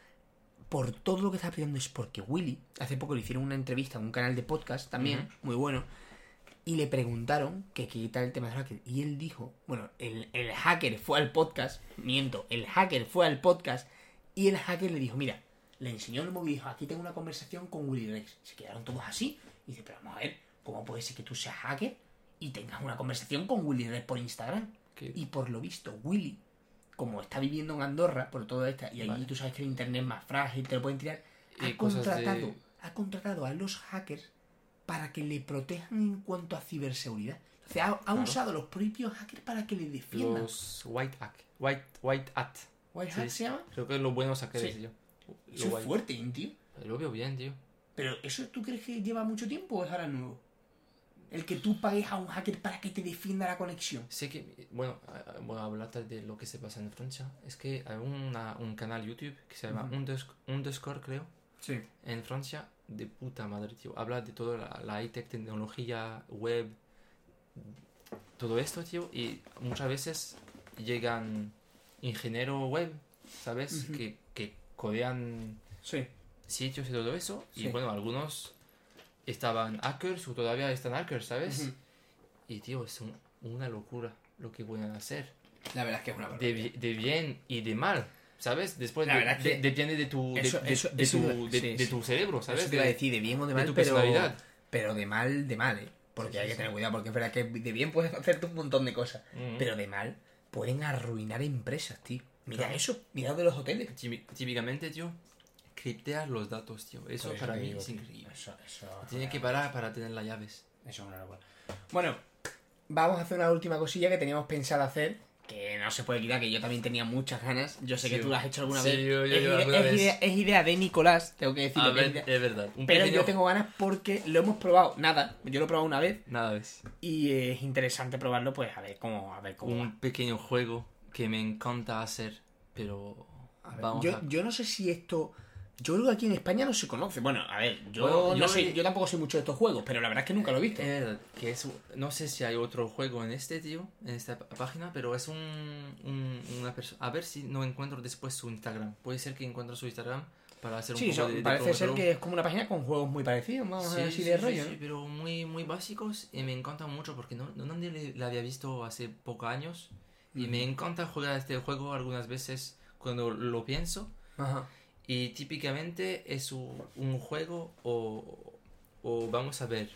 por todo lo que está pidiendo es porque Willy, hace poco le hicieron una entrevista en un canal de podcast también, muy bueno, y le preguntaron que qué tal el tema del hacker. Y él dijo, bueno, el, el hacker fue al podcast, miento, el hacker fue al podcast, y el hacker le dijo, mira, le enseñó el móvil y dijo, aquí tengo una conversación con Willy Rex. Se quedaron todos así. Y dice, pero vamos a ver, ¿cómo puede ser que tú seas hacker y tengas una conversación con Willy Rex por Instagram? Y por lo visto, Willy, como está viviendo en Andorra, por todo esto, y allí Vale. tú sabes que el internet es más frágil, te lo pueden tirar, ha de- contratado, ha contratado a los hackers para que le protejan en cuanto a ciberseguridad. O sea, ha, ha Claro. usado a los propios hackers para que le defiendan. Los White Hat. White, white Hat. ¿White sí. Hat se llama? Creo que es lo bueno sacar Sí. Lo Eso es fuerte, ¿eh, tío. Lo veo bien, tío. Pero ¿eso tú crees que lleva mucho tiempo o es ahora nuevo? El que tú pagues a un hacker para que te defienda la conexión. Sé que, bueno, voy a hablarte de lo que se pasa en Francia. Es que hay una- un canal YouTube que se llama. Undersc- Underscore, creo, Sí. en Francia, de puta madre, tío. Habla de toda la, la high-tech, tecnología, web, todo esto, tío. Y muchas veces llegan ingenieros web, ¿sabes? Que, que codean Sí. sitios y todo eso. Sí. Y bueno, algunos estaban hackers o todavía están hackers, ¿sabes? Ujú. Y tío, es un- una locura lo que pueden hacer. La verdad es que es una De, de bien y de mal, ¿sabes? Después La de- verdad es de- que depende de tu, de, eso- de- eso- de eso tu, de, sí, sí. tu cerebro, ¿sabes? Eso te iba a De- decir de bien o de de mal, tu pero, personalidad. pero de mal, de mal, ¿eh? Porque Sí, hay que tener cuidado, porque es verdad que de bien puedes hacerte un montón de cosas, Mm. pero de mal pueden arruinar empresas, tío. Mira Claro. eso, mira de los hoteles. Típi- Típicamente, tío, criptear los datos, tío. Eso, para mí es increíble. Eso, eso, Tiene que parar para tener las llaves. eso es una locura. Bueno, vamos a hacer una última cosilla que teníamos pensado hacer, que no se puede quitar, que yo también tenía muchas ganas. Yo sé Sí, que tú lo has hecho alguna sí, vez. yo- yo- es, yo idea, alguna es vez. idea- es idea de Nicolás, tengo que decirlo. Es verdad. Un Pero pequeño... yo tengo ganas porque lo hemos probado, nada, yo lo he probado una vez Nada, ves. y es interesante probarlo, pues a ver cómo, a ver cómo va. Un pequeño juego que me encanta hacer, pero... A ver, Vamos yo, a... yo no sé si esto. Yo creo que aquí en España no se conoce. Bueno, a ver, yo, Bueno, no yo soy- he- yo tampoco sé mucho de estos juegos, pero la verdad es que nunca lo he visto. Verdad, que es, no sé si hay otro juego en este, tío, en esta página, pero es un, un- una persona... A ver si no encuentro después su Instagram. Puede ser que encuentre su Instagram para hacer un sí, poco eso de, de parece ser que es como una página con juegos muy parecidos, vamos a ver así Sí, de sí, rollo, sí, ¿no? pero muy, muy básicos y me encantan mucho porque no, no nadie le había visto hace pocos años y me encanta jugar este juego algunas veces cuando lo pienso Ajá. Y típicamente es un, un juego o, o vamos a ver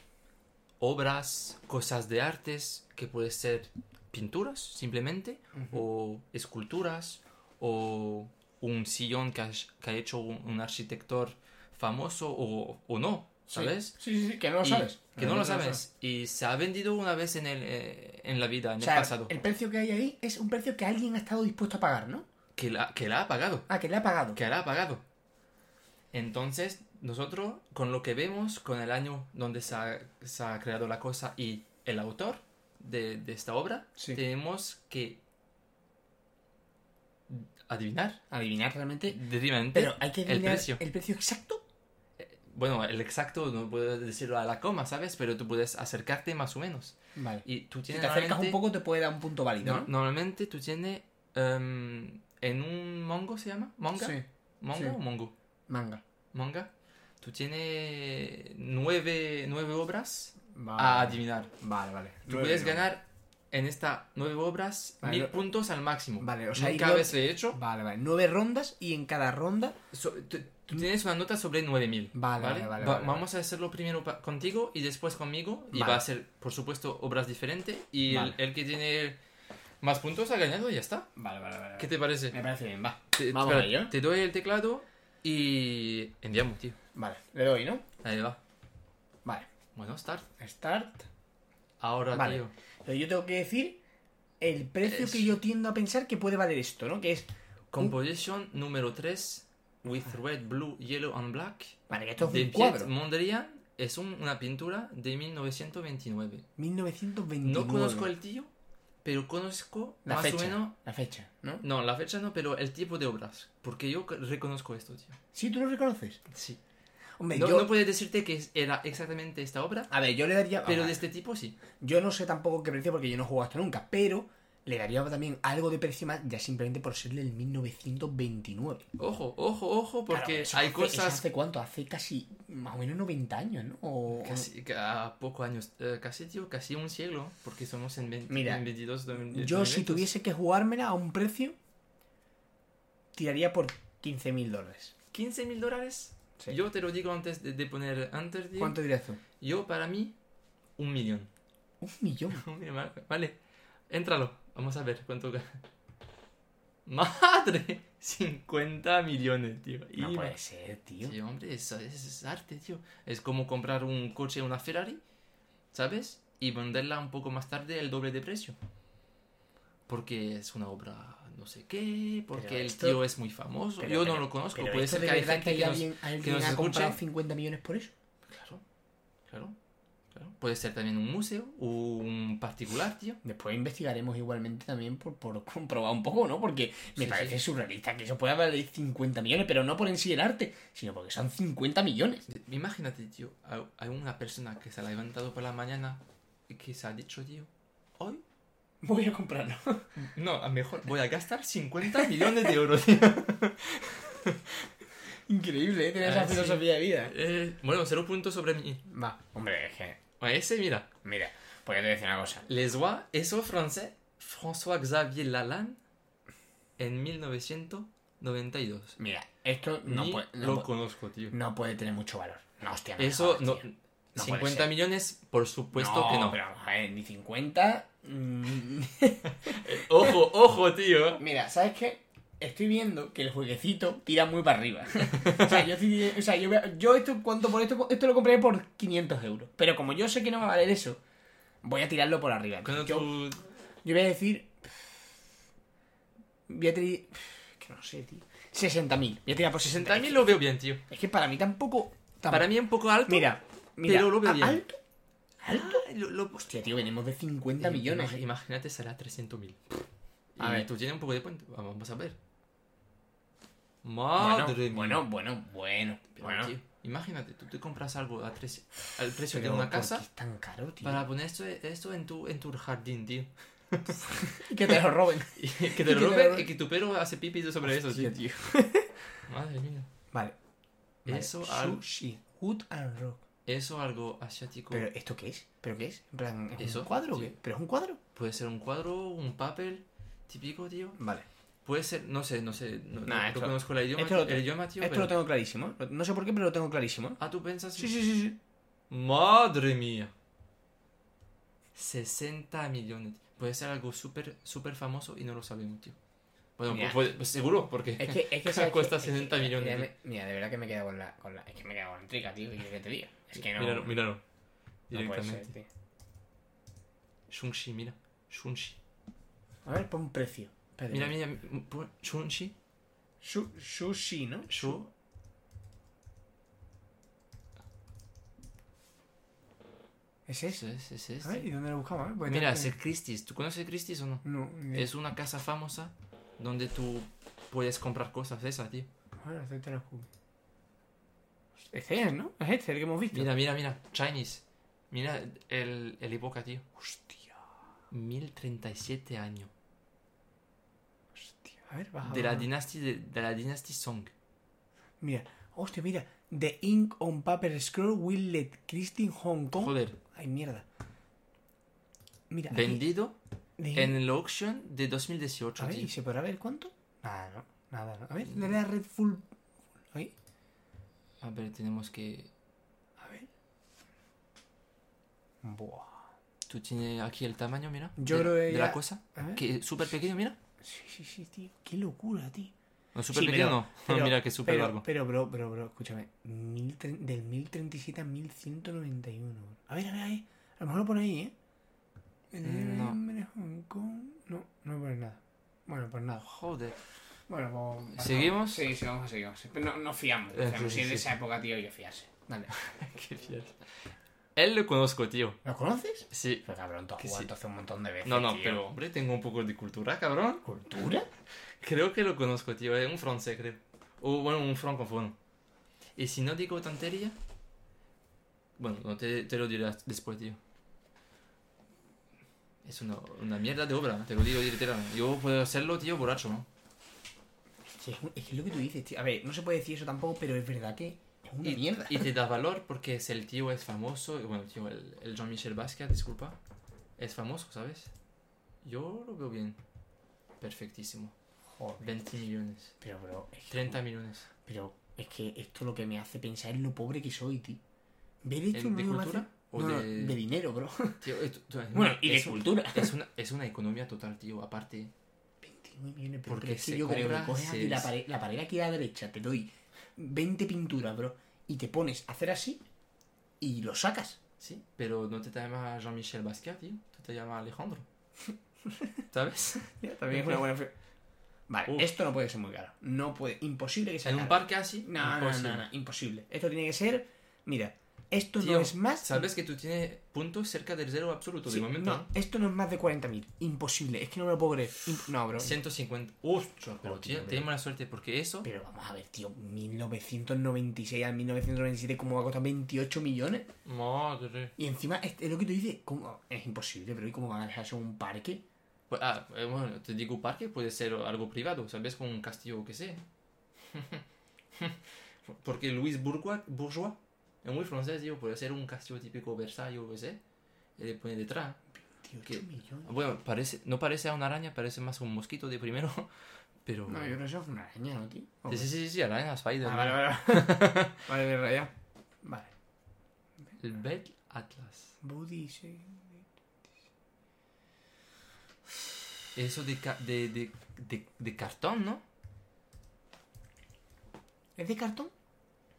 obras, cosas de artes que puede ser pinturas simplemente o esculturas o un sillón que ha, que ha hecho un, un arquitector famoso o, o no, ¿sabes? Sí, sí, sí, que no lo Y- sabes. Que no lo sabes. Y se ha vendido una vez en, el, eh, en la vida, en O sea, el pasado. el precio que hay ahí es un precio que alguien ha estado dispuesto a pagar, ¿no? Que, la, que la ha pagado. Ah, que le ha pagado. Que la ha pagado. Entonces, nosotros, con lo que vemos, con el año donde se ha, se ha creado la cosa y el autor de, de esta obra, Sí. tenemos que adivinar Adivinar realmente. Pero hay que el adivinar precio. el precio exacto. Bueno, el exacto no puedo decirlo a la coma, ¿sabes? Pero tú puedes acercarte más o menos. Vale. Y tú Si tienes te acercas un poco te puede dar un punto válido, No- ¿no? Normalmente tú tienes em, en un mongo se llama manga Sí. manga sí. o mongo Manga. manga tú tienes nueve, nueve obras Vale. a adivinar Vale, vale. tú Nueve, puedes nueve. ganar en estas nueve obras Vale, mil lo- puntos al máximo Vale, o sea, hay nunca nueve- habéis hecho Vale, vale. Nueve rondas y en cada ronda. So- tú- tienes una nota sobre 9000. Vale, vale, vale, Va- vale, Vamos a hacerlo primero contigo y después conmigo. Y va a ser, por supuesto, obras diferentes. Y el que tiene más puntos ha ganado y ya está. Vale, vale, vale. ¿Qué te parece? Me parece bien, va. Te, Vamos espera, a ello. te doy el teclado y enviamos, tío. Vale, le doy, ¿no? Ahí va. Vale. Bueno, start. Start. Ahora, Vale. tío. Pero yo tengo que decir el precio Es- que yo tiendo a pensar que puede valer esto, ¿no? Que es. Composition número 3 with red, blue, yellow and black. Vale, que esto es de un cuadro. Mondrian es un- una pintura de 1929. 1929. No conozco el tío, pero conozco la más fecha. o menos. La fecha, ¿no? No, la fecha no, pero el tipo de obras. Porque yo reconozco esto, tío. Sí, tú lo reconoces. Sí. Hombre, No, yo. no puedo decirte que era exactamente esta obra, A ver, yo le daría. pero de este tipo sí. Yo no sé tampoco qué precio porque yo no he jugado esto nunca, pero le daría también algo de precio más ya simplemente por ser del 1929. Ojo, ojo, ojo, porque Claro, hay hace- cosas. ¿Hace cuánto? Hace casi más o menos 90 años, ¿no? O- Casi, a pocos años, eh, casi, tío, casi un siglo, porque somos en, 20, Mira, en 22 de- de- Yo, de si tuviese que jugármela a un precio, tiraría por 15 mil dólares. 15 mil dólares, Sí. yo te lo digo antes de, de poner antes, tío. ¿Cuánto dirías tú? Yo, para mí, un millón. Un millón. Vale, éntralo, vamos a ver cuánto gana. ¡Madre! 50 millones, tío. No puede ser, tío. Sí, hombre, eso es, es arte, tío. Es como comprar un coche, una Ferrari, ¿sabes? Y venderla un poco más tarde el doble de precio. Porque es una obra no sé qué, porque Pero el esto- tío es muy famoso. Pero- Yo pero- no lo conozco, puede ser que hay verdad gente que que nos, alguien, que alguien nos ha comprado escuche. 50 millones por eso. Claro, claro, claro. Puede ser también un museo un particular, tío. Después investigaremos igualmente también por, por comprobar un poco, ¿no? Porque me Sí, parece sí. surrealista que eso pueda valer 50 millones, pero no por en sí el arte, sino porque son 50 millones. Imagínate, tío, hay- una persona que se ha levantado por la mañana y que se ha dicho, tío, hoy Voy a comprarlo. No, a mejor voy a gastar 50 millones de euros. tío. Increíble, ¿eh? Tener Ah, esa sí. filosofía de vida. Eh, bueno, cero puntos sobre mí. Va, hombre, es que... A ese, mira. Mira, pues yo te voy a decir una cosa. Les Oies, eso francés, François Xavier Lalanne, en 1992. Mira, esto no, Ni puede, no, lo puede- conozco, tío. no puede tener mucho valor. No, hostia, me Eso, jodas, no, tío. No puede 50 ser. millones, por supuesto que no. pero vamos a ver, ni 50... mm. Ojo, ojo, tío. Mira, ¿sabes qué? Estoy viendo que el jueguecito tira muy para arriba. o sea, yo, estoy- o sea, yo, yo esto, cuanto por esto, esto lo compré por 500 euros. Pero como yo sé que no va a valer eso, voy a tirarlo por arriba. Yo, tú... yo voy a decir... Voy a tirar... Que no sé, tío. 60.000. Voy a tirar por 60.000. 60.000 lo veo bien, tío. Es que para mí tampoco... tampoco- Para mí un poco alto. Mira, mira. pero lo veo ¿a- bien. ¿Alto? ¿Alto? Ah, lo- lo- Hostia, tío, venimos de 50 millones. Imag- Imagínate, será 300.000. A ver. tú tienes un poco de puente. Vamos a ver. Bueno, Madre mía. bueno, bueno, bueno. Pero, bueno. tío, imagínate, tú te compras algo a tres, al precio Pero de una ¿por casa qué es tan caro, tío? para poner esto, esto en, tu, en tu jardín, tío. Y que te lo roben. Y que Y que te te lo roben y que tu perro hace pipí sobre eso, tío. tío. Madre mía. Vale. Vale, Eso, al- Sushi. Wood and rock. eso algo asiático. ¿Pero esto qué es? ¿Pero qué es? En plan, ¿es Eso, un cuadro o sí. qué? ¿Pero es un cuadro? Puede ser un cuadro, un papel típico, tío. Vale. Puede ser, no sé, no sé. No, Nah, no- no esto- conozco el idioma, esto lo el tengo- idioma tío. Esto pero- lo tengo clarísimo. No sé por qué, pero lo tengo clarísimo. Ah, tú piensas. Sí, sí, sí, sí. Madre mía. 60 millones. Puede ser algo súper, súper famoso y no lo sabemos, tío. Bueno, Mira. pues, pues seguro, porque Es que, es que ¿sabes cuesta? Es que- 60 es que millones. ya me- mira, de verdad que me he quedado con la, con la. Es que me he quedado con la intriga, tío. ¿Qué quieres que te diga? Es que no. Míralo, míralo. no puede Directamente. ser, tío. Shunshi, mira. Shunshi. A ver, pon precio. Espérate. Mira, mira. Shunshi. Shu- sushi, ¿no? Shu. ¿Es Es, ese? es, es A ver, este. ¿y dónde lo buscamos? A ver, voy a Mira, es el Christie's. ¿Tú conoces Christie's o no? No, ni- Es una casa famosa donde tú puedes comprar cosas esa, tío. A ver, acércate la Este es, ¿no? Es este el que hemos visto. Mira, mira, mira. Chinese. Mira el, el tío. Hostia, 1037 años. Hostia. A ver, baja. De la dinastía de, de la dinastía Song. Mira, hostia, mira. The ink on paper scroll will let Christine Hong Kong. Joder. Ay, mierda. Mira, Vendido en el auction de 2018, A ver, tío. ¿y se podrá ver cuánto? Nada, no. Nada, no. A ver, dale a Red Full. Ahí. A ver, tenemos que... A ver. Buah. ¿Tú tienes aquí el tamaño, mira? Yo de, creo que de ya- la cosa. Que es súper pequeño, mira. Sí, sí, sí, tío. Qué locura, tío. No, súper Sí, pequeño pero- no. pero- mira que es súper pero, largo. Pero, bro, bro, bro, escúchame. Mil del 1037 a 1191. A ver, a ver, ahí. A lo mejor lo pone ahí, ¿eh? No. Hong Kong. No, no pone nada. Bueno, pues nada. Joder. Bueno, pues. ¿Seguimos? Sí, sí, vamos a seguir. Pero no, no fiamos. Eh, fiamos. sí, si es de sí, esa época, tío, hay que fiarse. Dale. Qué fiel. Él lo conozco, tío. ¿Lo conoces? Sí. Pero cabrón, tú has jugado sí. entonces un montón de veces. No, no, tío. pero hombre, tengo un poco de cultura, cabrón. ¿Cultura? Creo que lo conozco, tío. Es un francés, creo. O bueno, un francofono. Y si no digo tontería... Bueno, no te, te lo diré después, tío. Es una, una mierda de obra, te lo digo literalmente. Yo puedo hacerlo, tío, borracho, ¿no? Sí, es, lo que tú dices, tío. A ver, no se puede decir eso tampoco, pero es verdad que una Y, mierda. y te da valor porque es el tío es famoso. Bueno, tío, el, el Jean-Michel Basquiat, disculpa. Es famoso, ¿sabes? Yo lo veo bien. Perfectísimo. Joder. 20 millones. Pero, bro, es que, 30 millones. pero es que esto lo que me hace pensar es lo pobre que soy, tío. Ver esto ¿En- no de cultura? hace- ¿O No, de- de dinero, bro. Tío, esto- tú- Bueno, y de cultura. Es una, es una economía total, tío. Aparte, 29 millones, pero, Porque es que yo creo que coges se- aquí la pared, la pared aquí a la derecha, te doy 20 pinturas, bro, y te pones a hacer así y lo sacas. sí, pero no te llamas Jean-Michel Basquiat, tío. Tú te llamas Alejandro. ¿Sabes? También es una buena Vale, Uf. esto no puede ser muy caro. No puede, imposible que sea En un parque así. No, no, imposible. no, no, imposible. Esto tiene que ser, mira, esto Tío, no es más... Sabes que tú tienes puntos cerca del cero absoluto Sí, de momento. no, esto no es más de 40.000. Imposible, es que no me lo puedo creer. Imp- no, bro. 150. ¡Ostras! Pero, tío, tío, tenemos la suerte porque eso. Pero vamos a ver, tío, 1996 al 1997, ¿cómo va a costar 28 millones? Madre. Y encima, es, es lo que tú dices, ¿cómo? es imposible, pero ¿y cómo van a dejarse un parque? Pues, ah, eh, bueno, te digo parque, puede ser algo privado, ¿sabes? Con un castillo que sé. Porque Luis Bourgeois, Bourgeois es muy francés, tío, puede ser un castillo típico Versalles o qué sé. Y le pone detrás. 28 ¿Qué? millones. Bueno, parece, no parece a una araña, parece más un mosquito de primero. Pero. No, yo creo que eso fue una araña, ¿no, tío? Sí, sí, sí, sí, araña, Spider. Ah, vale, vale, vale. vale, de raya. Vale. El Bell Atlas. Body. Eso de, de, de, de, de cartón, ¿no? ¿Es de cartón?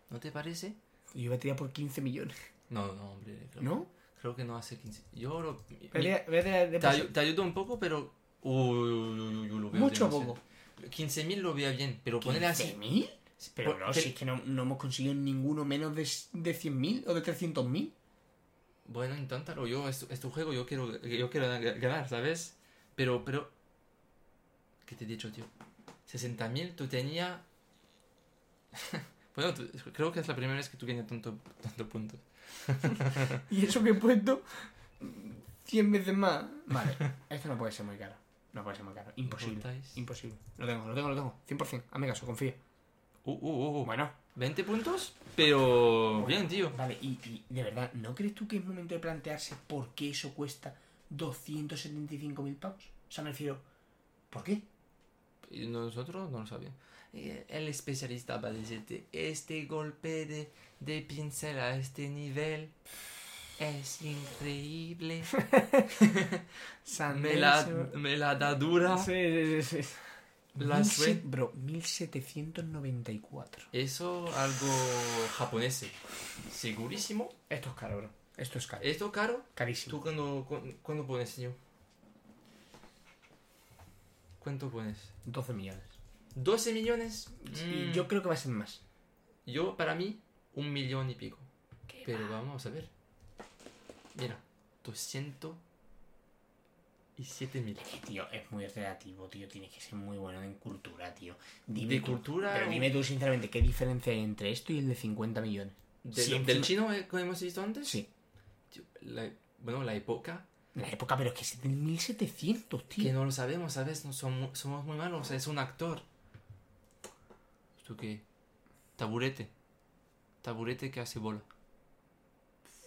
¿No te parece? Yo iba a tirar por 15 millones. No, no, hombre. Creo, ¿No? Creo que no hace 15. Yo lo. mi- Voy a tirar- voy a tirar de te, te ayudo un poco, pero. Uy, uy, uy, uy, lo veo ¿Mucho demasiado. poco? 15.000 lo veo bien, pero ponerle así. ¿15.000? Pero, Por- pero- si es que no, no hemos conseguido ninguno menos de, de 100.000 o de 300.000. Bueno, inténtalo. Yo, es, es tu juego, yo quiero, yo quiero ganar, ¿sabes? Pero, pero. ¿Qué te he dicho, tío? 60.000 tú tenías. bueno, tú- creo que es la primera vez que tú ganas tanto, tanto puntos. Y eso que he puesto 100 veces más. Vale, esto no puede ser muy caro. No puede ser muy caro. Imposible. Imposible. Lo tengo, lo tengo, lo tengo. 100%. Hazme caso, confía. Uh, uh, uh, uh. Bueno. 20 puntos, pero bien, tío. Vale, y, y de verdad, ¿no crees tú que es momento de plantearse por qué eso cuesta 275.000 pavos? O sea, me refiero, ¿por qué? Y nosotros no lo sabíamos. Eh, El especialista va a decirte, este golpe de, de pincel a este nivel es increíble. Me la, me la da dura. Sí, sí, sí. sí. La Mil Bro, 1794. Eso algo japonés. Segurísimo. Esto es caro, bro. Esto es caro. Esto caro. Carísimo. ¿Tú cuándo, cu- cuándo pones, señor? ¿Cuánto pones? 12 millones. ¿12 millones? Mm. Yo creo que va a ser más. Yo, para mí, un millón y pico. ¿Qué Pero va? vamos a ver. Mira, 207 mil. Es que, tío, es muy relativo, tío. Tienes que ser muy bueno en cultura, tío. Dime De tú- cultura Pero o- dime tú, sinceramente, ¿qué diferencia hay entre esto y el de 50 millones? De- Sí, ¿Del chino eh, que hemos visto antes? Sí. Tío, la- bueno, la época, La época, pero es que es del 1700, tío. que no lo sabemos, ¿sabes? No somos, somos muy malos, es un actor. ¿Esto qué? Taburete. Taburete que hace bola.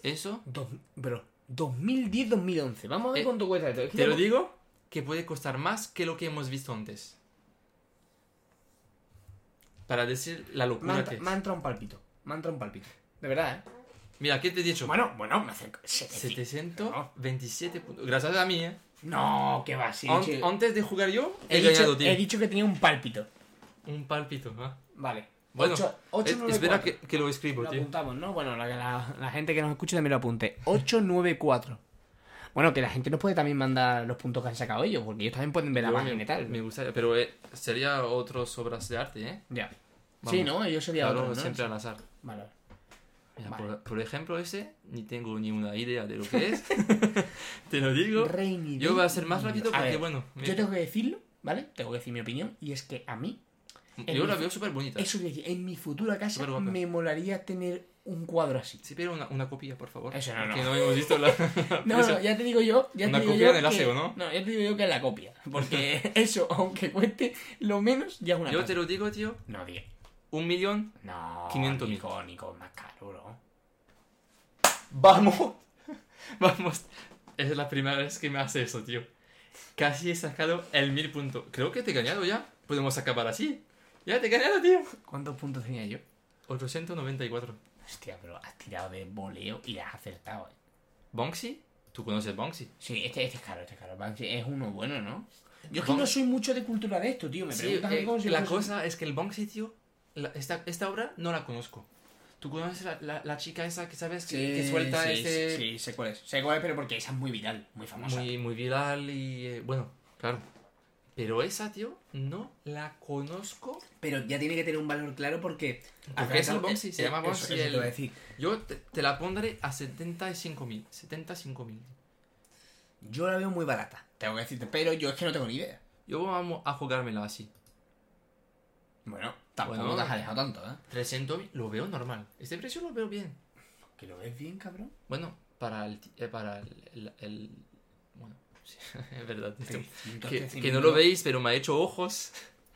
¿Eso? Dos- bro, 2010-2011. Vamos a ver Eh, cuánto cuesta esto. Te lo digo que puede costar más que lo que hemos visto antes. Para decir la locura que es. me ha entrado un palpito. Me un palpito. De verdad, ¿eh? Mira, ¿qué te he dicho? Bueno, bueno, me acerco. 700. 727 puntos. Gracias a mí, ¿eh? No, que va, sí. An- antes de jugar yo, he, he, dicho, ganado, he dicho que tenía un pálpito. Un palpito, ¿ah? Vale. Bueno, Ocho- ocho, es- nueve, espera cuatro. que, que lo escribo, Lo tío. apuntamos, ¿no? Bueno, la, la- la gente que nos escuche también lo apunte. 894. Bueno, que la gente nos puede también mandar los puntos que han sacado ellos, porque ellos también pueden ver la Yo página me, y tal. me gustaría, pero eh, sería otras obras de arte, ¿eh? Ya. Vamos. Sí, ¿no? Ellos serían Claro, otros, ¿no? siempre al azar. Vale. Mira, Vale. por, por ejemplo, ese, ni tengo ni una idea de lo que es. Te lo digo. Rainy Yo voy a ser más rápido porque, ver, bueno, Yo tengo que decirlo, ¿vale? Tengo que decir mi opinión, y es que a mí, yo la veo súper bonita. eso de decir, en mi futura casa me molaría tener un cuadro así. Sí, pero una, una copia, por favor. Eso no, no. no hemos visto la. No, no, ya te digo yo, ya Una te digo copia yo del que, aseo, ¿no? No, ya te digo yo que es la copia, porque eso, aunque cueste lo menos, ya es una Yo te lo digo, tío. No, tío. Un millón. No, 500.000. Nico, Nico, más caro, bro. ¡Vamos! Vamos. Es la primera vez que me hace eso, tío. Casi he sacado el mil puntos. Creo que te he ganado ya. Podemos acabar así. Ya te he ganado, tío. ¿Cuántos puntos tenía yo? 894. Hostia, pero has tirado de voleo y has acertado, eh. ¿Banksy? ¿Tú conoces Banksy? Sí, este, este es caro, este es caro. Banksy es uno bueno, ¿no? Yo es que no soy mucho de cultura de esto, tío. Me Sí, preguntas eh, si la cosa es que el Banksy, tío, la- esta, esta obra no la conozco. ¿Tú conoces la, la, la chica esa que sabes que, que suelta sí, ese... Sí, sé cuál es. Sé cuál es, pero porque esa es muy viral, muy famosa. muy, muy viral y... eh, bueno, claro. Pero esa, tío, no la conozco. Pero ya tiene que tener un valor claro porque... Porque es el Banksy, se llama te el- decir. Yo te, te la pondré a 75.000. 75.000. Yo la veo muy barata, tengo que decirte, pero yo es que no tengo ni idea. Yo vamos a jugármela así. Bueno, tampoco Bueno. te has alejado tanto, ¿eh? 300.000 lo veo normal. Este precio lo veo bien. Que lo ves bien, cabrón. Bueno, para el... eh, para el, el- sí, es verdad. esto. 300, Que, 13.000 que no lo veis, pero me ha hecho ojos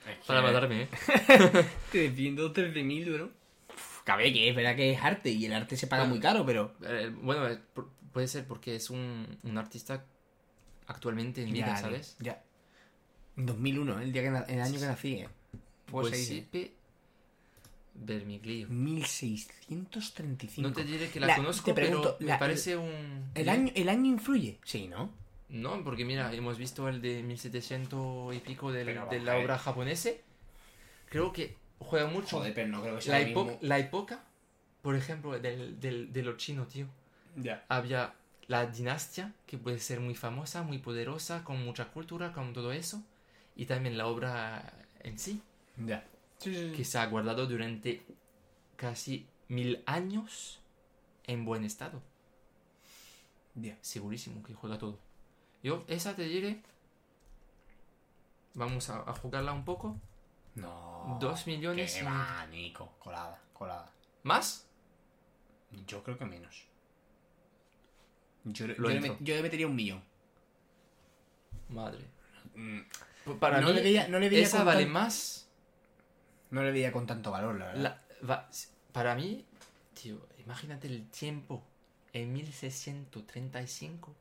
Es que- para matarme, ¿eh? 313.000, bro. Uf, Cabe que es verdad que es arte y el arte se paga Bueno. muy caro, pero... Eh, bueno, eh, puede ser porque es un, un artista actualmente en vida, Ya, ¿sabes? Ya. 2001, el, día que el año que nací, ¿eh? Pues, Pues sí, pe- Vermiglio. 1635. No te diré que la, La- conozco, te pregunto, pero la- me parece un... ¿El año, ¿El año influye? Sí, ¿no? No, porque mira, hemos visto el de 1700 y pico del- Pero de la obra japonesa. Creo que juega mucho pero no creo que la, epo- la época, por ejemplo, del, del, de los chinos, tío. Ya. Había la dinastía, que puede ser muy famosa, muy poderosa, con mucha cultura, con todo eso. Y también la obra en sí, Ya. Sí, sí, que se ha guardado durante casi mil años en buen estado. Ya. Segurísimo que juega todo. Yo, esa te diré. Vamos a, a jugarla un poco. No. Dos millones va, Nico. Colada, colada. ¿Más? Yo creo que menos. Yo, yo, le, entro. met- yo le metería un millón. Madre. Mm, Para no mí, le veía, no le veía esa vale tan- más. No le veía con tanto valor, la verdad. La- va- para mí, tío, imagínate el tiempo en 1635.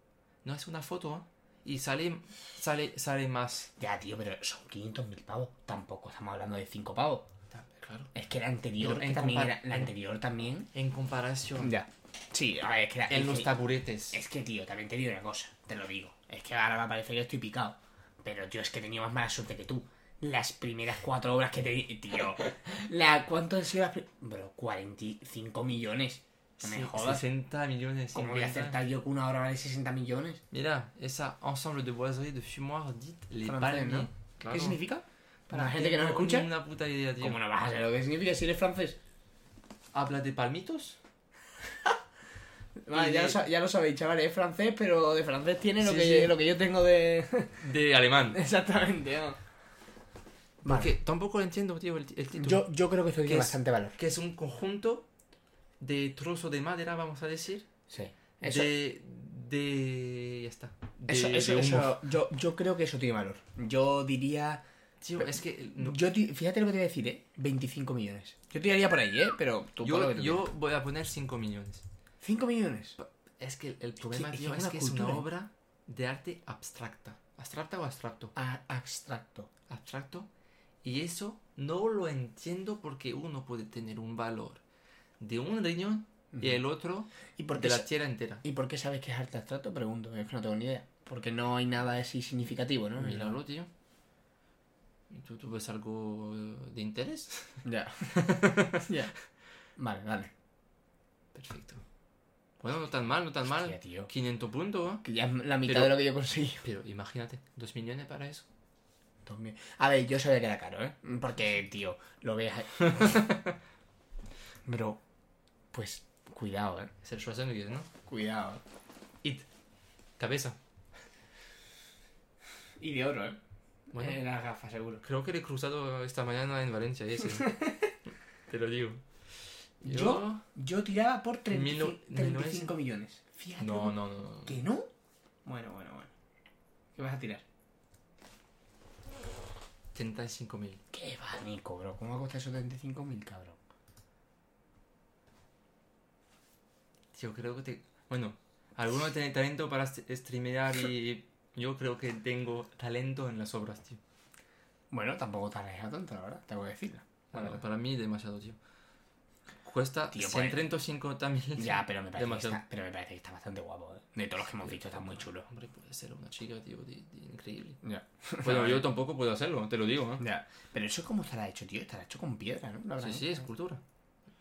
No es una foto, ¿eh? Y sale, sale, sale más. Ya, tío, pero son 500 mil pavos. Tampoco estamos hablando de 5 pavos. Claro. Es que la anterior, que también era, la anterior también. En comparación Ya. Sí, a ver, es que la- en es los que- taburetes. Es que, tío, también te digo una cosa, te lo digo. Es que ahora me parece que estoy picado. Pero, tío, es que he tenido más mala suerte que tú. Las primeras cuatro obras que te di, tío. La, ¿Cuánto han sido las Bro, 45 millones. No me Sí, jodas. 60 millones. ¿Cómo voy a 50. acertar yo que una obra vale 60 millones? Mira, esa ensemble de boiseries de fumoir dit les palmiers. ¿no? Claro. ¿Qué significa? Para la No gente que nos tengo escucha. una puta idea, tío. ¿Cómo no vas a saber lo que significa si eres francés? ¿Habla de palmitos? Vale, ya, lo, ya lo sabéis, chavales, es francés, pero de francés tiene lo, Sí, que, sí. lo que yo tengo de... De alemán. Exactamente, ¿no? Porque tampoco entiendo, tío, el, el título. Yo, yo creo que esto ¿Qué tiene bastante valor. Que es un conjunto de trozo de madera, vamos a decir. Sí. Eso, De. De. Ya está. De, eso, eso, de humo. eso- yo, yo creo que eso tiene valor. Yo diría... Tío, es que. no- Yo fíjate lo que te voy a decir, ¿eh? 25 millones. Yo tiraría por ahí, ¿eh? Pero tú yo, que tú yo voy a poner 5 millones. quieras. 5 millones. Es que el problema, es que tío, es que es una obra de arte abstracta. ¿Abstracta o abstracto? A- abstracto. Abstracto. Y eso no lo entiendo porque uno puede tener un valor de un riñón y el otro ¿Y por de la tierra entera. ¿Y por qué sabes que es arte abstracto? Pregunto, es que no tengo ni idea. Porque no hay nada así significativo, ¿no? Míralo, tío. ¿Y tú, tú ves algo de interés? Ya. ya. Vale, vale. Perfecto. Bueno, no tan mal, no tan mal. Tío. 500 puntos, ¿eh? Que ya es la mitad Pero- de lo que yo conseguí. Pero imagínate, 2 millones para eso. Dos mil. A ver, yo sabía que era caro, ¿eh? Porque, tío, lo ves ahí. Pero, pues, cuidado, ¿eh? Es el Schwarzenegger, ¿no? Cuidado. It. Cabeza. Y de oro, ¿eh? Bueno. En las gafas, seguro. Creo que le he cruzado esta mañana en Valencia ese. Te lo digo. Yo, yo tiraba por 35, Mil no- 35 millones. Fíjate. No, no, no. no. ¿Que no? Bueno, bueno, bueno. ¿Qué vas a tirar? 35.000. ¿Qué va, Nico, bro? ¿Cómo va a costar esos 35.000, cabrón? Yo creo que te... Bueno, algunos tienen talento para st- streamear y yo creo que tengo talento en las obras, tío. Bueno, tampoco te dejado tanto, la verdad, tengo que decirlo. Para, para mí demasiado, tío. Cuesta Tío, pues- 150.000. Ya, pero me, parece que está, pero me parece que está bastante guapo, ¿eh? De todos los que hemos visto, está muy chulo. Hombre, puede ser una chica, tío, de- de increíble. Ya. Bueno, yo tampoco puedo hacerlo, te lo digo, ¿eh? Ya. Pero eso, ¿cómo estará hecho, tío? Estará hecho con piedra, ¿no? La verdad, Sí, sí, es cultura.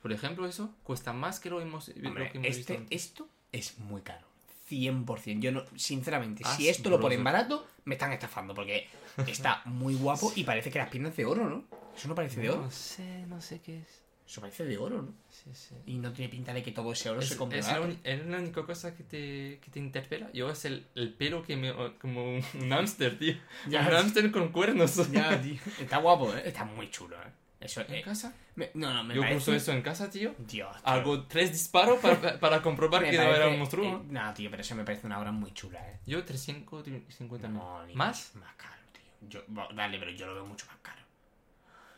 Por ejemplo, eso cuesta más que lo, hemos, lo que hemos visto este, antes. esto es muy caro. 100%. Yo no, sinceramente, Ah, si esto lo ponen barato, me están estafando porque está muy guapo y parece que las piernas de oro, ¿no? Eso no parece de oro. No sé, no sé qué es. Eso parece de oro, ¿no? Sí, sí. Y no tiene pinta de que todo ese oro Es, se compre es es la única cosa que te, que te interpela. Yo es el, el pelo que me... como un, un hámster, tío. Ya. un hámster con cuernos. Ya, tío. Está guapo, ¿eh? Está muy chulo, ¿eh? Eso ¿En eh, casa? me- No, no, me Yo parece... uso eso en casa, tío. Dios, tío. Hago tres disparos para, para comprobar que no era un monstruo. eh, no, tío, pero eso me parece una obra muy chula, ¿eh? Yo 350 mil. No, ni ¿Más? Más caro, tío. Yo, dale, pero yo lo veo mucho más caro.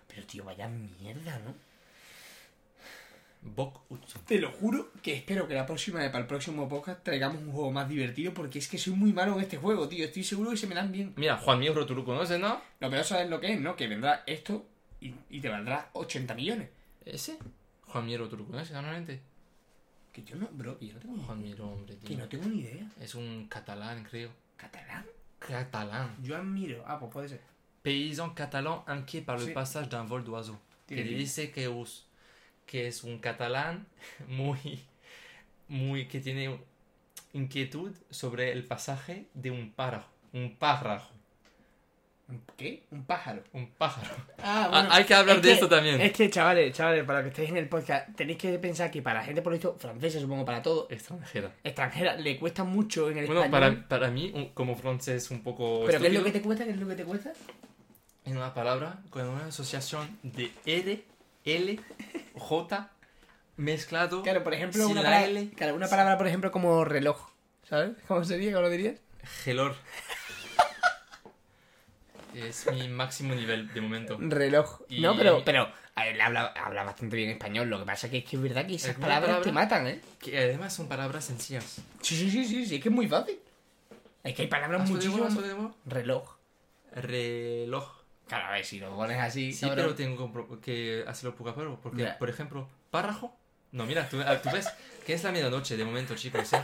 Pero, tío, vaya mierda, ¿no? Bok. Te lo juro que espero que la próxima para el próximo podcast, traigamos un juego más divertido porque es que soy muy malo en este juego, tío. Estoy seguro que se me dan bien. Mira, Juan Miembro, tú lo conoces, ¿no? Lo peor sabes lo que es, ¿no? Que vendrá esto y, y te valdrá 80 millones. ¿Ese? Juan Miembro, tú lo conoces normalmente. Que yo no, bro, que yo no tengo ni Juan Miembro, hombre, Que no tengo ni idea. Es un catalán, creo. ¿Catalán? Catalán. Yo admiro. Ah, pues puede ser. Paysan catalán inquiet par le Sí. passage d'un vol d'oiseau. Que Tiene le dice que, us- que es un catalán muy, muy, que tiene inquietud sobre el pasaje de un pájaro. Un pájaro. ¿Un ¿Qué? Un pájaro. Un pájaro. Ah, Ah, hay que hablar es de esto también. Es que, chavales, chavales, para que estéis en el podcast, tenéis que pensar que para la gente, por lo visto, francesa, supongo, para todo, Extranjera. extranjera, le cuesta mucho en el Bueno, español. para, para mí, como francés un poco ¿Pero qué es lo estúpido, que te cuesta? ¿Qué es lo que te cuesta? en una palabra con una asociación de R, L, J mezclado Claro, por ejemplo, una la palabra, L. claro, una palabra, por ejemplo, como reloj. ¿Sabes? ¿Cómo sería? ¿Cómo lo dirías? Gelor. Es mi máximo nivel de momento. Reloj. Y- No, pero, pero él habla, habla bastante bien español. Lo que pasa que es que es verdad que esas Es palabras te matan, ¿eh? Que además son palabras sencillas. Sí, sí, sí, sí, sí, es que es muy fácil. Es que hay palabras ¿Hazlo de nuevo, muchísimas. Reloj. Reloj. Claro, a ver, si lo pones así. Sí, cabrón. pero tengo que hacerlo poco a poco. Porque, por ejemplo, párrago. No, mira, tú, ah, tú ves que es la medianoche de momento, chicos. ¿eh?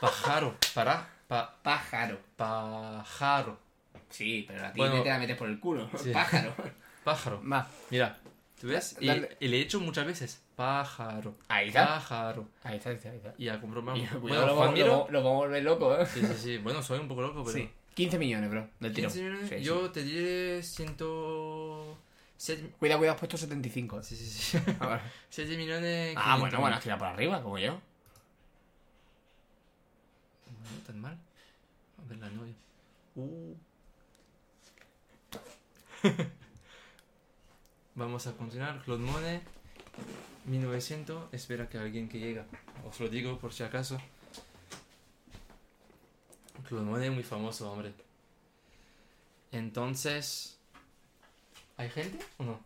Pájaro. Para. Pa, Pájaro. pájaro. Sí, pero a ti Bueno. te la metes por el culo. Sí. Pájaro. Pájaro. Va. Mira, ¿tú ves? Y, y le he hecho muchas veces. Pájaro. Ahí está. Pájaro. Ahí está, ahí está, ahí está. Y a comprobar. Y, Bueno, lo, vamos- Miro. lo, vamos a volver loco, ¿eh? Sí, sí, sí. Bueno, soy un poco loco, pero. Sí. 15 millones, bro, del tiro. 15 millones, Sí, sí. Yo te diré 107 Cuidado, cuidado, has puesto 75. Sí, sí, sí. A ver. 7 millones. Ah, 500 bueno, bueno, has tirado por arriba, como yo. No tan mal. A ver la novia. Uh. Vamos a continuar. Claude Monet. 1900. Espera que alguien que llega. Os lo digo por si acaso. Claude Monet muy famoso, hombre. Entonces. ¿Hay gente o no?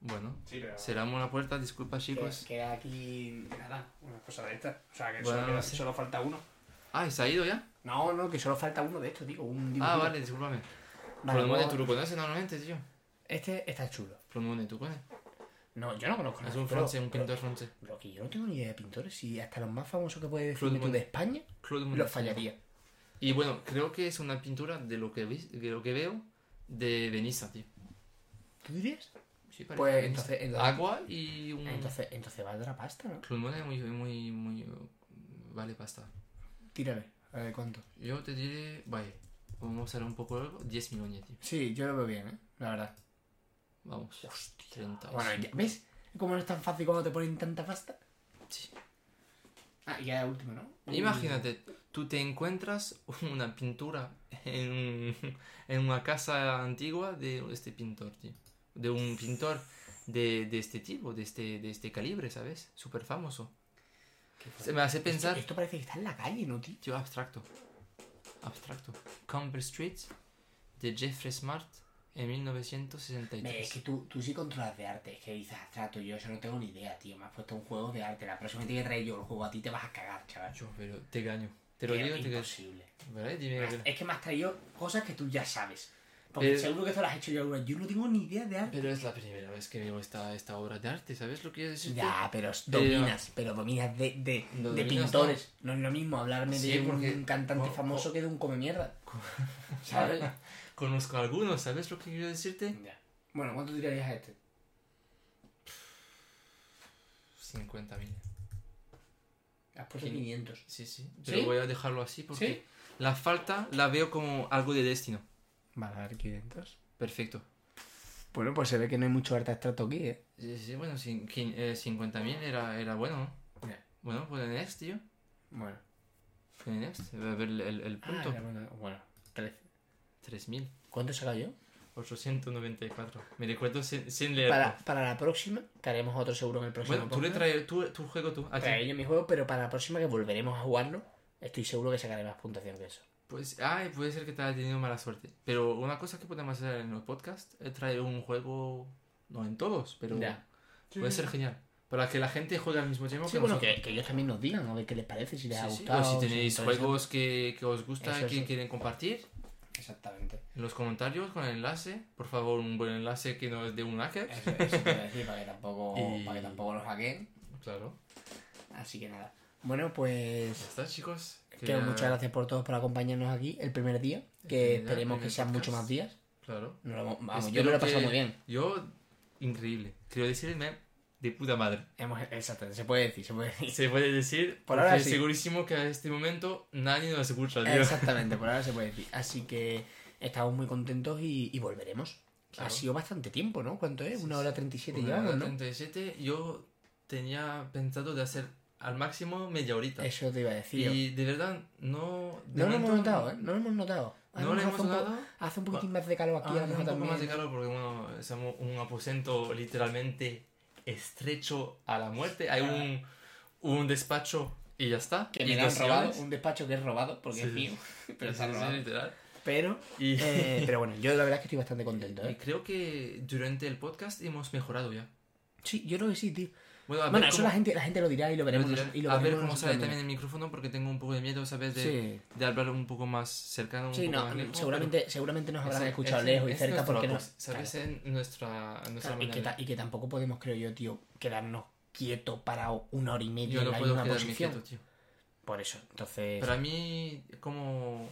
Bueno. Sí, pero... Cerramos la puerta, disculpa chicos. Queda aquí nada, una cosa de esta. O sea, que Bueno, solo, queda- no sé. solo falta uno. Ah, ¿se ha ido ya? No, no, que solo falta uno de estos, digo. Un Ah, vale, discúlpame. Vale, vamos- ¿tú lo conoces normalmente, tío? Este está chulo. Claude Monet, ¿tú conoces? No, yo no conozco Es nadie, un francés, un pintor francés. Pero que yo no tengo ni idea de pintores. Y hasta los más famosos que puedes decirme tú de España, los fallaría. Y bueno, creo que es una pintura de lo que, vi- de lo que veo de Benissa, tío. ¿Tú dirías? Sí, parece Pues entonces, entonces, Agua y un... entonces, entonces valdrá pasta, ¿no? Claude Monet muy, muy, muy... Vale pasta. Tírale, a ver cuánto. Yo te diré... Vaya, vamos a hacer un poco largo. 10 millones, tío. Sí, yo lo veo bien, ¿eh? La verdad. Vamos. 30. Bueno, ya- ¿ves? ¿Cómo no es tan fácil cuando te ponen tanta pasta? Sí. Ah, y ya último, ¿no? Imagínate, tú te encuentras una pintura en, en una casa antigua de este pintor, tío. De un pintor de, de este tipo, de este, de este calibre, ¿sabes? Súper famoso. Se me hace pensar... Esto, esto parece que está en la calle, ¿no, tío? Tío, abstracto. Abstracto. Comber Street de Jeffrey Smart en Ve, Es 1963. que tú, tú sí controlas de arte, es que dices abstracto, yo eso no tengo ni idea, tío. Me has puesto un juego de arte. La próxima vez que traer yo el juego a ti te vas a cagar, chaval. Yo, pero te gaño. Te lo digo, te gaño. imposible. ¿Vale? Dime, Me has- ¿verdad? Es que me has traído cosas que tú ya sabes. Porque seguro que esto lo has hecho yo alguna. Yo no tengo ni idea de arte. Pero es la primera vez que veo esta, esta obra de arte, ¿sabes lo que quiero decir? Ya, pero dominas, pero dominas de, de, de dominas, pintores. No. es lo mismo hablarme Sí, de porque- un cantante o- famoso o- que de un come mierda. ¿Sabes? Conozco algunos, ¿sabes lo que quiero decirte? Ya. Bueno, ¿cuánto tirarías a este? 50.000. Has puesto ¿Qué? 500. Sí, sí. Pero ¿Sí? voy a dejarlo así porque ¿Sí? la falta la veo como algo de destino. Vale, a ver, 500. Perfecto. Bueno, pues se ve que no hay mucho arte abstracto aquí, ¿eh? Sí, sí, bueno, quin- eh, 50.000 era, era bueno, ¿no? Ya. Bueno, pues el next, tío. Bueno. El next. A ver el, el, el punto. Ah, bueno, bueno, 13. 3.000. ¿Cuánto he sacado yo? 894. Me recuerdo sin, sin leer. Para, para la próxima, que haremos otro seguro en el próximo Bueno, tú le traes tu, tu juego tú. Aquí. Traeré yo mi juego, pero para la próxima que volveremos a jugarlo, estoy seguro que sacaré más puntuación que eso. Pues, ay, puede ser que te haya tenido mala suerte. Pero una cosa que podemos hacer en los podcasts es traer un juego, no en todos, pero Ya. puede ser genial. Para que la gente juegue al mismo tiempo Sí, que bueno, nosotros. que, que ellos también nos digan a ver qué les parece, si les ha Sí, sí, gustado. O si tenéis juegos que, que os gusta Eso, y que eso. quieren compartir Exactamente. en los comentarios con el enlace. Por favor, un buen enlace que no es de un hacker. Eso, eso decir, para que tampoco, Y- para que tampoco nos hackeen. Claro. Así que nada. Bueno, pues. Ya está, chicos. Que muchas gracias por todos por acompañarnos aquí el primer día. Que primer esperemos que sean muchos más días. Claro. Lo vamos, yo me lo he pasado muy bien. Yo, increíble. Quiero decirme de puta madre. Hemos, exacto, se puede decir, se puede decir. Se puede decir, Por ahora sí. segurísimo que a este momento nadie nos escucha, tío. Exactamente, por ahora se puede decir. Así que estamos muy contentos y, y volveremos. Claro. Ha sido bastante tiempo, ¿no? ¿Cuánto es? Sí, Una hora treinta y siete Una llevamos, hora ¿no? 37, yo tenía pensado de hacer al máximo media horita. Eso te iba a decir. Y de verdad, no... de no lo hemos notado, ¿eh? No lo hemos notado. No lo hemos hace un notado. Hace un poquitín más de calor aquí, Ah, a lo un poco más de calor porque bueno, en un aposento literalmente estrecho a la muerte. Hay un, un despacho y ya está. Que me lo han robado, un despacho que es robado, porque Sí, es mío. Pero Sí, está sí, sí, robado. literal. Pero, Y, eh, pero bueno, yo la verdad es que estoy bastante contento, y ¿eh? creo que durante el podcast hemos mejorado ya. Sí, yo creo que sí, tío. Bueno, eso cómo- la gente, la gente lo dirá y lo veremos. lo y lo a ver cómo sale también el micrófono porque tengo un poco de miedo, ¿sabes? De, Sí. de hablar un poco más cercano. Un Sí, poco no, más lejos, seguramente, seguramente nos habrán escuchado lejos y cerca porque no. ¿Sabes? En nuestra, en nuestra Claro, y, que manera. ta- y que tampoco podemos, creo yo, tío, quedarnos quietos parados una hora y media Yo en no la puedo misma posición. quieto, tío. Por eso, entonces. Para mí, como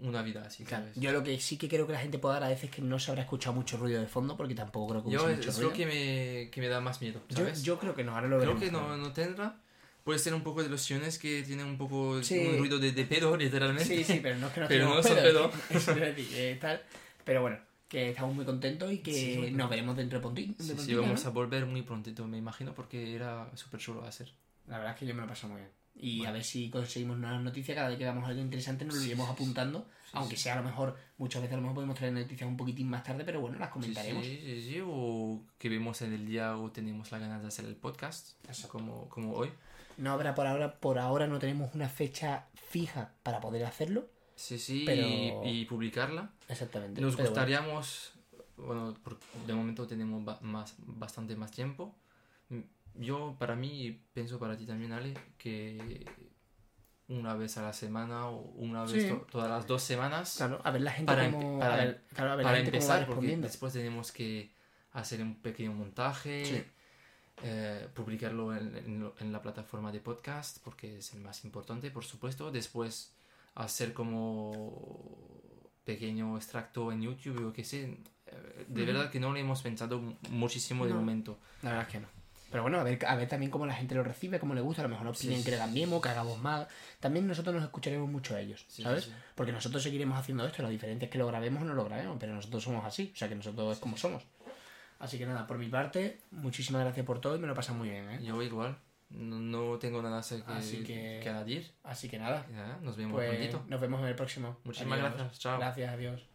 una vida así, claro, ¿sabes? yo lo que sí que creo que la gente puede dar a veces es que no se habrá escuchado mucho ruido de fondo porque tampoco creo que Yo mucho es ruido. lo que me, que me da más miedo, yo, ¿sabes? yo creo que no, ahora lo Creo veremos. que no, no tendrá. Puede ser un poco de los sillones que tienen un poco Sí. un ruido de, de pedo, literalmente. Sí, sí, pero no es que no Pero no son pedo, eh, tal. Pero bueno, que estamos muy contentos y que Sí, nos veremos dentro de Pontín. de Sí, sí, Pontina, vamos ¿no? a volver muy prontito, me imagino, porque era súper chulo hacer. La verdad es que yo me lo paso muy bien. Y Bueno. a ver si conseguimos nuevas noticias. Cada vez que veamos algo interesante nos lo Sí, iremos sí, apuntando. aunque sea a lo mejor, muchas veces a lo mejor podemos traer noticias un poquitín más tarde, pero bueno, las comentaremos. sí, sí, sí, o que vemos en el día o tenemos la ganas de hacer el podcast, como, como hoy. No habrá por ahora, por ahora no tenemos una fecha fija para poder hacerlo. Sí, sí, Pero- y, y publicarla. Exactamente. Nos bueno. gustaríamos, bueno, por- de momento tenemos ba- más, bastante más tiempo. Yo, para mí, y pienso para ti también, Ale, que una vez a la semana o una vez Sí. to- todas las dos semanas, Claro, a ver la gente Para para- a ver, claro, a ver la para gente va empezar, porque después tenemos que hacer un pequeño montaje, Sí. eh, publicarlo en, en en la plataforma de podcast porque es el más importante, por supuesto. Después hacer como pequeño extracto en YouTube, yo qué sé. Eh, De verdad que no lo hemos pensado mu- muchísimo de No. momento. La verdad es que no. Pero bueno, a ver, a ver también cómo la gente lo recibe, cómo le gusta. A lo mejor nos piden sí. que le cambiemos, que hagamos más. También nosotros nos escucharemos mucho a ellos, Sí, ¿sabes? sí. Porque nosotros seguiremos haciendo esto. La diferencia es que lo grabemos o no lo grabemos, pero nosotros somos así. O sea que nosotros es como somos. Así que nada, por mi parte, muchísimas gracias por todo y me lo pasa muy bien, ¿eh? Yo igual. No, no tengo nada que, Así que- que añadir. Así que nada, nos vemos pues prontito. nos vemos en el próximo. Muchísimas Adiós. gracias. Chao. Gracias, adiós.